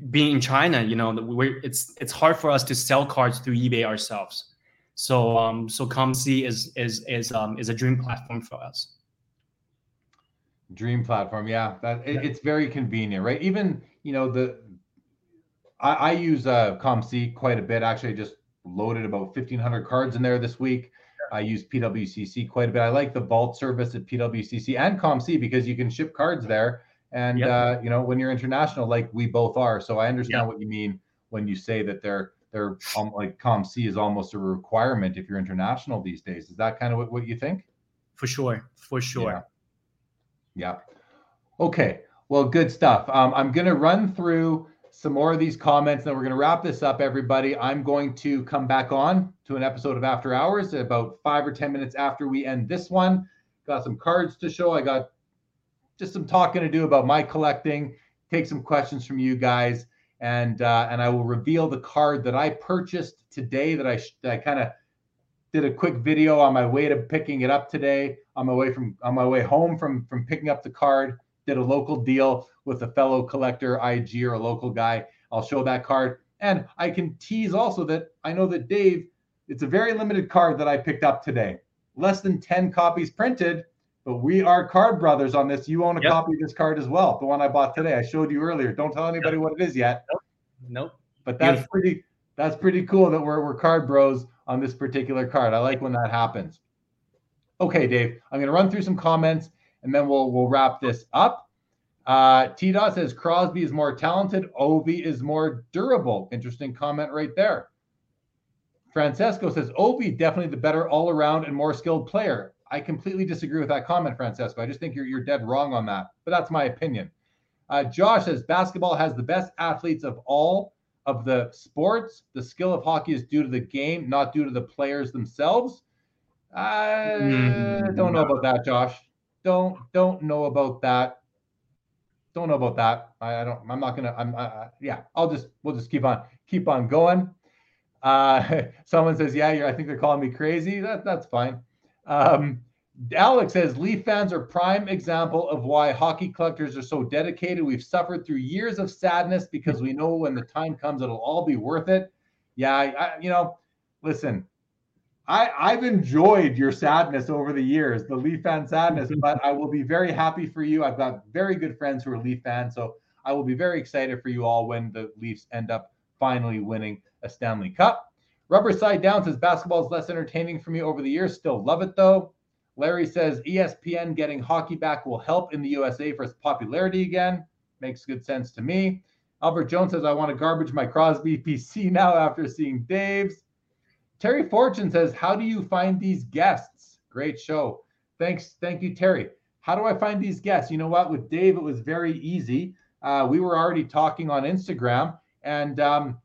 S3: being in China, you know, we're, it's it's hard for us to sell cards through eBay ourselves. So um, so ComC is is is um, is a dream platform for us.
S2: Dream platform, yeah. That it, it's very convenient, right? Even you know the I, I use uh ComC quite a bit. Actually, I just loaded about fifteen hundred cards in there this week. I use PWCC quite a bit. I like the vault service at PWCC and ComC because you can ship cards there. And
S3: Yep.
S2: uh, you know, when you're international, like we both are, so I understand
S3: Yep.
S2: what you mean when you say that they're they're um, like ComC is almost a requirement if you're international these days. Is that kind of what, what you think?
S3: For sure. For sure.
S2: Yeah. Okay. Well, good stuff. Um, I'm going to run through some more of these comments, and then we're going to wrap this up, everybody. I'm going to come back on to an episode of After Hours about five or 10 minutes after we end this one. Got some cards to show. I got just some talking to do about my collecting, take some questions from you guys, and uh, and I will reveal the card that I purchased today that I, sh- I kind of did a quick video on my way to picking it up today on my way from on my way home from from picking up the card. Did a local deal with a fellow collector ig or a local guy. I'll show that card. And i can tease also that i know that dave it's a very limited card that i picked up today. Less than 10 copies printed but we are card brothers on this you own a
S3: Yep.
S2: copy of this card as well the one i bought today i showed you earlier don't tell anybody what it is yet
S3: Nope.
S2: but that's
S3: Beautiful.
S2: pretty that's pretty cool that we're, we're card bros on this particular card. I like when that happens. Okay, Dave, I'm going to run through some comments and then we'll we'll wrap this up. Uh, T Dot says Crosby is more talented, Ovi is more durable. Interesting comment right there. Francesco says Ovi definitely the better all around and more skilled player. I completely disagree with that comment, Francesco. I just think you're you're dead wrong on that, but that's my opinion. Uh, Josh says basketball has the best athletes of all of the sports. The skill of hockey is due to the game, not due to the players themselves. I
S3: Mm,
S2: don't know about that, Josh. Don't don't know about that. Don't know about that. I, I don't. I'm not gonna. I'm. I- yeah. I'll just. We'll just keep on keep on going. Uh, someone says, "Yeah, you're, I think they're calling me crazy." That that's fine. Um, Alex says Leaf fans are prime example of why hockey collectors are so dedicated. We've suffered through years of sadness because we know when the time comes, it'll all be worth it. Yeah, I, I, you know, listen, I I've enjoyed your sadness over the years, the Leaf fan sadness, but I will be very happy for you. I've got very good friends who are Leaf fans, so I will be very excited for you all when the Leafs end up finally winning a Stanley Cup. Rubber Side Down says basketball is less entertaining for me over the years. Still love it though. Larry says ESPN getting hockey back will help in the USA for its popularity again. Makes good sense to me. Albert Jones says I want to garbage my Crosby PC now after seeing Dave's. Terry Fortune says, How do you find these guests? Great show. Thanks. Thank you, Terry. How do I find these guests? You know what? With Dave, it was very easy. Uh, we were already talking on Instagram, and um,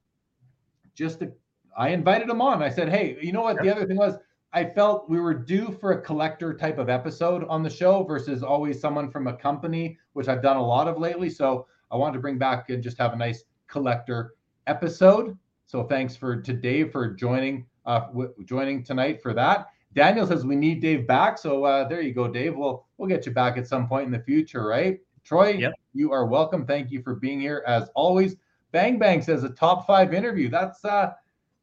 S2: just to, I invited him on. I said, Hey, you know what? The other thing was, I felt we were due for a collector type of episode on the show versus always someone from a company, which I've done a lot of lately. So I wanted to bring back and just have a nice collector episode. So thanks for to Dave for joining uh, w- joining tonight for that. Daniel says we need Dave back, so uh, there you go, Dave. We'll we'll get you back at some point in the future, right? Troy,
S3: Yep.
S2: you are welcome. Thank you for being here as always. Bang Bang says a top five interview. That's uh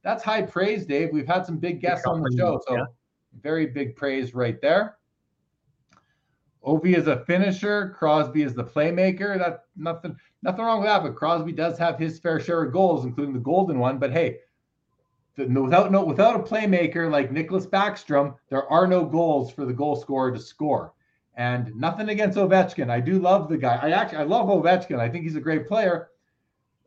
S2: that's high praise, Dave. We've had some big guests on the show, so
S3: Yeah.
S2: very big praise right there. Ovi is a finisher. Crosby is the playmaker. That nothing nothing wrong with that. But Crosby does have his fair share of goals, including the golden one. But hey, the, no, without no without a playmaker like Nicklas Backstrom, there are no goals for the goal scorer to score. And nothing against Ovechkin. I do love the guy. I actually I love Ovechkin. I think he's a great player,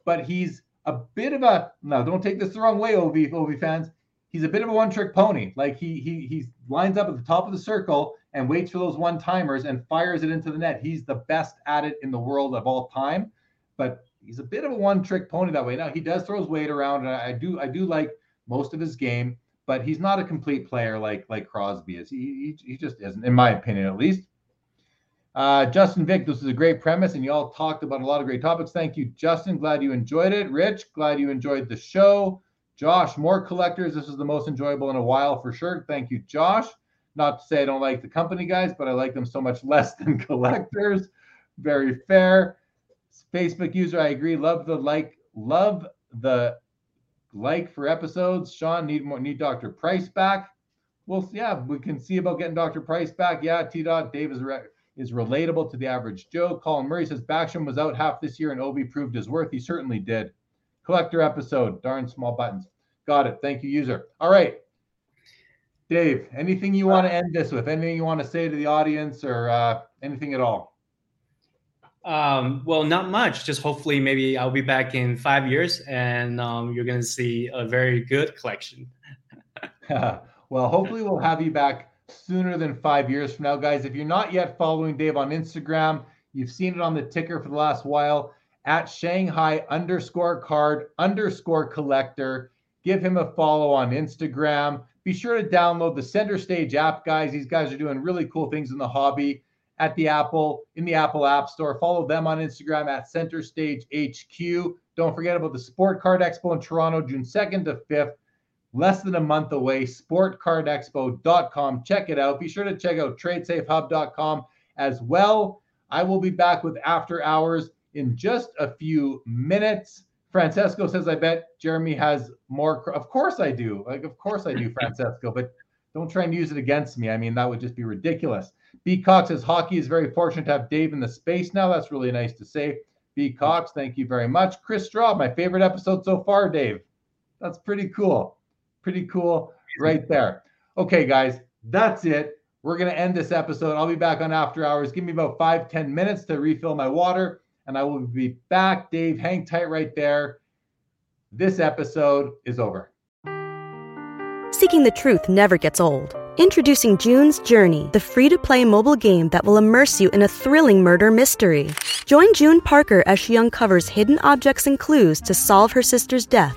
S2: but he's a bit of a no. Don't take this the wrong way, Ov Ov fans. He's a bit of a one-trick pony. Like he he he lines up at the top of the circle and waits for those one-timers and fires it into the net. He's the best at it in the world of all time. But he's a bit of a one-trick pony that way. Now he does throw his weight around, and I do I do like most of his game, but he's not a complete player like like Crosby is. He he, he just isn't, in my opinion, at least. Uh, Justin Vick, this is a great premise, and you all talked about a lot of great topics. Thank you, Justin. Glad you enjoyed it. Rich, glad you enjoyed the show. Josh, more collectors. This is the most enjoyable in a while for sure. Thank you, Josh. Not to say I don't like the company guys, but I like them so much less than collectors. Very fair. Facebook user, I agree. Love the like, love the like for episodes. Sean, need more, need Dr. Price back. Well, yeah, we can see about getting Dr. Price back. Yeah, T Dot, Dave is re- is relatable to the average Joe. Colin Murray says Backstrom was out half this year and Ovi proved his worth. He certainly did. Collector episode, darn small buttons. Got it. Thank you, user. All right. Dave, anything you want to end this with? Anything you want to say to the audience or uh, anything at all?
S3: Um, well, not much. Just hopefully, maybe I'll be back in five years, and um, you're going to see a very good collection.
S2: well, hopefully, we'll have you back sooner than five years from now, guys. If you're not yet following Dave on Instagram, you've seen it on the ticker for the last while at Shanghai underscore card underscore collector. Give him a follow on Instagram. Be sure to download the Center Stage app, guys. These guys are doing really cool things in the hobby at the Apple, in the Apple App Store. Follow them on Instagram at Center Stage HQ. Don't forget about the Sport Card Expo in Toronto, June 2nd to 5th. Less than a month away. SportCardExpo.com. Check it out. Be sure to check out TradeSafeHub.com as well. I will be back with After Hours in just a few minutes. Francesco says, I bet Jeremy has more. Of course I do. Like, of course I do, Francesco, but don't try and use it against me. I mean, that would just be ridiculous. B. Cox says, Hockey is very fortunate to have Dave in the space now. That's really nice to say. B. Cox, thank you very much. Chris Straw, my favorite episode so far, Dave. That's pretty cool. Pretty cool right there. Okay, guys, that's it. We're going to end this episode. I'll be back on After Hours. Give me about five, ten minutes to refill my water and I will be back. Dave, hang tight right there. This episode is over.
S4: Seeking the truth never gets old. Introducing June's Journey, the free to play mobile game that will immerse you in a thrilling murder mystery. Join June Parker as she uncovers hidden objects and clues to solve her sister's death